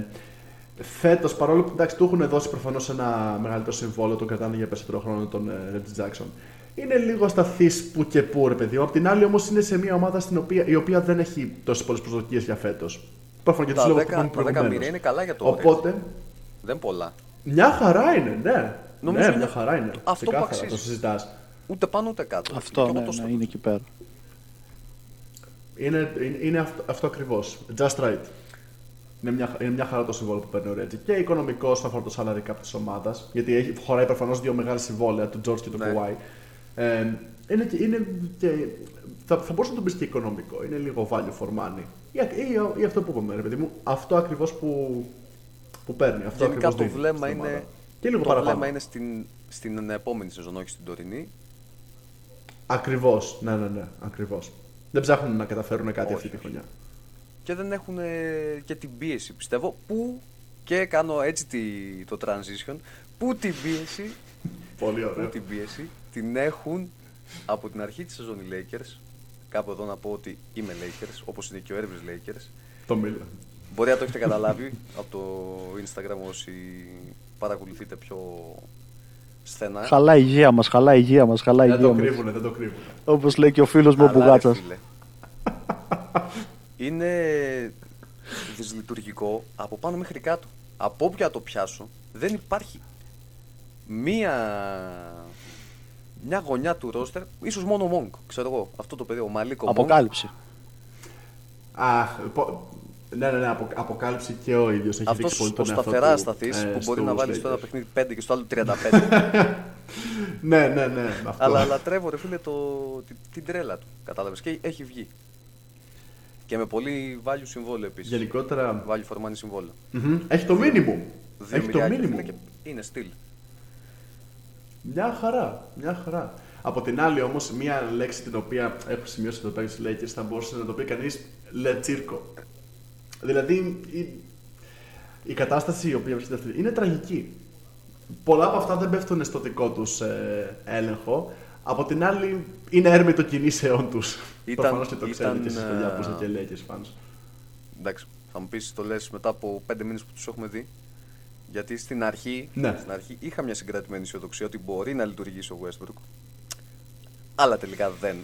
Φέτος, παρόλο που εντάξει, του έχουν δώσει προφανώς ένα μεγαλύτερο συμβόλαιο, τον κρατάνε για περισσότερο χρόνο τον ε, Ρέτζι Τζάξον. Είναι λίγο σταθή που και που, ρε παιδί μου. Απ' την άλλη, όμως, είναι σε μια ομάδα στην οποία, η οποία δεν έχει τόσες πολλές προσδοκίες για φέτος. Προφανώς και τους Τα λόγους 10 που είπαμε τα 10 προηγουμένως. μοίρια είναι καλά για το Οπότε, Δεν πολλά. μια χαρά είναι, ναι. Νομίζω ναι, είναι μια χαρά είναι. αυτό που Ξεκάθαρα, αξίζει. το συζητάς. Ούτε πάνω ούτε κάτω. Αυτό Και εγώ ναι, το ναι, στο- είναι εκεί πέρα. Είναι, είναι, είναι αυτό, αυτό ακριβώς. Just right. Είναι μια, είναι μια χαρά το συμβόλαιο που παίρνει ο Ρέτζι. Και οικονομικός όσον αφορά το salary cap της ομάδας. Γιατί έχει, χωράει προφανώς δύο μεγάλα συμβόλαια, του George και του Ναι. Kawhi. Ε, είναι, και- είναι και, θα, θα μπορούσε να το πεις και οικονομικό. Είναι λίγο value for money. Ή, ή, ή αυτό που είπαμε, ρε παιδί μου. Αυτό ακριβώς που, που παίρνει. Αυτό Γενικά ακριβώς το δίνει βλέμμα στην ομάδα. είναι, Και λίγο το παραπάνω. βλέμμα είναι στην, στην επόμενη σεζόν, όχι στην τωρινή. Ακριβώς. Ναι, ναι, ναι. Ακριβώς. Δεν ψάχνουν να καταφέρουν κάτι Όχι, αυτή τη όχι. χρονιά. Και δεν έχουν ε, και την πίεση, πιστεύω, που και κάνω έτσι τη, το transition, που την πίεση, Πολύ που ωραίο. την πίεση την έχουν από την αρχή της σεζόν οι Lakers. Κάπου εδώ να πω ότι είμαι Lakers, όπως είναι και ο Έρβης Lakers. Το μίλα. Μπορεί να το έχετε καταλάβει από το Instagram όσοι παρακολουθείτε πιο στενά. Χαλάει η υγεία μας, χαλάει η υγεία μας, χαλάει η Δεν το υγεία μας. κρύβουνε, δεν το κρύβουνε. Όπως λέει και ο φίλος μου ο Αλλά, ρε Μπουγάτσας. φίλε, Είναι δυσλειτουργικό από πάνω μέχρι κάτω. Από όποια το πιάσω, δεν υπάρχει μία, μια γωνιά του ρόστερ, ίσως μόνο ο Μόγκ, ξέρω εγώ, αυτό το παιδί, ο Μαλίκο Μόγκ. Αποκάλυψη. Αχ, πο- ναι, ναι, ναι, απο, αποκάλυψη και ο ίδιος. Έχει δείξει Αυτός πολύ ο τον εαυτό σταθερά του, ασταθής ε, που μπορεί να στους βάλει στο ένα Lakers. παιχνίδι 5 και στο άλλο 35. Ναι, ναι, ναι. Αυτό. αλλά λατρεύω ρε φίλε το, την, την τρέλα του, κατάλαβες, και έχει βγει. Και με πολύ value συμβόλαιο επίσης. Γενικότερα. Value for money συμβόλαιο. Μμμ, Έχει το μήνυμο. Δύο Έχει το μιλιάκια, μήνυμο. φίλε, και είναι στυλ. Μια χαρά, μια χαρά. Από την άλλη όμως, μια λέξη την οποία έχω σημειώσει εδώ πέρα στους Lakers θα μπορούσε να το πει κανείς λετσίρκο. Δηλαδή η, η κατάσταση η οποία βρίσκεται αυτή είναι τραγική. Πολλά από αυτά δεν πέφτουν στο δικό του έλεγχο. Από την άλλη, είναι έρμη των κινήσεών τους. Ήταν- Προφανώς και το ξέρετε ήταν, και εσείς, παιδιά, που είστε ε, και Lakers fans. Εντάξει, θα μου πεις το λες μετά από πέντε μήνες που τους έχουμε δει. Γιατί στην αρχή, Ναι. στην αρχή είχα μια συγκρατημένη αισιοδοξία ότι μπορεί να λειτουργήσει ο Westbrook. Αλλά τελικά δεν.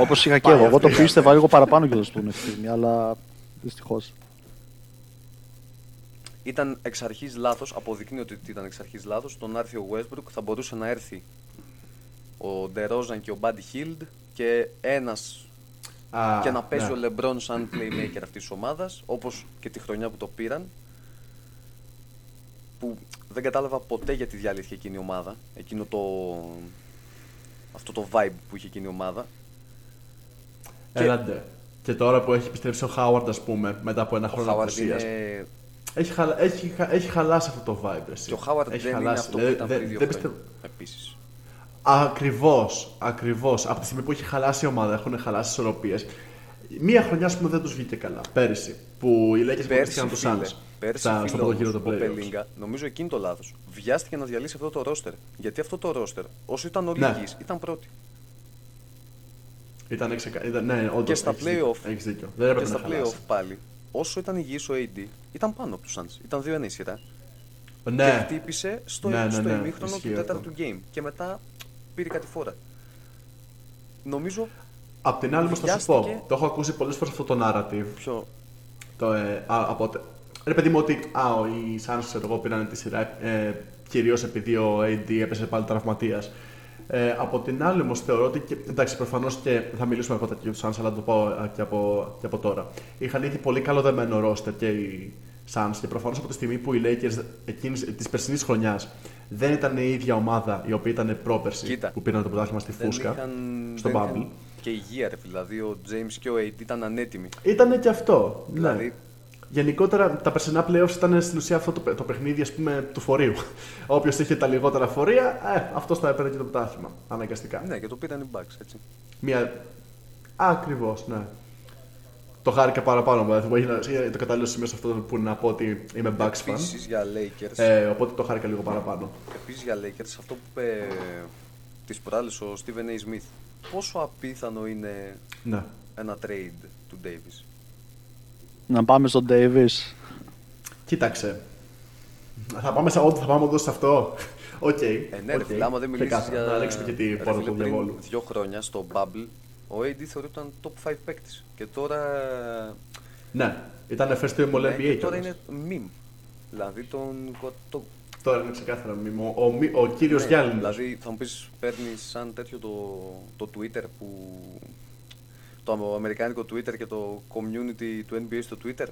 Όπως είχα και Πάει εγώ. Εγώ το αυτή. πίστευα λίγο παραπάνω κιόλα του ευθύνη, αλλά δυστυχώς. Ήταν εξ αρχής λάθος, αποδεικνύεται ότι ήταν εξ αρχής λάθος. Το να έρθει ο Westbrook θα μπορούσε να έρθει ο Ντερόζαν και ο Buddy Hield και ένας Α, και να παίζει ναι. ο LeBron σαν playmaker αυτής της ομάδας, όπως και τη χρονιά που το πήραν. Που δεν κατάλαβα ποτέ γιατί διαλύθηκε εκείνη η ομάδα. Εκείνο το. Αυτό το vibe που είχε εκείνη η ομάδα. Έλαντε. Και τώρα που έχει επιστρέψει ο Χάουαρντ, ας πούμε, μετά από ένα Ο χρόνο Howard απουσίας, είναι. Έχει, χαλα... έχει, χα- έχει χαλάσει αυτό το vibe. Εσύ. Και ο Howard έχει δεν είναι χαλάσει. αυτό που Δηλαδή, ήταν δεν- πριν δύο δεν χρόνια. πιστεύω- Επίσης. Ακριβώς, ακριβώς. Από τη στιγμή που έχει χαλάσει η ομάδα, έχουν χαλάσει ισορροπίες. Μία χρονιά, ας πούμε, δεν τους βγήκε καλά. Πέρυσι. Που οι Lakers Πέρσι, αποκλείστηκαν τους φίλε, Suns. πέρσι, Στα, φίλε, στο πρώτο γύρο όμως, των ο playoffs. Πελίγκα, νομίζω εκείνη το λάθος. Βιάστηκε να διαλύσει αυτό το ρόστερ. Γιατί αυτό το ρόστερ, όσο ήταν Ναι. ολίγης, ήταν πρώτη. Ήταν, ξεκα... ήταν ναι, όντως, Και στα έχεις δίκιο, playoff. Έχεις δίκιο. Δεν έπρεπε και να στα χαλάσει. playoff πάλι, όσο ήταν υγιής ο AD, ήταν πάνω από τους Suns. Ήταν 2-1 η σειρά. Και Ναι, χτύπησε στο, Ναι, ναι, στο ναι, ημίχρονο ισχύει του αυτό. τέταρτου game. Και μετά πήρε κάτι φορά. Νομίζω Απ' την άλλη, όμως θα σου Βιάστηκε. πω. Το έχω ακούσει πολλές φορές αυτό το narrative. πιο. Το, ε, α, από, τε- ρε παιδί μου, ότι α, ο- οι Suns ξέρω εγώ, πήραν τη σειρά ε, κυρίως επειδή ο AD έπεσε πάλι τραυματίας. Ε, από την άλλη όμως θεωρώ ότι. Και, εντάξει, προφανώς και θα μιλήσουμε αργότερα και για του Suns, αλλά να το πω α, και από, και από τώρα. Είχαν ήδη πολύ καλοδεμένο ρόστερ και οι Suns και προφανώς από τη στιγμή που οι Lakers της περσινής χρονιάς δεν ήταν η ίδια ομάδα η οποία ήταν πρόπερση Κοίτα. που πήραν το πρωτάθλημα στη Δεν Φούσκα. είχαν, στο δεν Bubble. είχαν και υγεία, ρε φίλε. Δηλαδή ο James και ο AD ήταν ανέτοιμοι. Ήτανε και αυτό. Ναι. Δηλαδή- Γενικότερα τα περσινά playoffs ήταν στην ουσία αυτό το, παι- το παιχνίδι ας πούμε, του φορείου. Όποιος είχε τα λιγότερα φορεία, ε, αυτός θα έπαιρνε και το πρωτάθλημα. Αναγκαστικά. Ναι, και το πήραν οι Bucks, έτσι. Μια... Ακριβώς, ναι. Το χάρηκα παραπάνω. by the way. Είναι το κατάλληλο σημείο σε αυτό που να πω ότι είμαι Bucks fan. Επίσης για Lakers, Ε, οπότε το χάρηκα λίγο παραπάνω. επίσης για Lakers, αυτό που είπε τις προάλλες ο Steven A. Smith, πόσο απίθανο είναι Ναι. ένα trade του Davis; Να πάμε στον Davis. Κοίταξε. Θα πάμε σε ό,τι θα πάμε εδώ σε αυτό. Οκ. Ε, ναι, ρε οκ. φίλε, άμα δεν μιλήσεις Ξεκάθαρα. για... Να ρίξουμε και την Ρε πόρτα φίλε, του πριν διαβόλου. δύο χρόνια στο Bubble, ο AD θεωρούταν top 5 παίκτης. Και τώρα... Ναι. Ήταν first team all ναι, NBA και τώρα κιόλας. είναι meme. Δηλαδή τον... Το, Τώρα είναι ξεκάθαρα meme. Ο, ο, ο, ο κύριος ναι, Γιάννης. Δηλαδή θα μου πεις παίρνεις σαν τέτοιο το, το Twitter που... Το αμερικάνικο Twitter και το community του NBA στο Twitter.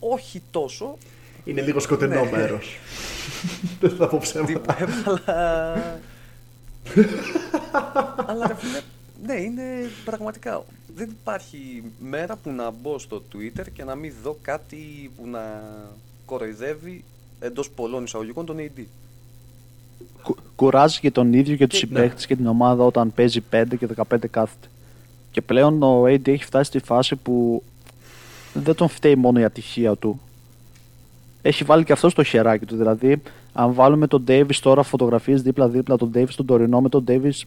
όχι τόσο. Είναι λίγο σκοτεινό Ναι. μέρος. Δεν θα πω Τι ψέματα. αλλά... αλλά ρε φίλε, ναι, είναι πραγματικά. Δεν υπάρχει μέρα που να μπω στο Twitter και να μην δω κάτι που να κοροϊδεύει εντός πολλών εισαγωγικών τον AD. Κου- κουράζει και τον ίδιο και τους Και- συμπαίχτες και την ομάδα όταν παίζει 5 και 15 κάθεται. Και πλέον ο AD έχει φτάσει στη φάση που δεν τον φταίει μόνο η ατυχία του. Έχει βάλει και αυτό το χεράκι του. Δηλαδή, αν βάλουμε τον Davis τώρα φωτογραφίες δίπλα-δίπλα, τον Davis τον τωρινό με τον Davis.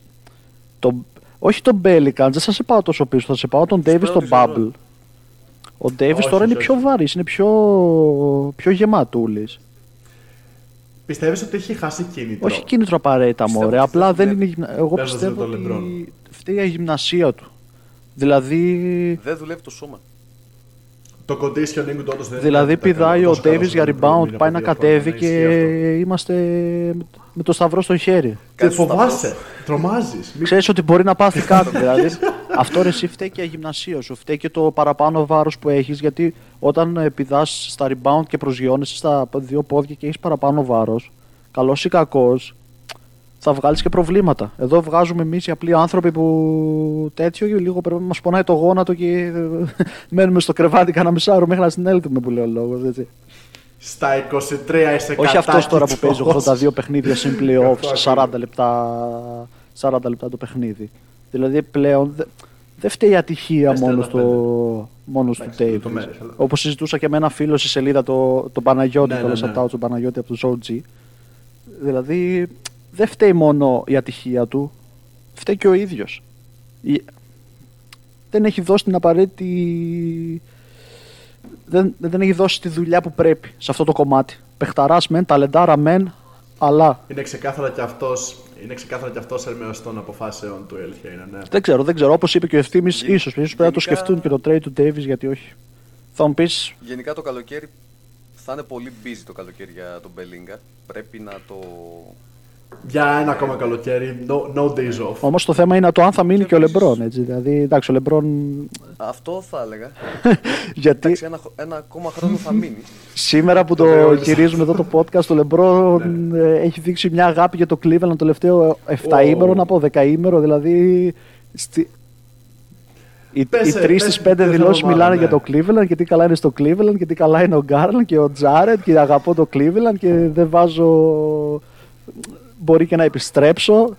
Τον... Όχι τον Bellican, δεν θα σε πάω τόσο πίσω, θα σε πάω τον Davis στον πρώτους Bubble. αιώνες. Ο Davis Όχι, τώρα είναι όχι, πιο όχι. βαρύς, είναι πιο, πιο γεματούλης. Πιστεύεις ότι έχει χάσει κίνητρο; Όχι κίνητρο απαραίτητα, Πιστεύω μωρέ. ότι Απλά δεν δεν δουλεύει. είναι. γυμνα- Εγώ Δεν πιστεύω δουλεύει το ότι φταίει η γυμνασία του. Δηλαδή, Δεν δουλεύει το σώμα. Το conditioning του όντως δεν δηλαδή είναι πηδάει ο τόσο καλό Davis όσο για τον LeBron, rebound, είναι πάει από να δύο χρόνια, κατέβει ναι, και ισχύει αυτό. είμαστε με το σταυρό στο χέρι. Και Κάνεις το φοβάσαι, τρομάζεις. Μη- Ξέρεις ότι μπορεί να πάθει κάτι. δηλαδή, αυτό ρε, εσύ φταίει και η γυμνασία σου. Φταίει και το παραπάνω βάρος που έχεις. Γιατί όταν ε, πηδάς στα rebound και προσγειώνεσαι στα δύο πόδια και έχεις παραπάνω βάρος, καλός ή κακός, θα βγάλεις και προβλήματα. Εδώ βγάζουμε εμείς οι απλοί άνθρωποι που τέτοιο και λίγο πρέπει να μας πονάει το γόνατο και ε, μένουμε στο κρεβάτι κανένα μισάωρο μέχρι να συνέλθουμε που λέει ο λόγος. Στα 23 είσαι Όχι αυτός τώρα που παίζει κατάκητος. 82 παιχνίδια συν Αυτό playoffs, 40 ακριβώς. λεπτά, 40 λεπτά το παιχνίδι. Δηλαδή πλέον δε- δεν φταίει η ατυχία Πες μόνο, 35. στο, μόνο του Εντάξει, Davis. λεπτομέρειες, αλλά- Όπως συζητούσα και με ένα φίλο στη σελίδα το, τον Παναγιώτη, Ναι, το ναι, ναι, ναι. τον Παναγιώτη από τους OG. Δηλαδή δεν φταίει μόνο η ατυχία του, φταίει και ο ίδιος. Δεν έχει δώσει την απαραίτητη. Δεν, δεν έχει δώσει τη δουλειά που πρέπει σε αυτό το κομμάτι. Πεχταρά μεν, ταλεντάρα μεν, αλλά Είναι ξεκάθαρα και αυτός, είναι ξεκάθαρα και αυτός ερμηνεύς των αποφάσεων του η αλήθεια είναι, ναι. δεν ξέρω, δεν ξέρω. Όπως είπε και ο ευθύνη, ίσως Γε- ίσως πρέπει να το γενικά- σκεφτούν και το trade του Davis, γιατί όχι. Θα μου πει, Γενικά το καλοκαίρι θα είναι πολύ busy το καλοκαίρι για τον Πελίνκα. Πρέπει να το. Για ένα ακόμα καλοκαίρι, no, no days off. όμως το θέμα είναι το αν θα μείνει Και και ο επίσης- Λεμπρόν. Έτσι. Δηλαδή, εντάξει, ο Λεμπρόν. Αυτό θα έλεγα. γιατί Εντάξει, ένα, ένα ακόμα χρόνο θα μείνει. σήμερα που Το το θεώρησα. γυρίζουμε εδώ το podcast, ο Λεμπρόν Ναι. ε, έχει δείξει μια αγάπη για το Cleveland το τελευταίο 7ήμερο, Ω. να πω 10ήμερο. Δηλαδή. Στη... Οι, Πες, οι ε, τρεις πες, στις πέντε δεν δηλώσεις θέλω μιλάνε μάλλον, για ναι. το Cleveland και τι καλά είναι στο Cleveland και τι καλά είναι ο Γκάρλαν και ο Τζάρετ και αγαπώ το Cleveland και δεν βάζω. Μπορεί και να επιστρέψω.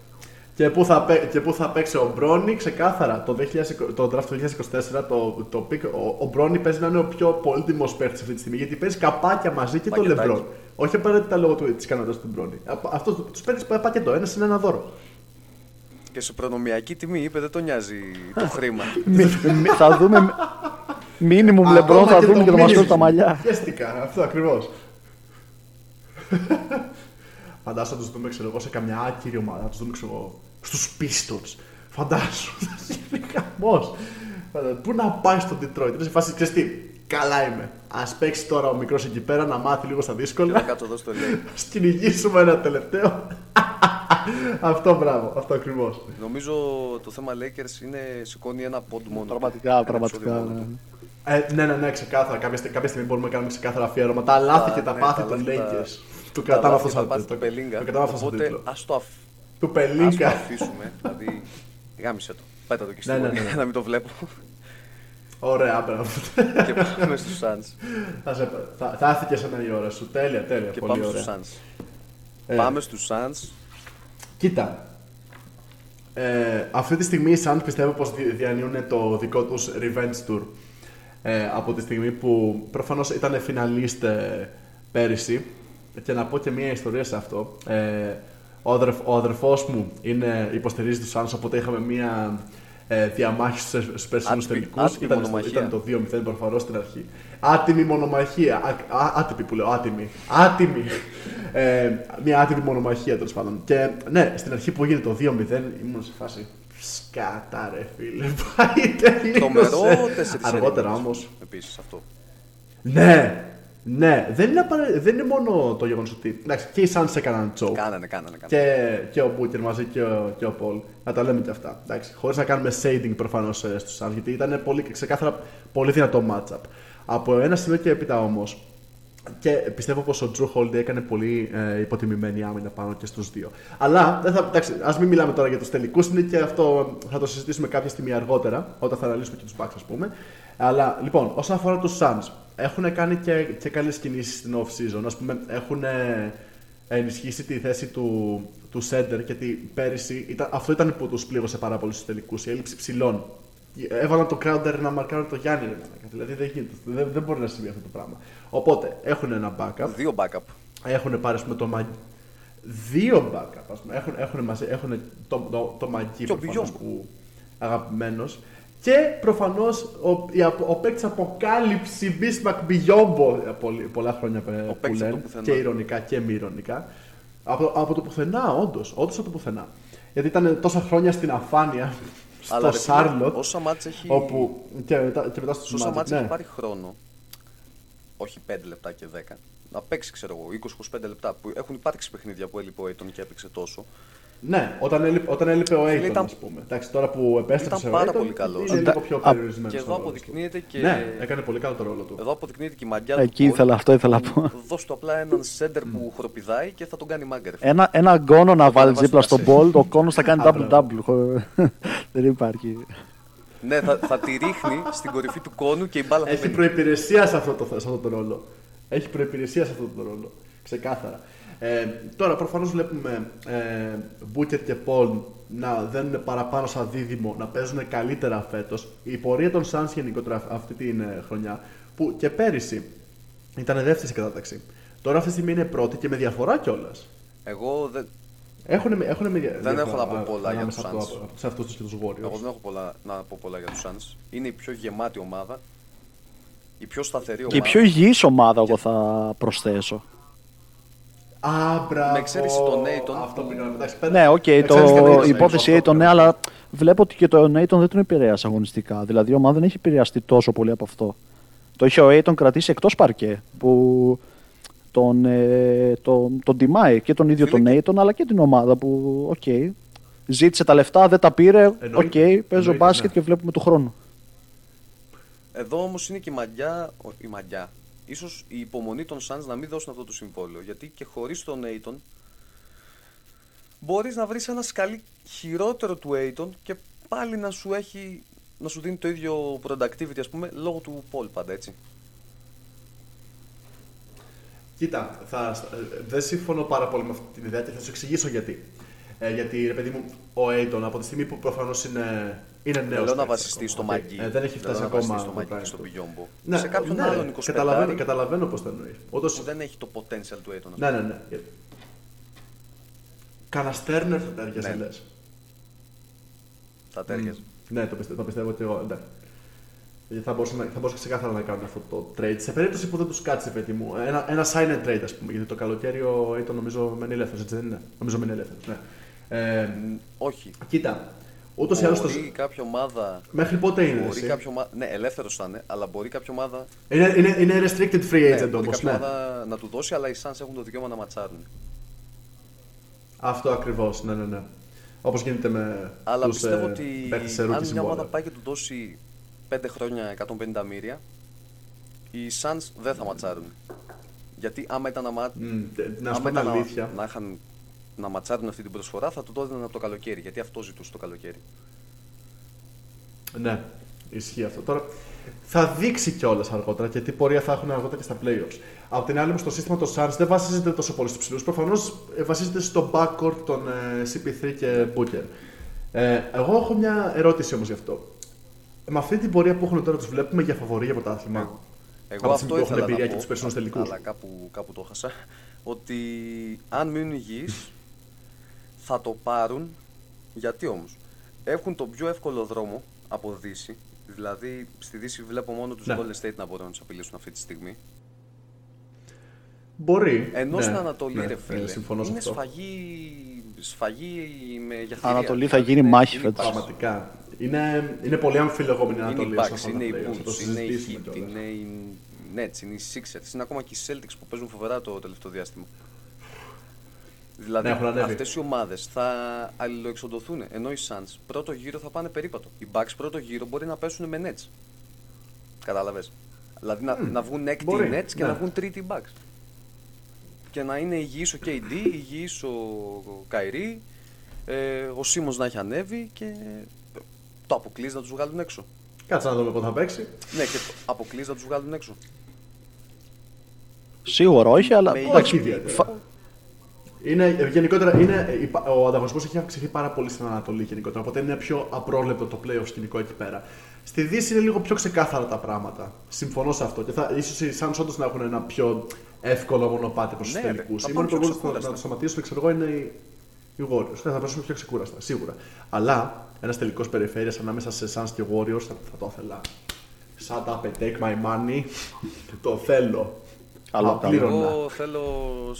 Και πού θα, παί- και πού θα παίξει ο Μπρόνι, ξεκάθαρα. Το, 2020, το draft του 2024, το, το pick, ο, ο Μπρόνι παίζει να είναι ο πιο πολύτιμος παίχτη αυτή τη στιγμή γιατί παίζει καπάκια μαζί και το Πακετάκι. Λεμπρόν. Όχι απαραίτητα λόγω της Καναδά του Μπρόνι. Α- Αυτό τους παίρνει πακέτο, ένας είναι ένα δώρο. Και σε προνομιακή τιμή είπε δεν τον νοιάζει το χρήμα. Μι- μι- θα δούμε. Μίνιμουμ λεμπρόν Ακόμα θα δούμε και θα μα minimum. φέρει τα μαλλιά. Χαίστηκα, αυτό ακριβώς. Φαντάσου να τους δούμε, ξέρω εγώ, σε καμιά άκυρη ομάδα. Να τους δούμε, ξέρω εγώ, στους Pistons. Φαντάσου. Θα γίνει χαμό. Πού να πάει στο Detroit. Είναι σε φάση, ξέρεις τι, καλά είμαι. Α παίξει τώρα ο μικρός εκεί πέρα να μάθει λίγο στα Και να δύσκολα. κάτσω εδώ στο λέει. Α κυνηγήσουμε ένα τελευταίο. αυτό μπράβο, αυτό ακριβώς. Νομίζω το θέμα Lakers είναι σηκώνει ένα πόντ μόνο. Πραγματικά, Ένα πραγματικά. επεισόδιο μόνο ναι. του. Ε, ναι, ναι, ναι, ξεκάθαρα. Κάποια, στε- κάποια στιγμή μπορούμε να κάνουμε ξεκάθαρα αφιέρωμα. Τα λάθη και τα ναι, πάθη τα των λάθη, τα- Lakers. Του Τα κρατάμε λάθη αυτό και τα σαν πάθη τίτλο. του Πελίνγκα. Το κρατάμε αυτό σαν Οπότε τίτλο. ας το, αφ... Του ας το Πελίνκα. αφήσουμε. δηλαδή, γάμισε το. Πέτα το και στη Ναι, ναι, γωνία, ναι, ναι. να μην το βλέπω. Ωραία, μπράβο. και πάμε στους Suns. θα, σε, θα, θα έρθει και εσένα η ώρα σου. Τέλεια, τέλεια. και πολύ πάμε ωραία. στους Suns. Ε, Πάμε στους Suns. Κοίτα. Ε, αυτή τη στιγμή οι Suns πιστεύω πως δι- διανύουν το δικό τους revenge tour. Ε, από τη στιγμή που προφανώς ήταν φιναλίστ ε, πέρυσι και να πω και μια ιστορία σε αυτό. Ε, ο, αδερφ, ο αδερφός μου είναι, υποστηρίζει τους Suns οπότε είχαμε μια ε, διαμάχη στους, στους περσινούς Άτιμη- τελικούς. άτιμη Ήταν, μονομαχία. ήταν το 2-0 προφανώς στην αρχή. Άτιμη μονομαχία. Α, α, άτιμη που λέω, άτιμη. Άτιμη. Ε, μια άτιμη μονομαχία τέλος πάντων. Και ναι, στην αρχή που έγινε το 2-0 ήμουν σε φάση. Σκάτα ρε φίλε, πάει τελείωσε. Τρομερό 4 Αργότερα όμως. Επίσης αυτό. Ναι, ναι, δεν είναι, απαραίτητο- δεν είναι μόνο το γεγονός ότι. Εντάξει, και οι Suns έκαναν τσόκ. Κάνανε, κάνανε, κάνανε. Και, και ο Μπούκερ μαζί και ο, και ο Πολ. Να τα λέμε και αυτά. Εντάξει, χωρίς να κάνουμε shading προφανώς στους Suns, γιατί ήταν πολύ, ξεκάθαρα πολύ δυνατό matchup. Από ένα σημείο και έπειτα όμως, και πιστεύω πως ο Drew Holiday έκανε πολύ ε, υποτιμημένη άμυνα πάνω και στους δύο. Αλλά δεν θα, εντάξει, ας μην μιλάμε τώρα για τους τελικούς, είναι και αυτό θα το συζητήσουμε κάποια στιγμή αργότερα, όταν θα αναλύσουμε και τους Bucks, ας πούμε. Αλλά λοιπόν, όσον αφορά τους Suns, έχουν κάνει και, και καλές κινήσεις στην off season. Α πούμε, έχουν ε, ενισχύσει τη θέση του, του center γιατί πέρυσι ήταν, αυτό ήταν που τους πλήγωσε πάρα πολύ στους τελικούς, η έλλειψη ψηλών. Έβαλαν τον Crowder να μαρκάρουν το Γιάννη. Δηλαδή δεν, γίνεται, δεν, δεν μπορεί να συμβεί αυτό το πράγμα. Οπότε έχουν ένα backup. Δύο backup. Έχουν πάρει πούμε, το Μαγκί. Δύο backup. Ας πούμε. Έχουν, έχουν, μαζί, έχουν το, το, το Μαγκί που αγαπημένος. Και προφανώς ο, ο, ο παίκτης αποκάλυψη Bismarck Μπιγιόμπο πολλά χρόνια που λένε. Και ηρωνικά και μη ηρωνικά. Από, από το πουθενά, όντως. Όντως από το πουθενά. Γιατί ήταν τόσα χρόνια στην αφάνεια στο Σάρλοτ. Όσα μάτς έχει. Όπου, και, μετά, και μετά στο Όσα μάτς ναι. έχει πάρει χρόνο. Όχι 5 λεπτά και 10. Να παίξει, ξέρω εγώ, 20-25 λεπτά. Που έχουν υπάρξει παιχνίδια που έλειπε ο Aiton και έπαιξε τόσο. Ναι, όταν έλειπε, όταν έλειπε ο Aiton, ήταν... πούμε. Εντάξει, τώρα που επέστρεψε ήταν πάρα ο Aiton, πολύ καλός. Είναι λίγο πιο περιορισμένος. Και εδώ αποδεικνύεται και. Ναι, έκανε πολύ καλό το ρόλο του. Εδώ αποδεικνύεται και η μαγιά του. Εκεί ήθελα, αυτό ήθελα να πω. Δώσ' του απλά έναν σέντερ που χοροπηδάει και θα τον κάνει μάγκερ. Ένα, ένα γκόνο να βάλει δίπλα στον μπολ, ο κόνος θα κάνει double-double. Δεν υπάρχει. Ναι, θα, θα τη ρίχνει στην κορυφή του κόνου και η μπάλα θα Έχει προπηρεσία σε αυτό το, σε αυτό το ρόλο. Έχει προπηρεσία σε αυτό το ρόλο. Ξεκάθαρα. Ε, τώρα προφανώς βλέπουμε ε, Booker και Paul να δένουν παραπάνω σαν δίδυμο, να παίζουν καλύτερα φέτος. Η πορεία των Suns γενικότερα αυτή την ε, χρονιά, που και πέρυσι ήταν δεύτερη σε κατάταξη. Τώρα αυτή τη στιγμή είναι πρώτη και με διαφορά κιόλας. Εγώ δεν, έχουν, έχουν δεν έχω να πω πολλά για τους Suns. Σε αυτούς και τους Warriors. Εγώ δεν έχω πολλά, να πω πολλά για τους Suns. Είναι η πιο γεμάτη ομάδα. Η πιο σταθερή ομάδα. Και η πιο υγιής ομάδα, εγώ θα προσθέσω. Α, μπράβο. Με εξαίρεση τον Ayton. Αυτό που Ναι, OK, okay, το υπόθεση Ayton, ναι, αλλά βλέπω ότι και το Ayton δεν τον επηρέασε αγωνιστικά. Δηλαδή η ομάδα δεν έχει επηρεαστεί τόσο πολύ από αυτό. Το είχε ο Ayton κρατήσει εκτός παρκέ. Που τον, ε, τον, τον τιμάει και τον ίδιο Φίλε. τον Ayton αλλά και την ομάδα που, OK, okay, ζήτησε τα λεφτά, δεν τα πήρε. OK, okay, παίζω μπάσκετ ναι. και βλέπουμε του χρόνου. Εδώ όμως είναι και η μαγιά, η μαγιά ίσως η υπομονή των Suns να μην δώσουν αυτό το συμβόλαιο. Γιατί και χωρίς τον Ayton μπορείς να βρεις ένα σκαλί χειρότερο του Ayton και πάλι να σου, έχει, να σου δίνει το ίδιο productivity, ας πούμε, λόγω του Paul πάντα έτσι. Κοίτα, θα, δεν συμφωνώ πάρα πολύ με αυτή την ιδέα και θα σου εξηγήσω γιατί. Ε, γιατί, ρε παιδί μου, ο Aiton από τη στιγμή που προφανώς είναι είναι νέος. Θέλω να βασιστεί στο Μαγκί. Ε, δεν έχει φτάσει ακόμα στο Μαγκί στον Πιγιόμπο. Ναι, σε κάποιον ναι, άλλον 25 Καταλαβαίνω, καταλαβαίνω πώς το εννοείς. Όντως... δεν έχει το potential του Aiton. Ναι, ναι, ναι. Καναστέρνερ θα τέριαζε, ναι. λες. Θα τέριαζε. Ναι, το πιστεύω, το πιστεύω και εγώ. Εντάξει. Θα μπορούσα, θα μπορούσα ξεκάθαρα να κάνουν αυτό το trade. Σε περίπτωση που δεν τους κάτσει, παιδί μου. Ένα, ένα sign and trade, ας πούμε. Γιατί το καλοκαίρι ο Aiton νομίζω μένει ελεύθερος, έτσι δεν είναι; Νομίζω μένει ελεύθερος. Ναι. Ε, όχι. Κοίτα, Ούτως ή άλλως. Μπορεί κάποια ομάδα. Μέχρι πότε είναι. Μπορεί κάποιο ομάδα... Ναι, ελεύθερος θα είναι, αλλά μπορεί κάποια ομάδα. Είναι, είναι, είναι restricted free ναι, agent ναι, όμως. Κάποια ομάδα να του δώσει, αλλά οι Suns έχουν το δικαίωμα να ματσάρουν. Αυτό ακριβώς, ναι, ναι, ναι. Όπως γίνεται με. Αλλά τους, πιστεύω ε, ότι αν μια ομάδα πάει και του δώσει 5 χρόνια 150 μοίρια, οι Suns δεν θα ματσάρουν. Γιατί άμα ήταν να, μα... mm, να, άμα ήταν αλήθεια. να, να είχαν να ματσάρουν αυτή την προσφορά θα το έδιναν από το καλοκαίρι. Γιατί αυτό ζητούσε το καλοκαίρι. Ναι, ισχύει αυτό. Τώρα θα δείξει κιόλας αργότερα και τι πορεία θα έχουν αργότερα και στα playoffs. Από την άλλη, όμως, το σύστημα των Suns δεν βασίζεται τόσο πολύ στους ψηλούς. Προφανώς ε, βασίζεται στο backcourt των ε, CP3 και Booker. Ε, εγώ έχω μια ερώτηση όμως γι' αυτό. Με αυτή την πορεία που έχουν τώρα, τους βλέπουμε για φαβορή για πρωτάθλημα; Ναι. Εγώ αυτό ήθελα να πω, και τους τελικού. Αλλά κάπου, κάπου το έχασα. Ότι αν μείνουν υγιείς, θα το πάρουν. Γιατί όμως; Έχουν τον πιο εύκολο δρόμο από Δύση. Δηλαδή στη Δύση βλέπω μόνο τους ναι. Golden State να μπορούν να τους απειλήσουν αυτή τη στιγμή. Μπορεί. Ενώ ναι, στην Ανατολή, ναι, ρε φίλε, ναι, είναι σφαγή, σφαγή με για Ανατολή θα γίνει μάχη φέτος. Πραγματικά. Είναι, είναι πολύ αμφιλεγόμενη η Ανατολή. Είναι οι Bucks, είναι οι Bulls, είναι οι Heat, είναι οι Nets, είναι οι Sixers, είναι ακόμα και οι Celtics που παίζουν φοβερά το τελευταίο διάστημα. Δηλαδή ναι, αυτές οι ομάδες θα αλληλοεξοντωθούν. Ενώ οι Suns πρώτο γύρο θα πάνε περίπατο. Οι Bucks πρώτο γύρο μπορεί να πέσουν με Nets. Κατάλαβες. Δηλαδή να, να βγουν έκτη μπορεί, οι Nets και ναι. να βγουν τρίτη οι Bucks. Και να είναι υγιής ο KD, υγιής ο Καϊρή, ε, ο Σίμος να έχει ανέβει και το αποκλείς να τους βγάλουν έξω. Κάτσε να δούμε πότε θα παίξει. Ναι, και το αποκλείς να τους βγάλουν έξω. Σίγουρα όχι, αλλά Με εντάξει, όχι ιδιαίτερα. φα- Είναι, γενικότερα, είναι, ε, υπα- ο ανταγωνισμός έχει αυξηθεί πάρα πολύ στην Ανατολή γενικότερα. Οπότε είναι πιο απρόβλεπτο το playoff σκηνικό εκεί πέρα. Στη Δύση είναι λίγο πιο ξεκάθαρα τα πράγματα. Συμφωνώ σε αυτό. Και θα, ίσως οι Suns όντως να έχουν ένα πιο εύκολο μονοπάτι προς τους Ναι, τελικούς. θα Οι πάνε μόνοι πιο που μπορούν να, ξεκούραστα. να το σταματήσουν, ξέρω εγώ, είναι οι, οι Warriors. Ναι, θα περάσουν πιο ξεκούραστα, σίγουρα. Αλλά ένας τελικός περιφέρειας ανάμεσα σε Suns και Warriors θα, θα το ήθελα. Shut up and take my money. το θέλω. Καλό, Απλήρωνα. Εγώ θέλω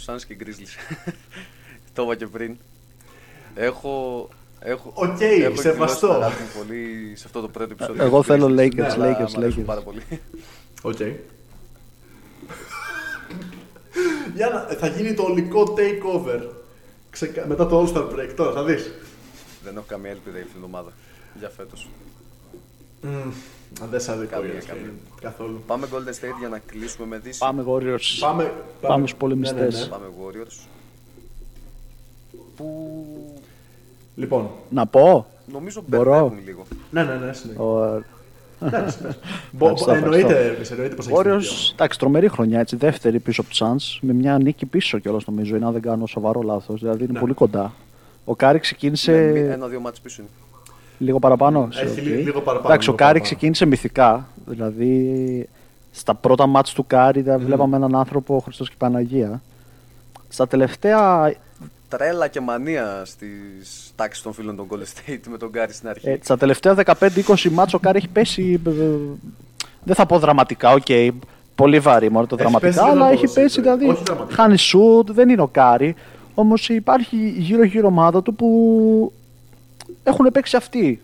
Suns και Grizzlies. το είπα και πριν. Έχω... Έχω, Οκ, έχω σεβαστό. εκδηλώσει αγάπη μου πολύ σε αυτό το πρώτο επεισόδιο. Εγώ του θέλω Grizzlies. Lakers, Ναι, αλλά Lakers, μ' αρέσουν Lakers. πάρα πολύ. Οκ. Για να, θα γίνει το ολικό takeover. Ξεκα... Μετά το All Star Break. Τώρα θα δεις. Δεν έχω καμία ελπίδα για αυτήν την ομάδα για φέτος. Αν δεν σαν δικό Καμία, είναι καμία. καθόλου. Πάμε Golden State για να κλείσουμε με Δύση. πάμε Warriors. Πάμε, Πάμε στους πολεμιστές. Ναι, ναι, ναι. Πάμε Warriors. Που Λοιπόν. Λοιπόν, Να πω; νομίζω Μπορώ; μπερδεύουν λίγο. ναι, ναι, ναι, συνέχεια. Ο Ναι, ναι, συνέχεια. Μπο- Ευχαριστώ, Εννοείται, ευχαριστώ. εννοείται πως έχεις δίκιο. Warriors, εντάξει, τρομερή χρονιά, έτσι, δεύτερη πίσω από τους Suns, με μια νίκη πίσω κιόλας νομίζω, είναι, αν δεν κάνω σοβαρό λάθος. Δηλαδή είναι Ναι. πολύ κοντά. Ο Κάρι ξεκίνησε Ναι, Ένα-δύο μάτς πίσω είναι. Λίγο παραπάνω. σε- Έχει οκ. λι- λίγο παραπάνω, Εντάξει, ο λίγο Κάρι παραπάνω. ξεκίνησε μυθικά. Δηλαδή στα πρώτα μάτς του Κάρι δεν βλέπαμε έναν άνθρωπο Χριστός και Παναγία. Στα τελευταία, Τρέλα και μανία στις τάξεις των φίλων των Golden State με τον Κάρι στην αρχή. ε, στα τελευταία 15-20 μάτς ο Κάρι έχει πέσει. ε, ε, δεν θα πω δραματικά, οκ. πολύ βαρύ μόνο το Έχει πέσει δραματικά, στην αλλά έχει απόδοση, πέσει ε. δηλαδή. Όχι δραματικά. Χάνει σουτ, δεν είναι ο Κάρι. Όμως υπάρχει γύρω-γύρω ομάδα του που έχουν παίξει αυτοί.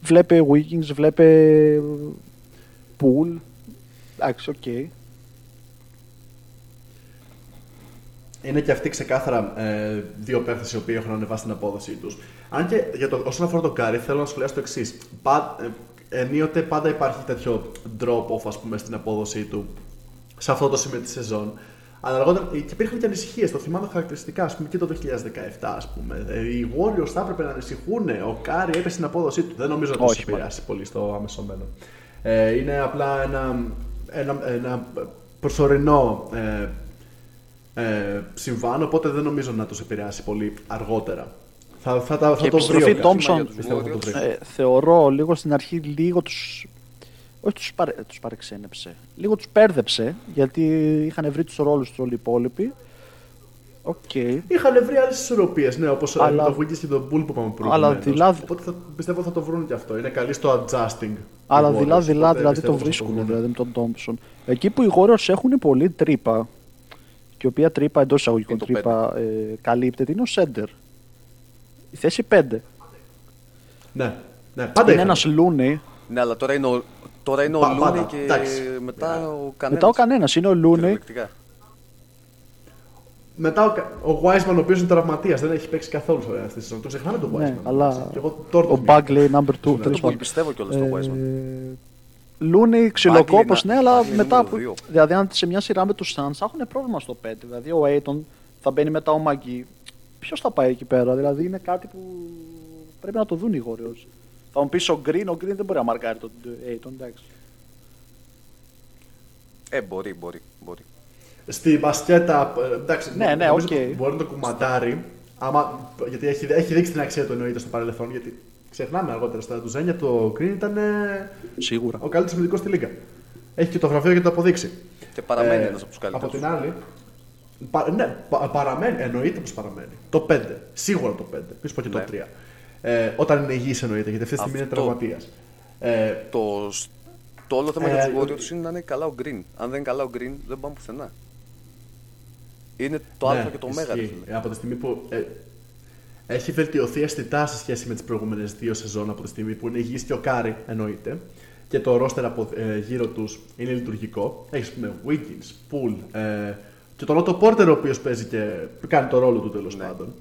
Βλέπε Wiggins, βλέπε Poole. Εντάξει, οκ. Είναι και αυτοί ξεκάθαρα ε, δύο παίχτες οι οποίοι έχουν ανεβάσει την απόδοσή τους. Αν και για το, όσον αφορά τον Κάρι, θέλω να σχολιάσω το εξής. Ε, ενίοτε πάντα υπάρχει τέτοιο drop-off ας πούμε, στην απόδοσή του σε αυτό το σημείο της σεζόν. Αλλά αργότερα και υπήρχαν και ανησυχίες. Το θυμάμαι χαρακτηριστικά, ας πούμε, και το 2017, ας πούμε. Ε, Οι Warriors θα έπρεπε να ανησυχούν. Ο Κάρι έπεσε στην απόδοσή του. Δεν νομίζω ότι Όχι, του επηρεάσει πολύ στο άμεσο μέλλον. Ε, είναι απλά ένα, ένα, ένα προσωρινό ε, ε, συμβάν, οπότε δεν νομίζω να τους επηρεάσει πολύ αργότερα. Θα, θα, τα- θα Και το βρει επιστροφή ο Κάρι. Thompson. για τους Πιστεύω θα το βρει. Ε, θεωρώ λίγο στην αρχή λίγο τους... Όχι τους, παρε... τους παρεξένεψε. Λίγο τους πέρδεψε, γιατί είχαν βρει τους ρόλους τους όλοι οι υπόλοιποι. Οκ. Είχαν βρει άλλες ισορροπίες, ναι, όπως Αλλά- το Wiggins και το Poole που είπαμε προηγουμένως. Αλλά δηλαδή- Οπότε θα, πιστεύω θα το βρουν και αυτό. Είναι καλή στο adjusting. Αλλά οι Warriors, δειλά-δειλά οπότε δηλαδή πιστεύω το θα βρίσκουν βρουν. δηλαδή, με τον Τόμψον. Εκεί που οι Warriors έχουν πολύ τρύπα, και η οποία τρύπα εντός εισαγωγικών Είναι το τρύπα ε, καλύπτεται, είναι ο Σέντερ. Η θέση 5. Ναι, ναι, πάντα είναι είχαν. ένας Λούνι. Ναι, αλλά τώρα είναι ο, τώρα είναι ο Πα- Λούνι πάντα, και εντάξει. μετά Ναι. ο κανένας. Μετά ο κανένας. Είναι ο Λούνι. Κυριολεκτικά. Μετά ο, Κα- ο Wiseman, ο οποίος είναι τραυματίας, δεν έχει παίξει καθόλου σε αυτή τη σεζόν. Το ξεχνάμε τον Wiseman. Ναι, αλλά Και εγώ τώρα το ο θυμήθηκα. Bagley number 2. Δεν Δεν το πιστεύω κιόλας στο Wiseman. Λούνι, ξυλοκόπος, Bagley, ναι, να- αλλά Bagley μετά. νούμερο που- δύο. Δηλαδή, αν σε μια σειρά με τους Suns θα έχουν πρόβλημα στο 5. Δηλαδή, ο Aiton θα μπαίνει μετά ο Μαγκή. Ποιος θα πάει εκεί πέρα, δηλαδή είναι κάτι που πρέπει να το δουν οι Warriors. Θα μου πεις ο Green, ο Green δεν μπορεί να μαρκάρει τον Ayton, εντάξει. Ε, μπορεί, μπορεί. μπορεί. Στη μπασκέτα, ε, εντάξει, Ναι, ναι, νομίζω οκ. ότι μπορεί να το κουμαντάρει. Άμα, γιατί έχει, έχει δείξει την αξία του εννοείται στο παρελθόν. Γιατί ξεχνάμε αργότερα στα του Ζένια, το Green ήταν ε, Σίγουρα. ο καλύτερος αμυντικό στη Λίγκα. Έχει και το βραβείο για το αποδείξει. Και παραμένει Ε, ένας από τους καλύτερους. Από την άλλη, πα, ναι, πα- παραμένει, εννοείται πως παραμένει. Το 5, σίγουρα το 5, πίσω πω και το Ναι. 3. Ε, όταν είναι υγιής εννοείται, γιατί αυτή τη στιγμή είναι Αυτό. τραυματίας. Ε, Το, το όλο θέμα Ε, για τους ε, Warriors είναι να είναι καλά ο Green. Αν δεν είναι καλά ο Green, δεν πάμε πουθενά. Είναι το ναι, Α και το Μέγα. ρε ισχύει. φίλε. Από τη στιγμή που ε, έχει βελτιωθεί αισθητά σε σχέση με τις προηγούμενες δύο σεζόν, από τη στιγμή που είναι υγιής και ο Κάρι εννοείται, και το ρόστερ από ε, γύρω τους είναι λειτουργικό. Έχεις πούμε Wiggins, Poole ε, και τον Otto Porter ο οποίος παίζει και κάνει το ρόλο του τέλος Ναι. πάντων.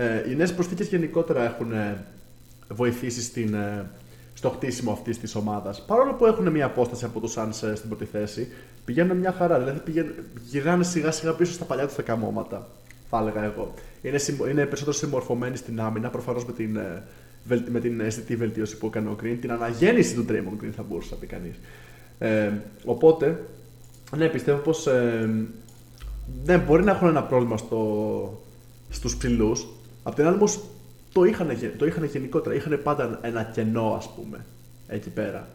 Ε, οι νέες προσθήκες γενικότερα έχουν ε, βοηθήσει στην, ε, στο χτίσιμο αυτής της ομάδας. Παρόλο που έχουν μια απόσταση από τους Suns ε, στην πρώτη θέση, πηγαίνουν μια χαρά. Δηλαδή πηγαίνουν, γυρνάνε σιγά σιγά πίσω στα παλιά του δεκαμώματα, θα έλεγα εγώ. Είναι, είναι περισσότερο συμμορφωμένοι στην άμυνα, προφανώς με την, ε, με την αισθητή βελτίωση που έκανε ο Green, την αναγέννηση του Draymond Green θα μπορούσε να πει κανείς. Ε, οπότε, ναι, πιστεύω πως. Ε, ναι, μπορεί να έχουν ένα πρόβλημα στο, στους ψηλούς. Απ' την άλλη όμως το είχαν, το είχαν γενικότερα. Είχαν πάντα ένα κενό, ας πούμε, εκεί πέρα.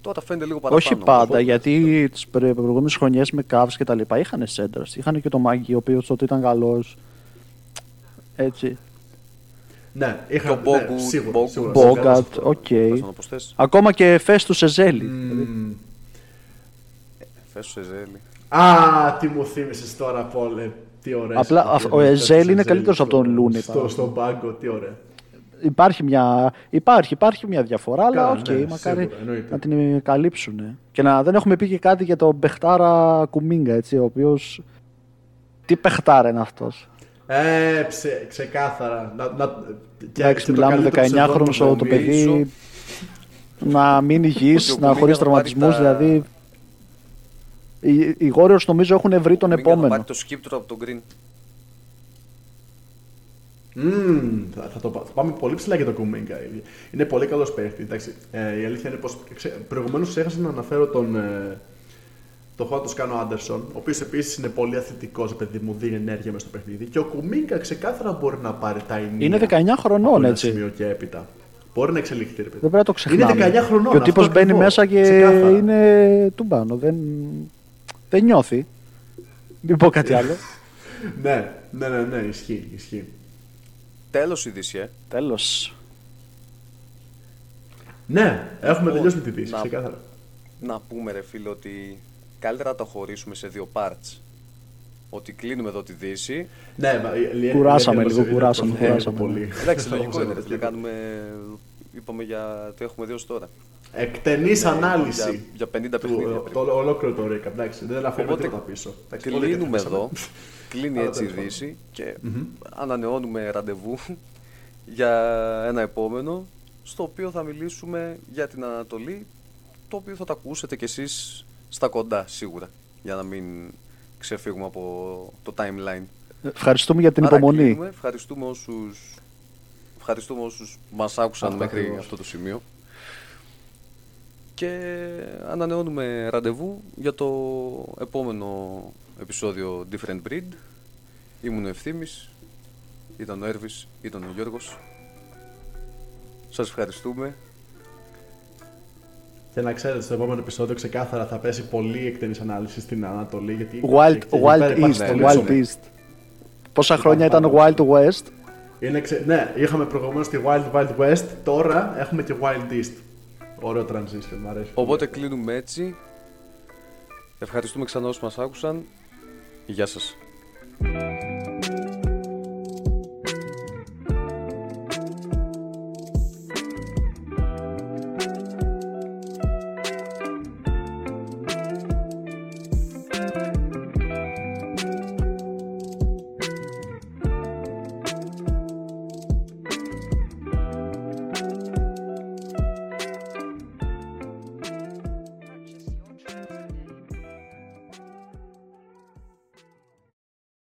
Τώρα φαίνεται λίγο παραπάνω. Όχι πάντα, γιατί τις προηγούμενες χρονιές με Cavs και τα λοιπά είχαν σέντρα. Είχαν και το ΜακΓκί, ο οποίο τότε ήταν καλός. Έτσι. Ναι, είχαν το ναι, σίγουρα. Μπόγκατ, οκ. Ακόμα και Φέστους Εζέλι. Μμ. Φέστους Εζέλι. Α, τι μου θύμισες τώρα, Πόλε. Τι ωραία. Απλά ο Εζέλι είναι καλύτερος από τον Λούνι. Στο, στον πάγκο, τι ωραία. Υπάρχει μια, υπάρχει, υπάρχει μια διαφορά, αλλά ok, okay, ναι, μακάρι σίγουρα, να την καλύψουν. Και να δεν έχουμε πει και κάτι για τον παιχτάρα Κουμίνγκα, έτσι, ο οποίος. Τι παιχτάρα είναι αυτός. Ε, ξε, ξεκάθαρα. Να, να, Εντάξει, μιλάμε 19χρονο το παιδί. Να μην υγιή, να χωρίς τραυματισμούς, δηλαδή. Οι, οι Warriors νομίζω έχουν βρει τον επόμενο. πάρει το σκύπτρο από τον Green. Mm, θα, θα, το, θα πάμε πολύ ψηλά για το Κουμίγκα. Είναι πολύ καλός παίχτης. Ε, η αλήθεια είναι πως. Προηγουμένως ξέχασα να αναφέρω τον, ε, το χώρο του Σκάνο Άντερσον, ο οποίος επίσης είναι πολύ αθλητικός, παιδί μου, δίνει ενέργεια μέσα στο παιχνίδι. Και ο Κουμίγκα ξεκάθαρα μπορεί να πάρει τα ενία. Είναι 19 χρονών, έτσι. Σημείο και έπειτα. Μπορεί να εξελιχθεί, ρε παιδί. Δεν πρέπει να το ξεχνάμε. Είναι 19 χρονών. Και ο τύπος μπαίνει μέσα και ξεκάθαρα. είναι τουμπάνο. Δεν, δεν νιώθει. Μην πω κάτι άλλο. ναι, ναι, ναι, ναι, ισχύει. ισχύει. Τέλο η Δύση, ε. Τέλο. Ναι, έχουμε τελειώσει με τη Δύση, ξεκάθαρα. Να πούμε, ρε φίλε, ότι καλύτερα να το χωρίσουμε σε δύο parts. Ότι κλείνουμε εδώ τη Δύση. Ναι, μα, κουράσαμε λίγο, κουράσαμε. κουράσαμε. Πολύ. Εντάξει, λογικό είναι. Δεν κάνουμε. Είπαμε για. Το έχουμε δει ω τώρα. Εκτενής ανάλυση. Για, για 50 παιχνίδια. Το, το, ολόκληρο το recap. Εντάξει, δεν αφήνουμε τίποτα πίσω. Κλείνουμε εδώ. Κλείνει έτσι η Δύση και ανανεώνουμε ραντεβού για ένα επόμενο στο οποίο θα μιλήσουμε για την Ανατολή το οποίο θα τα ακούσετε κι εσείς στα κοντά σίγουρα για να μην ξεφύγουμε από το timeline. Ευχαριστούμε για την Άρα υπομονή. Κλείνουμε. Ευχαριστούμε όσους, ευχαριστούμε όσους μας άκουσαν μέχρι αυτό το σημείο και ανανεώνουμε ραντεβού για το επόμενο επεισόδιο Different Breed. Ήμουν ο Ευθύμης, ήταν ο Έρβης, ήταν ο Γιώργος. Σας ευχαριστούμε. Και να ξέρετε, στο επόμενο επεισόδιο ξεκάθαρα θα πέσει πολύ εκτενής ανάλυσης στην Ανατολή. Γιατί Wild, Wild East. Wild East. Πόσα χρόνια ήταν Wild West; Είναι ξε... Ναι, είχαμε προηγουμένως τη Wild Wild West, τώρα έχουμε και Wild East. Ωραίο transition, μου αρέσει. Οπότε κλείνουμε έτσι. Ευχαριστούμε ξανά όσους μας άκουσαν. Γεια σας.